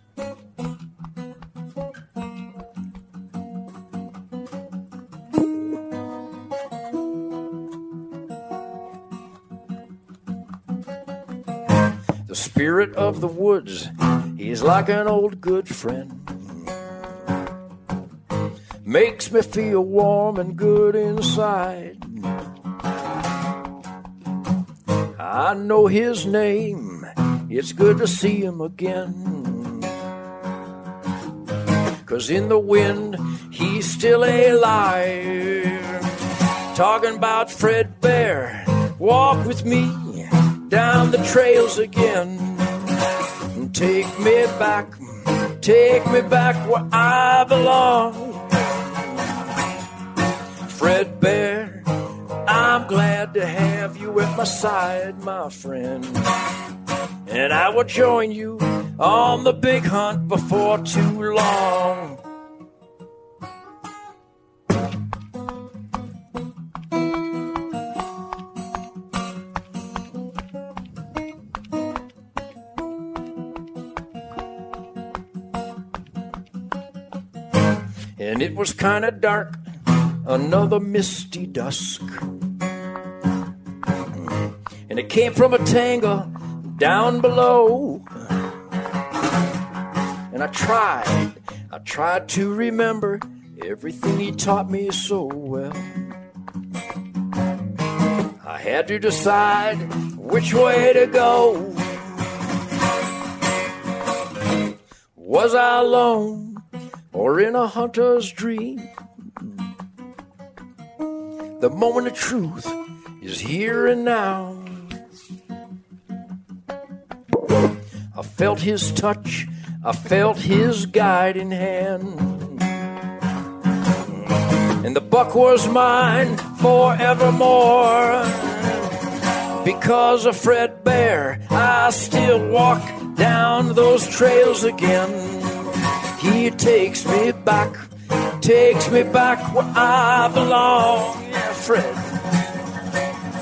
The spirit of the woods, he's like an old good friend. Makes me feel warm and good inside. I know his name, it's good to see him again. Cause in the wind, he's still alive. Talking about Fred Bear, walk with me down the trails again. Take me back, take me back where I belong. Fred Bear, glad to have you at my side, my friend. And I will join you on the big hunt before too long. And it was kind of dark, another misty dusk. And it came from a tangle down below. And I tried, I tried to remember everything he taught me so well. I had to decide which way to go. Was I alone or in a hunter's dream? The moment of truth is here and now. I felt his touch, I felt his guiding hand. And the buck was mine forevermore. Because of Fred Bear, I still walk down those trails again. He takes me back, takes me back where I belong. Yeah, Fred.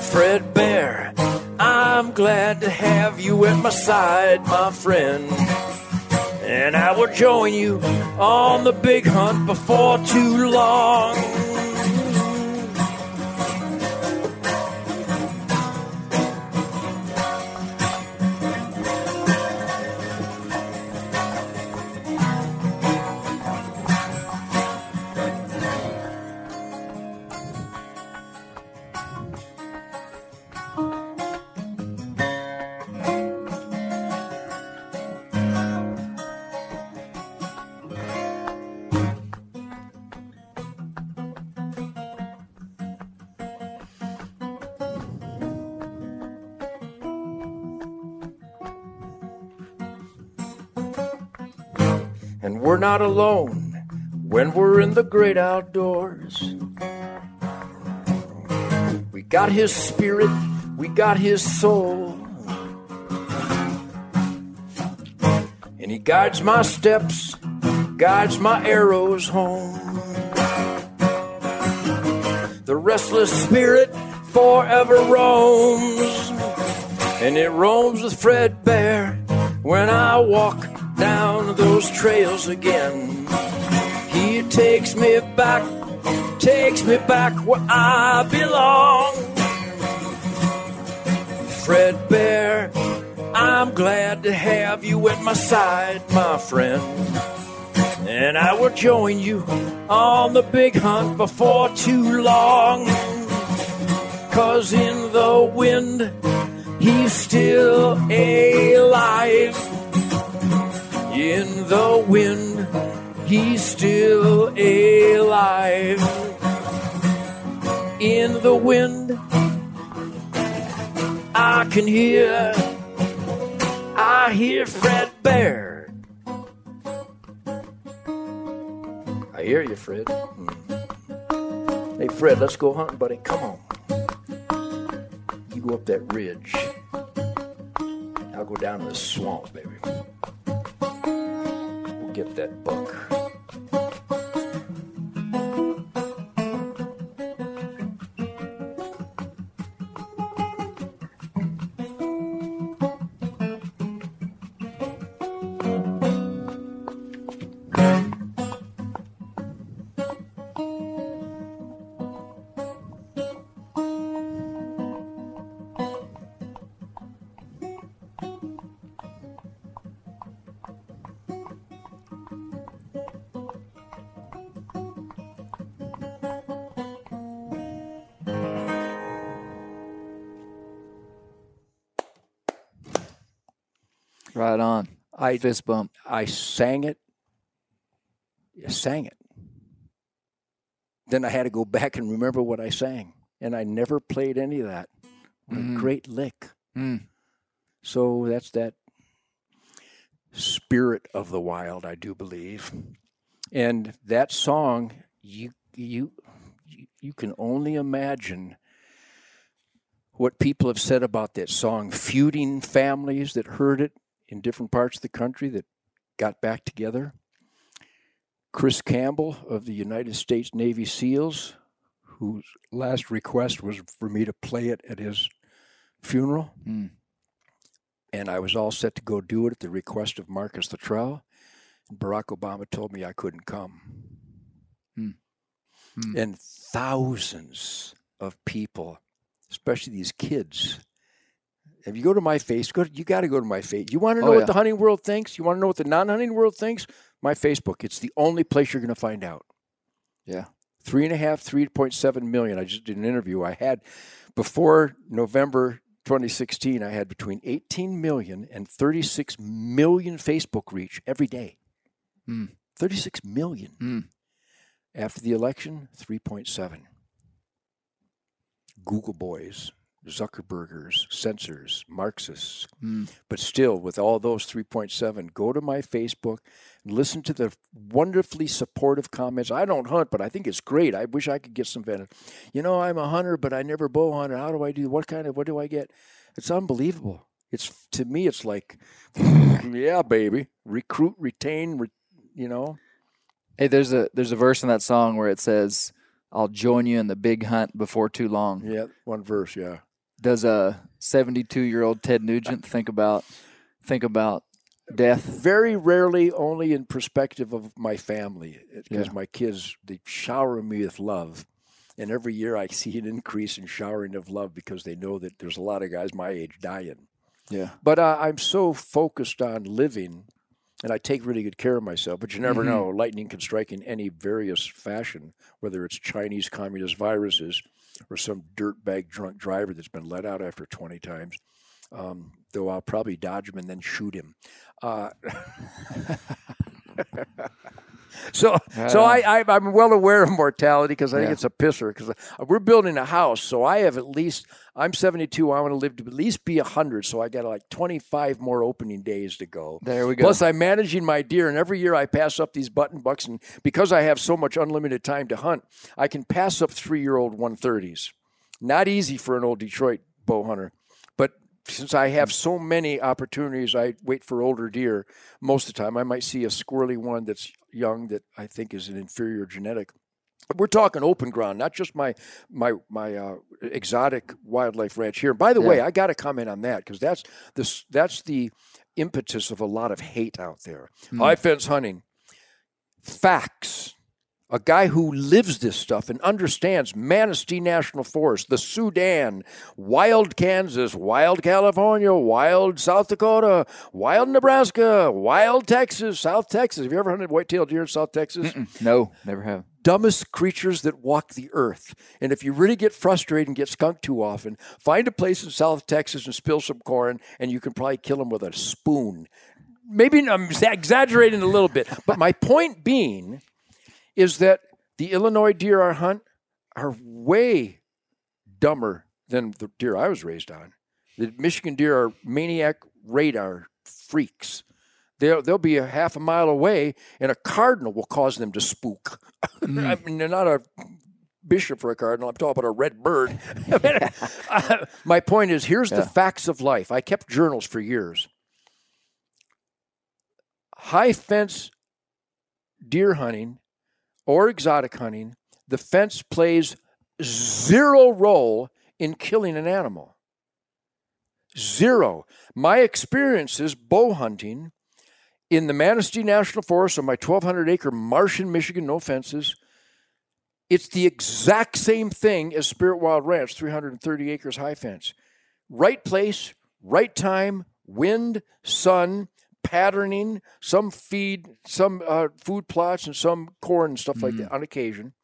Fred Bear, I'm glad to have you at my side, my friend. And I will join you on the big hunt before too long. Not alone when we're in the great outdoors. We got his spirit, we got his soul. And he guides my steps, guides my arrows home. The restless spirit forever roams, and it roams with Fred Bear when I walk down those trails again. He takes me back, takes me back where I belong. Fred Bear, I'm glad to have you at my side, my friend. And I will join you on the big hunt before too long. Cause in the wind, he's still alive. In the wind, he's still alive. In the wind, I can hear, I hear Fred Bear. I hear you, Fred. Hmm. Hey, Fred, let's go hunting, buddy. Come on. You go up that ridge. I'll go down to the swamp, baby. Get that buck. I Fist bump. I sang it. I sang it. Then I had to go back and remember what I sang, and I never played any of that. What Mhm. a great lick. Mm. So that's that spirit of the wild, I do believe. And that song, you you you- you can only imagine what people have said about that song, feuding families that heard it in different parts of the country that got back together. Chris Campbell of the United States Navy SEALs, whose last request was for me to play it at his funeral Mm. and I was all set to go do it at the request of Marcus Luttrell. And Barack Obama told me I couldn't come. Hmm. Hmm. And thousands of people, especially these kids. If you go to my face, go you got to go to my face. You want to know Oh, what the hunting world thinks? You want to know what the non-hunting world thinks? My Facebook. It's the only place you're going to find out. Yeah. Three and a half, three point seven million. I just did an interview. I had before November 2016, I had between 18 million and 36 million Facebook reach every day. Hmm. 36 million. Hmm. After the election, 3.7. Google boys, Zuckerbergers, censors, Marxists. Mm. But still, with all those 3.7, go to my Facebook and listen to the wonderfully supportive comments. I don't hunt, but I think it's great. I wish I could get some venison. You know, I'm a hunter, but I never bow hunted. How do I do? What kind of, what do I get? It's unbelievable. It's to me, it's like, yeah, baby, recruit, retain, re, you know. Hey, there's a there's a verse in that song where it says, "I'll join you in the big hunt before too long." Yeah, one verse, yeah. Does a 72 year old Ted Nugent think about think about death? Very rarely, only in perspective of my family, because Yeah. my kids they shower me with love, and every year I see an increase in showering of love because they know that there's a lot of guys my age dying. Yeah. But uh, I'm so focused on living, and I take really good care of myself. But you never Mhm. know; lightning can strike in any various fashion, whether it's Chinese communist viruses or some dirtbag drunk driver that's been let out after 20 times. Um, though I'll probably dodge him and then shoot him. Uh, so, so I, I, I'm well aware of mortality because I think Yeah. it's a pisser. Because uh, we're building a house, so I have at least. I'm 72. I want to live to at least be 100. So I got like 25 more opening days to go. There we go. Plus, I'm managing my deer, and every year I pass up these button bucks, and because I have so much unlimited time to hunt, I can pass up three-year-old 130s. Not easy for an old Detroit bow hunter, since I have so many opportunities, I wait for older deer most of the time. I might see a squirrely one that's young that I think is an inferior genetic. We're talking open ground, not just my my my uh, exotic wildlife ranch here. By the way, I got to comment on that because that's this that's the impetus of a lot of hate out there. High fence hunting, facts. A guy who lives this stuff and understands Manistee National Forest, the Sudan, wild Kansas, wild California, wild South Dakota, wild Nebraska, wild Texas, South Texas. Have you ever hunted white-tailed deer in South Texas? No, never have. dumbest creatures that walk the earth. And if you really get frustrated and get skunked too often, find a place in South Texas and spill some corn, and you can probably kill them with a spoon. Maybe I'm exaggerating a little bit, but my point being is that the Illinois deer I hunt are way dumber than the deer I was raised on. The Michigan deer are maniac radar freaks. They'll, they'll be a half a mile away, and a cardinal will cause them to spook. I mean, they're not a bishop or a cardinal. I'm talking about a red bird. Uh, My point is here's the facts of life. I kept journals for years. High fence deer hunting or exotic hunting, the fence plays zero role in killing an animal. Zero. My experiences bow hunting in the Manistee National Forest on my 1,200 acre marsh in Michigan, no fences, it's the exact same thing as Spirit Wild Ranch, 330 acres high fence. Right place, right time, wind, sun, patterning, some feed, some uh, food plots, and some corn and stuff like that on occasion.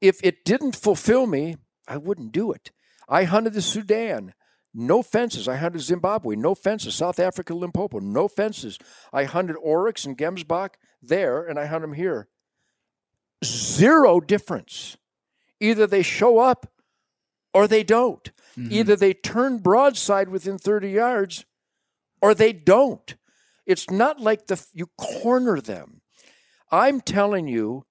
If it didn't fulfill me, I wouldn't do it. I hunted the Sudan. No fences. I hunted Zimbabwe. No fences. South Africa, Limpopo. No fences. I hunted Oryx and Gemsbok there, and I hunt them here. Zero difference. Either they show up or they don't. Either they turn broadside within 30 yards or they don't. It's not like the you corner them. I'm telling you,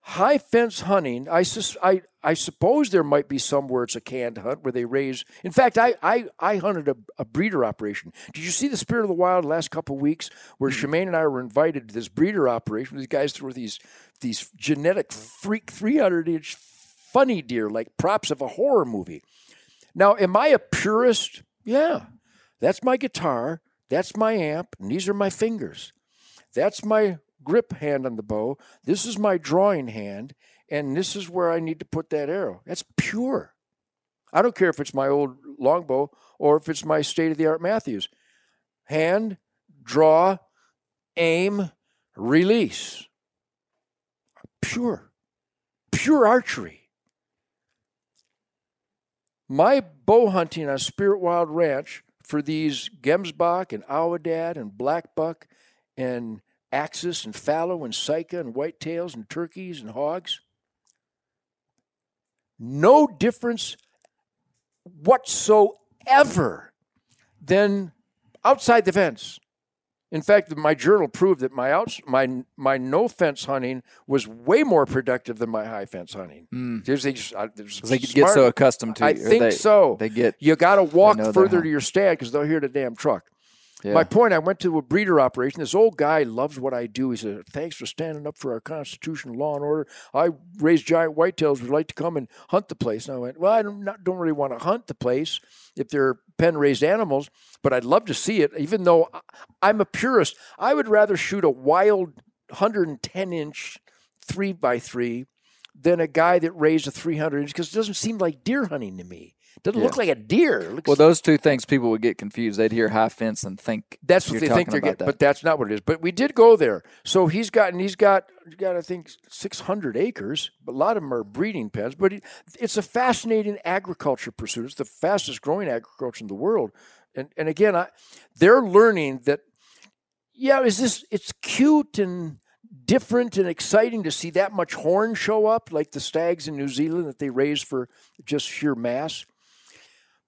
high fence hunting. I sus, I I suppose there might be some where it's a canned hunt where they raise. In fact, I I, I hunted a, a breeder operation. Did you see the Spirit of the Wild last couple of weeks where mm-hmm. Shemane and I were invited to this breeder operation? These guys threw these these genetic freak 300 inch funny deer like props of a horror movie. Now, am I a purist? Yeah. That's my guitar. That's my amp. And these are my fingers. That's my grip hand on the bow. This is my drawing hand. And this is where I need to put that arrow. That's pure. I don't care if it's my old longbow or if it's my state of the art Mathews. Hand, draw, aim, release. Pure. Pure archery my bow hunting on Spirit Wild Ranch for these Gemsbok and Aoudad and Blackbuck and Axis and Fallow and Sika and Whitetails and Turkeys and Hogs, no difference whatsoever than outside the fence. In fact, my journal proved that my outs, my my no fence hunting was way more productive than my high fence hunting. There's, there's, uh, there's they get so accustomed to I think they- so. They get You got to walk further to your stand because they'll hear the damn truck. yeah. My point, I went to a breeder operation. This old guy loves what I do. He said, Thanks for standing up for our Constitution, law and order. I raise giant whitetails. Would like to come and hunt the place. And I went, Well, I don't, not, don't really want to hunt the place if they're pen raised animals, but I'd love to see it, even though I'm a purist. I would rather shoot a wild 110 inch three by three than a guy that raised a 300 inch because it doesn't seem like deer hunting to me. Doesn't look like a deer. Looks well, those two things people would get confused. They'd hear high fence and think That's what they think they're getting, that. but that's not what it is. But we did go there. So he's got, and he's got, he's got, I think, 600 acres. But a lot of them are breeding pens. But it, it's a fascinating agriculture pursuit. It's the fastest growing agriculture in the world. And and again, I, they're learning that, yeah, is this? It's cute and different and exciting to see that much horn show up, like the stags in New Zealand that they raise for just sheer mass.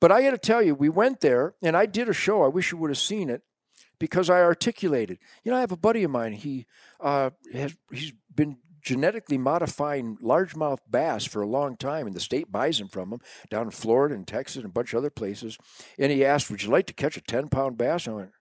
But I got to tell you, we went there and I did a show. I wish you would have seen it because I articulated. You know, I have a buddy of mine. He uh, has he's been genetically modifying largemouth bass for a long time, and the state buys them from him down in Florida and Texas and a bunch of other places. And he asked, "Would you like to catch a ten pound bass?" I went,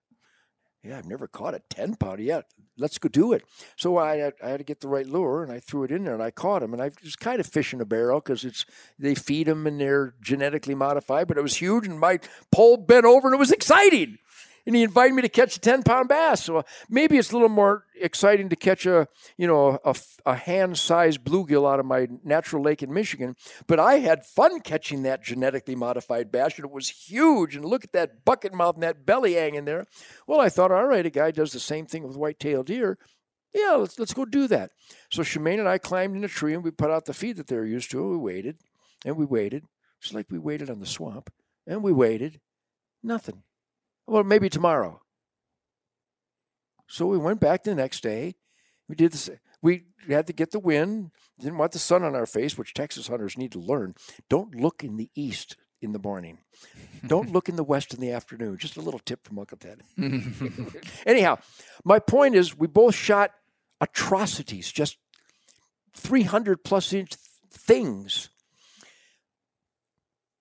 "Yeah, I've never caught a ten pound yet. Let's go do it." So I had, I had to get the right lure, and I threw it in there, and I caught him. And I was kind of fishing a barrel because it's they feed them and they're genetically modified. But it was huge, and my pole bent over, and it was exciting and he invited me to catch a 10 pound bass. So uh, maybe it's a little more exciting to catch a, you know, a, a hand sized bluegill out of my natural lake in Michigan. But I had fun catching that genetically modified bass and it was huge. And look at that bucket mouth and that belly hanging there. Well, I thought, all right, a guy does the same thing with white-tailed deer. Yeah, let's, let's go do that. So Shemane and I climbed in a tree and we put out the feed that they're used to. And we waited and we waited, just like we waited on the swamp. And we waited. Nothing. Well, maybe tomorrow. So we went back the next day. We did this. We had to get the wind. Didn't want the sun on our face, which Texas hunters need to learn. Don't look in the east in the morning. Don't look in the west in the afternoon. Just a little tip from Uncle Ted. Anyhow, my point is, we both shot atrocities, just 300 plus inch things.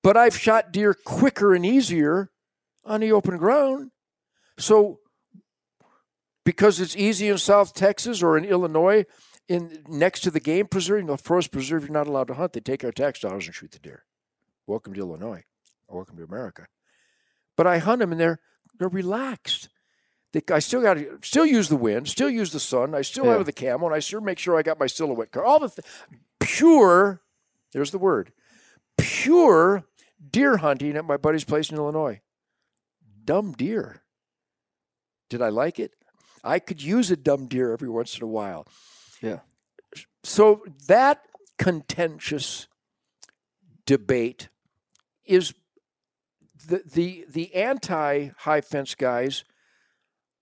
But I've shot deer quicker and easier on the open ground. So, because it's easy in South Texas or in Illinois, in next to the game preserve, know, forest preserve, you're not allowed to hunt. They take our tax dollars and shoot the deer. Welcome to Illinois. Welcome to America. But I hunt them and they're they're relaxed. They, I still got to still use the wind, still use the sun. I still Yeah. have the camo, and I still make sure I got my silhouette car. All the th- pure. There's the word. Pure deer hunting at my buddy's place in Illinois. Dumb deer. Did I like it? I could use a dumb deer every once in a while. Yeah. So that contentious debate is the the the anti high fence guys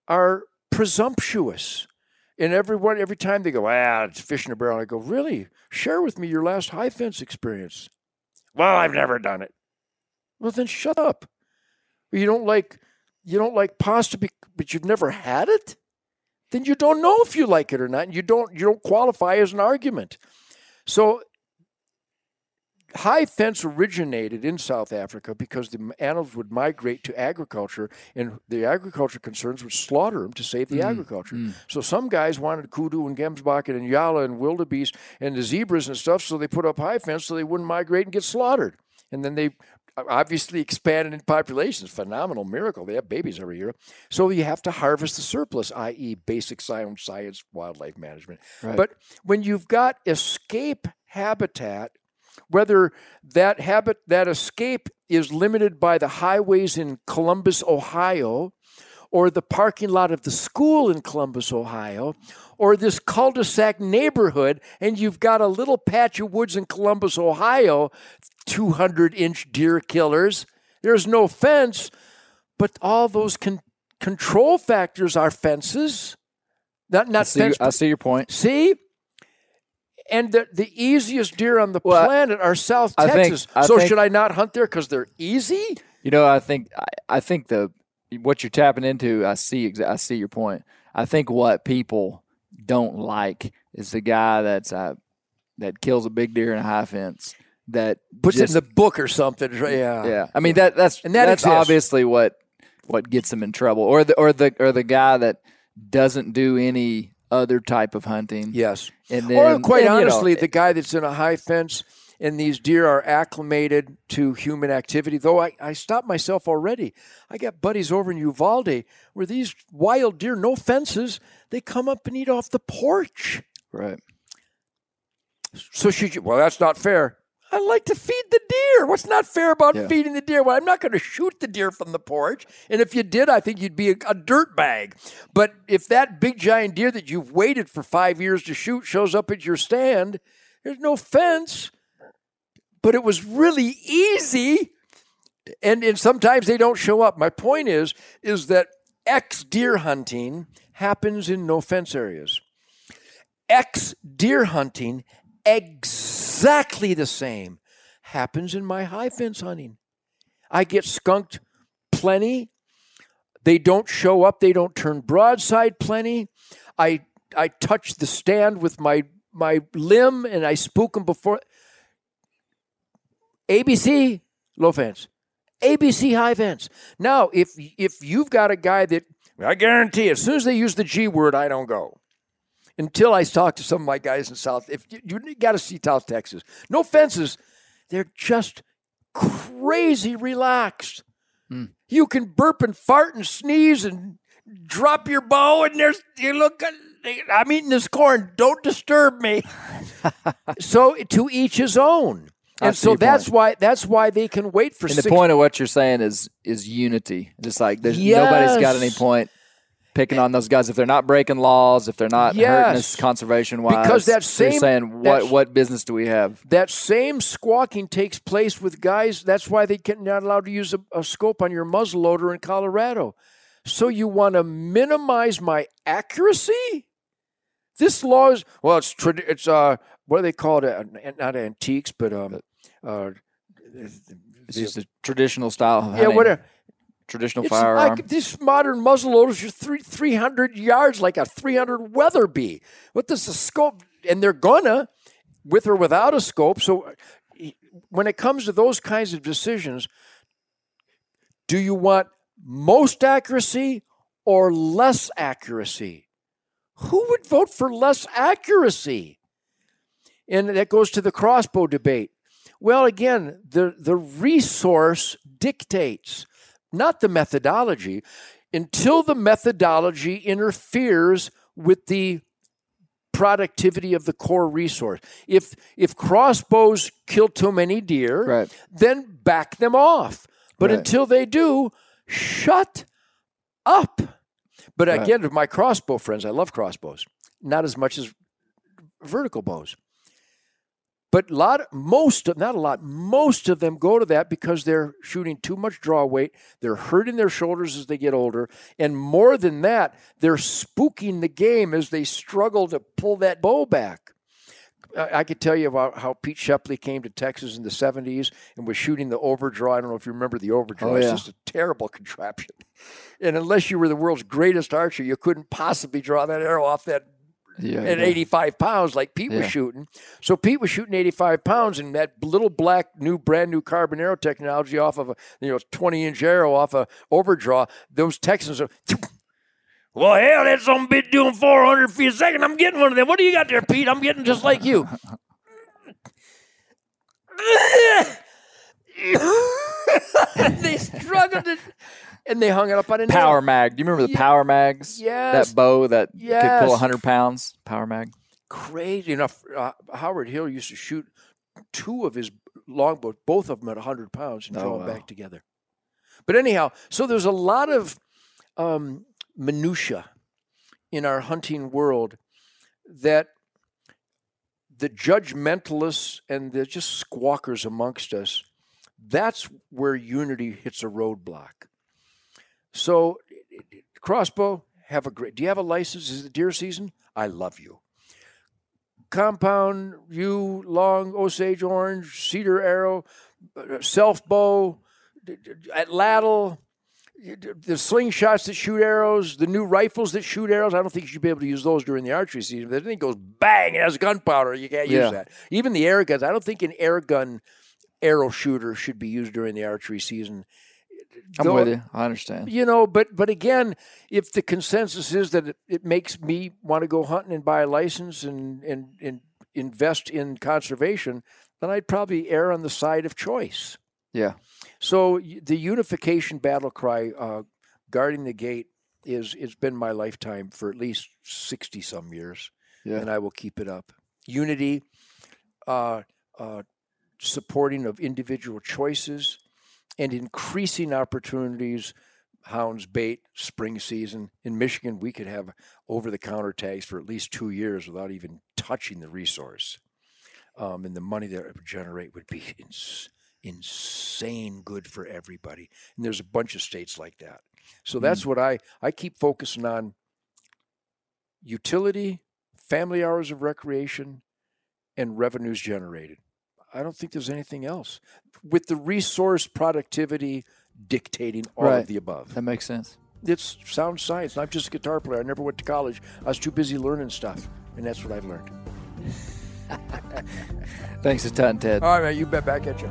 are presumptuous. And everyone, every time they go, ah, it's fish in a barrel, I go, really? Share with me your last high fence experience. Well, I've never done it. Well, then shut up. You don't like you don't like pasta, but you've never had it. Then you don't know if you like it or not. And you don't you don't qualify as an argument. So high fence originated in South Africa because the animals would migrate to agriculture, and the agriculture concerns would slaughter them to save the mm, agriculture. Mm. So some guys wanted kudu and gemsbok and nyala and wildebeest and the zebras and stuff, so they put up high fence so they wouldn't migrate and get slaughtered. And then they obviously expanded in populations. Phenomenal miracle. They have babies every year. So you have to harvest the surplus, i.e., basic science, science wildlife management. But when you've got escape habitat, whether that habit that escape is limited by the highways in Columbus, Ohio, or the parking lot of the school in Columbus, Ohio, or this cul-de-sac neighborhood, and you've got a little patch of woods in Columbus, Ohio, 200 inch deer killers. There's no fence, but all those con- control factors are fences. Not I not see, fence. I see your point. See? And the, the easiest deer on the Well, planet are South I Texas. I so think- should I not hunt there because they're easy? You know, I think I, I think the what you're tapping into. I see. I see your point. I think what people don't like is the guy that's uh, that kills a big deer in a high fence. That Puts just- it in the book or something. Yeah. yeah. I mean that that's And that that's exists. obviously what what gets them in trouble, or the or the or the guy that doesn't do any other type of hunting. Yes. and then or quite and, you know, honestly, the guy that's in a high fence and these deer are acclimated to human activity. Though I, I stopped myself already. I got buddies over in Uvalde where these wild deer, no fences, they come up and eat off the porch. right. So should you? Well, that's not fair. I like to feed the deer. What's not fair about Yeah. feeding the deer? Well, I'm not going to shoot the deer from the porch. And if you did, I think you'd be a, a dirt bag. But if that big giant deer that you've waited for five years to shoot shows up at your stand, there's no fence. But it was really easy. And and sometimes they don't show up. My point is, is that X deer hunting happens in no fence areas. X deer hunting, exactly the same, happens in my high fence hunting. I get skunked plenty. They don't show up. They don't turn broadside plenty. I I touch the stand with my my limb and I spook them before. ABC low fence, ABC high fence. Now, if if you've got a guy that I guarantee, as soon as they use the G word, I don't go until I talk to some of my guys in South. If you, you got to see South Texas, no fences, they're just crazy relaxed. Hmm. You can burp and fart and sneeze and drop your bow, and there's you look. I'm eating this corn. Don't disturb me. so to each his own. And so that's point. why that's why they can wait for And the six point of what you're saying is is unity. Just like there's nobody's got any point picking on those guys if they're not breaking laws, if they're not hurting us Yes. conservation wise. Because that same- saying what what business do we have? that same squawking takes place with guys. That's why they can not allowed to use a, a scope on your muzzle loader in Colorado. So you want to minimize my accuracy? This law is well, it's it's uh, what do they call it? Uh, not antiques, but um, uh, It's just a traditional style. Of yeah, hunting, whatever. Traditional It's firearm. like these modern muzzle loaders are three three hundred yards, like a three hundred Weatherby. What does the scope? And they're gonna, with or without a scope. So, when it comes to those kinds of decisions, do you want most accuracy or less accuracy? Who would vote for less accuracy? And that goes to the crossbow debate. Well, again, the, the resource dictates, not the methodology, until the methodology interferes with the productivity of the core resource. If if crossbows kill too many deer, Right. then back them off. But Right. until they do, shut up. But Right. again, my crossbow friends, I love crossbows. Not as much as vertical bows. But a lot, most, of- not a lot, most of them go to that because they're shooting too much draw weight. They're hurting their shoulders as they get older, and more than that, they're spooking the game as they struggle to pull that bow back. I could tell you about how Pete Shepley came to Texas in the 70s and was shooting the overdraw. I don't know if you remember the overdraw. Oh, It's yeah. just a terrible contraption. And unless you were the world's greatest archer, you couldn't possibly draw that arrow off that Yeah. at yeah. 85 pounds like Pete was shooting. So Pete was shooting 85 pounds and that little black new brand new carbon arrow technology off of a you know 20 inch arrow off a overdraw. Those Texans are well, hell, that some bit doing 400 feet a second. I'm getting one of them. What do you got there, Pete? I'm getting just like you. they struggled to, and they hung it up on a nail. Power mag. Do you remember the Ye- power mags? Yes. That bow that could Yes. pull 100 pounds. Power mag. crazy enough. Uh, Howard Hill used to shoot two of his longbows, both of them at 100 pounds, and Oh, throw them wow. back together. But anyhow, so there's a lot of um, minutia in our hunting world that the judgmentalists and the just squawkers amongst us, that's where unity hits a roadblock. So, crossbow, have a great. Do you have a license? Is it deer season? I love you compound, you long, Osage orange, cedar arrow, self bow, atlatl, the slingshots that shoot arrows, the new rifles that shoot arrows. I don't think you should be able to use those during the archery season. If the thing goes bang, it has gunpowder. You can't Yeah. use that. Even the air guns. I don't think an air gun arrow shooter should be used during the archery season. I'm Though- with you. I understand. you know but but again if the consensus is that it, it makes me want to go hunting and buy a license and, and and invest in conservation then i'd probably err on the side of choice Yeah. so the unification battle cry uh, guarding the gate is it's been my lifetime for at least 60 some years Yeah. and i will keep it up unity uh, uh, supporting of individual choices and increasing opportunities hounds bait spring season. In michigan we could have over the counter tags for at least two years without even touching the resource. Um, and the money that it would generate would be ins- insane good for everybody. And there's a bunch of states like that. So that's what i i keep focusing on. Utility family hours of recreation and revenues generated i don't think there's anything else. With the resource productivity dictating all Right. of the above. That makes sense. it's sound science i'm just a guitar player. I never went to college. I was too busy learning stuff and that's what i've learned. Thanks a ton, Ted. all right man you bet. Back at you